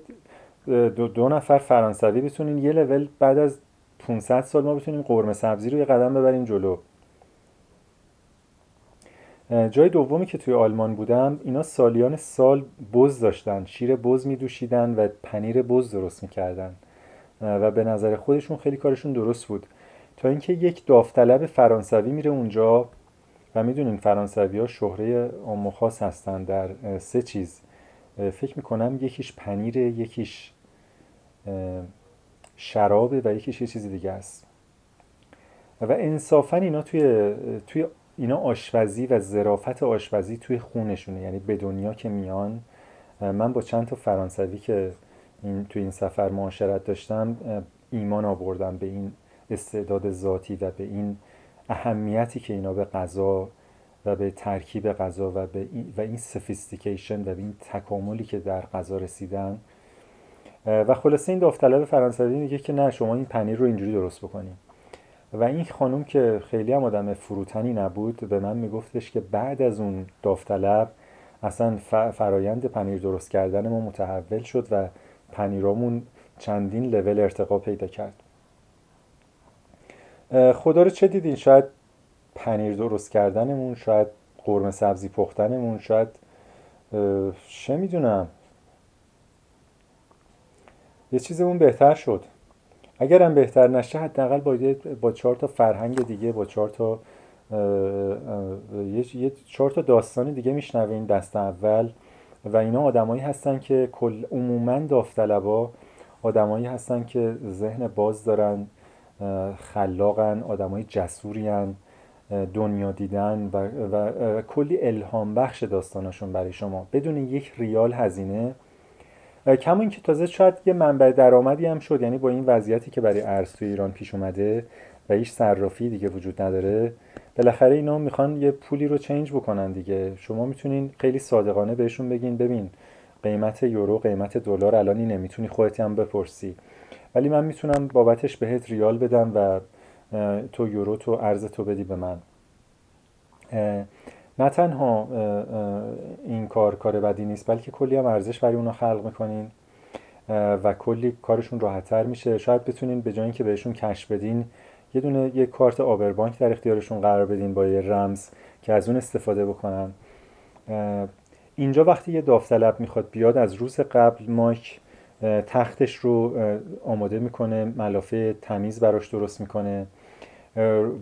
دو, دو نفر فرانسوی بتونین. یه لول بعد از 500 سال ما بتونیم قرمه سبزی رو یه قدم ببریم جلو. جای دومی که توی آلمان بودم اینا سالیان سال بز داشتن شیر بز میدوشیدن و پنیر بز درست می‌کردن. و به نظر خودشون خیلی کارشون درست بود. تا اینکه یک داوطلب فرانسوی میره اونجا و می‌دونین فرانسوی ها شهره خاص هستن در سه چیز. فکر می‌کنم یکیش پنیر یکیش شرابه و یکیش یه چیزی دیگه است. و انصافا اینا توی توی اینا آشپزی و ظرافت آشپزی توی خونشونه یعنی به دنیا که میان. من با چند تا فرانسوی که این توی این سفر معاشرت داشتم ایمان آوردم به این استعداد ذاتی و به این اهمیتی که اینا به غذا و به ترکیب غذا و به و این سفیستیکیشن و به این تکاملی که در غذا رسیدن. و خلاصه این داوطلب فرانسوی میگه که نه شما این پنیر رو اینجوری درست بکنیم و این خانم که خیلی هم آدم فروتنی نبود به من میگفتش که بعد از اون داوطلب اصلا فرایند پنیر درست کردن ما متحول شد و پنیرامون چندین لول ارتقا پیدا کرد. خدا رو چه دیدین؟ شاید پنیر درست کردنمون شاید قرمه سبزی پختنمون شاید چه می‌دونم. یه چیزمون بهتر شد. اگرم بهتر نشه حداقل با با چهار تا فرهنگ دیگه با چهار تا یه چهار تا داستان دیگه میشنویم دست اول. و اینا آدمایی هستن که کل عموما داوطلبا آدمایی هستن که ذهن باز دارن خلاقن آدمای جسورین دنیا دیدن و, و, کلی الهام بخش داستاناشون برای شما. بدون یک ریال هزینه کما اینکه تازه شاید یه منبع درآمدی هم شد یعنی با این وضعیتی که برای ارز توی ایران پیش اومده و هیچ صرافی دیگه وجود نداره بالاخره اینا می‌خوان یه پولی رو چنج بکنن دیگه. شما می‌تونین خیلی صادقانه بهشون بگین ببین قیمت یورو قیمت دلار الان اینه می‌تونی خودت هم بپرسی. ولی من می‌تونم بابتش بهت ریال بدم و تو یورو تو ارز تو بدی به من. نه تنها این کار کار بدی نیست بلکه کلی هم ارزش برای اونا خلق می‌کنین و کلی کارشون راحتتر میشه. شاید بتونین به جای اینکه بهشون کش بدین یه دونه یه کارت آبربانک در اختیارشون قرار بدین با یه رمز که از اون استفاده بکنن. اینجا وقتی یه داوطلب می‌خواد بیاد از روز قبل مایک تختش رو آماده می‌کنه ملافه تمیز براش درست می‌کنه.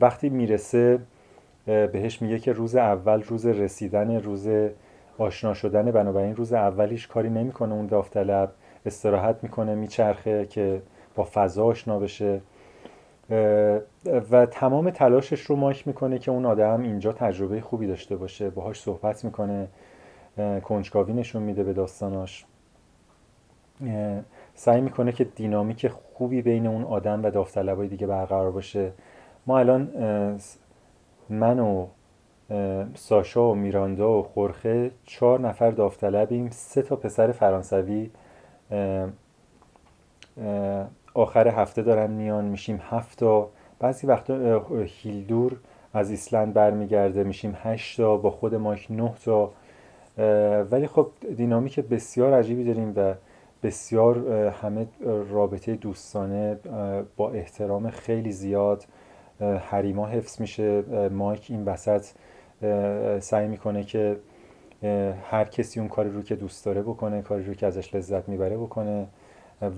وقتی می‌رسه بهش میگه که روز اول روز رسیدن روز آشنا شدن بنابراین روز اولیش کاری نمی‌کنه اون داوطلب. استراحت می‌کنه میچرخه که با فضا آشنا بشه. و تمام تلاشش رو ماک می‌کنه که اون آدم اینجا تجربه خوبی داشته باشه. باهاش صحبت می‌کنه کنجکاوی نشون میده به داستاناش. سعی می‌کنه که دینامیک خوبی بین اون آدم و داوطلبای دیگه برقرار باشه. ما الان من و ساشا و میراندا و خورخه چهار نفر داوطلبیم. سه تا پسر فرانسوی. آخر هفته دارن میان میشیم هفت تا. بعضی وقتا هیلدور از ایسلند برمیگرده میشیم هشت تا. با خود ماک نه تا. ولی خب دینامیک بسیار عجیبی داریم و بسیار همه رابطه دوستانه با احترام خیلی زیاد. حریما حفظ میشه. مایک این وسط سعی می‌کنه که هر کسی اون کاری رو که دوست داره بکنه کاری رو که ازش لذت می‌بره بکنه.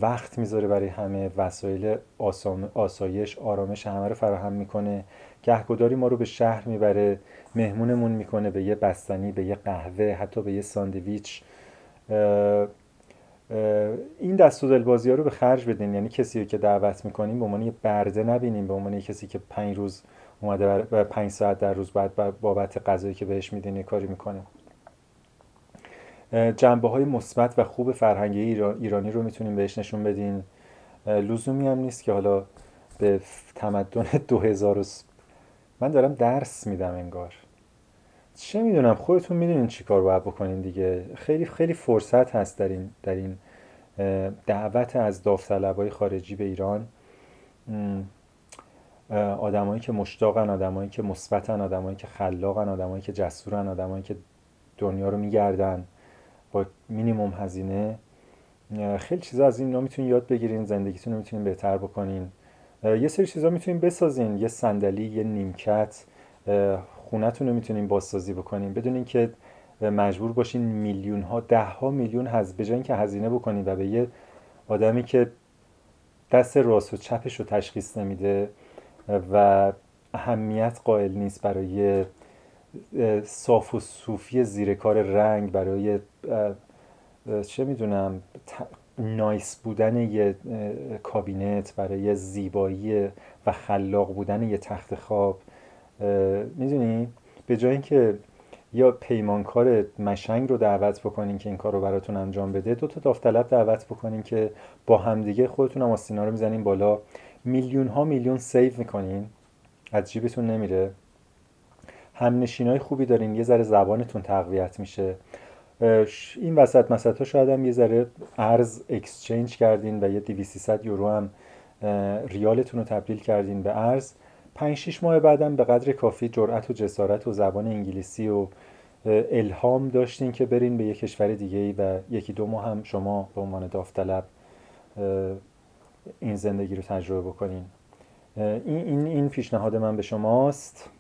وقت می‌ذاره برای همه. وسایل آسایش آرامش همه رو فراهم می‌کنه. گهگداری ما رو به شهر می‌بره. مهمونمون می‌کنه به یه بستنی به یه قهوه حتی به یه ساندویچ. این دست و دلبازی ها رو به خرج بدین. یعنی کسی که دعوت می‌کنیم به عنوان یه برده نبینیم به عنوان کسی که پنج روز اومده بر پنج ساعت در روز بعد بابت غذایی که بهش میدین کاری می‌کنه. جنبه های مثبت و خوب فرهنگی ایرانی رو می‌تونیم بهش نشون بدین. لزومی هم نیست که حالا به تمدن دو هزار من دارم درس میدم انگار. چه می‌دونم خودتون می‌دونین چی کار باید بکنین دیگه. خیلی خیلی فرصت هست در این, در این دعوت از داوطلبای خارجی به ایران. آدمایی که مشتاقن آدمایی که مثبتن آدمایی که خلاقن آدمایی که جسورن آدمایی که دنیا رو میگردن با مینیموم هزینه. خیلی چیزا از این می‌تونین یاد بگیرین زندگیتون رو می‌تونین بهتر بکنین. یه سری چیزا می‌تونین بسازین. یه صندلی یه نیمکت. خونتون رو می‌تونین بازسازی بکنین بدون اینکه مجبور باشین میلیون ها ده ها میلیون هز به که هزینه بکنین و به یه آدمی که دست راست و چپش رو تشخیص نمیده و اهمیت قائل نیست برای صاف و صوفی زیر کار رنگ برای چه می‌دونم نایس بودن یه کابینت برای زیبایی و خلاق بودن یه تخت خواب. می‌دونی؟ به جای اینکه یه پیمانکار مشنگ رو دعوت بکنین که این کار رو براتون انجام بده دو تا داوطلب دعوت بکنین که با همدیگه خودتون هم آستینا رو می‌زنین بالا. میلیون ها میلیون save می‌کنین. از جیبتون نمیره. همنشین های خوبی دارین. یه ذره زبانتون تقویت میشه. این وسط مسط شاید هم یه ذره ارز exchange کردین و یه 200 یورو هم ریالتون رو تبدیل کردین به ارز. 5 6 ماه بعدم به قدر کافی جرأت و جسارت و زبان انگلیسی و الهام داشتین که برین به یه کشور دیگه ای و یکی دو ماه هم شما به عنوان داوطلب این زندگی رو تجربه بکنین. این, این, این پیشنهاد من به شماست.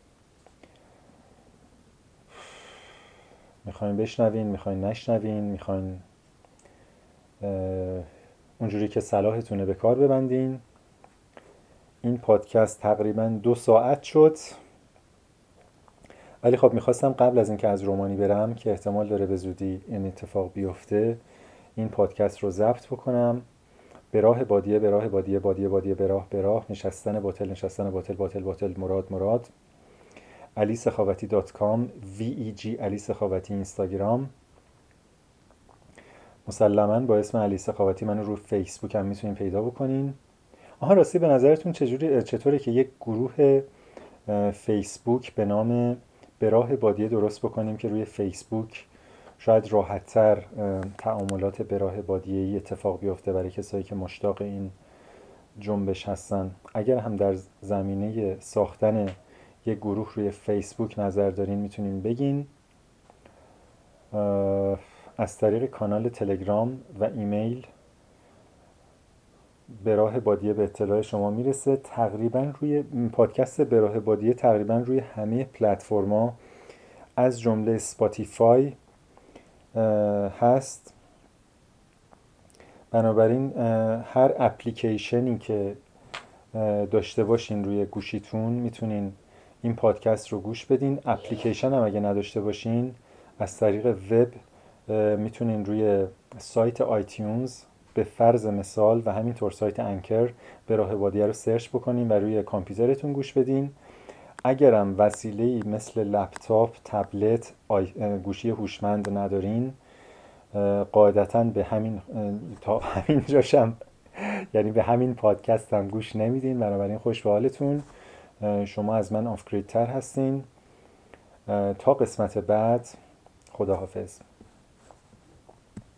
می‌خواین بشنوین می‌خواین نشنوین می‌خواین اونجوری که صلاحتونه به کار ببندین. این پادکست تقریبا دو ساعت شد. ولی خب می‌خواستم قبل از اینکه از رومانی برم که احتمال داره به زودی این اتفاق بیفته این پادکست رو ضبط بکنم. به راه بادیه به راه بادیه بادیه بادیه به راه به راه نشستن باطل نشستن باطل باطل باطل مراد مراد. علی سخاوتی دات کام وی ای جی علی سخاوتی اینستاگرام. مسلما با اسم علی سخاوتی منو رو فیسبوک هم می‌تونین پیدا بکنین. آها راستی به نظرتون چجوری چطوره که یک گروه فیسبوک به نام به راه بادیه درست بکنیم که روی فیسبوک شاید راحتتر تعاملات به راه بادیه اتفاق بیفته برای کسایی که مشتاق این جنبش هستن. اگر هم در زمینه ساختن یک گروه روی فیسبوک نظر دارین می‌تونین بگین. از طریق کانال تلگرام و ایمیل به راه بادیه به اطلاع شما می‌رسه. تقریبا روی پادکست به راه بادیه تقریبا روی همه پلتفرما از جمله سپاتیفای هست. بنابراین هر اپلیکیشنی که داشته باشین روی گوشیتون می‌تونین این پادکست رو گوش بدین. اپلیکیشن هم اگه نداشته باشین از طریق وب می‌تونین روی سایت iTunes به فرض مثال و همینطور سایت Anchor به راه بادیه رو سرچ بکنین و روی کامپیوترتون گوش بدین. اگرم وسیله مثل لپتاپ، تبلت، گوشی هوشمند ندارین قاعدتا به همین تا همین جاشم یعنی به همین پادکست هم گوش نمیدین. بنابراین خوش به حالتون. شما از من آفگریدتر هستین. تا قسمت بعد خداحافظ.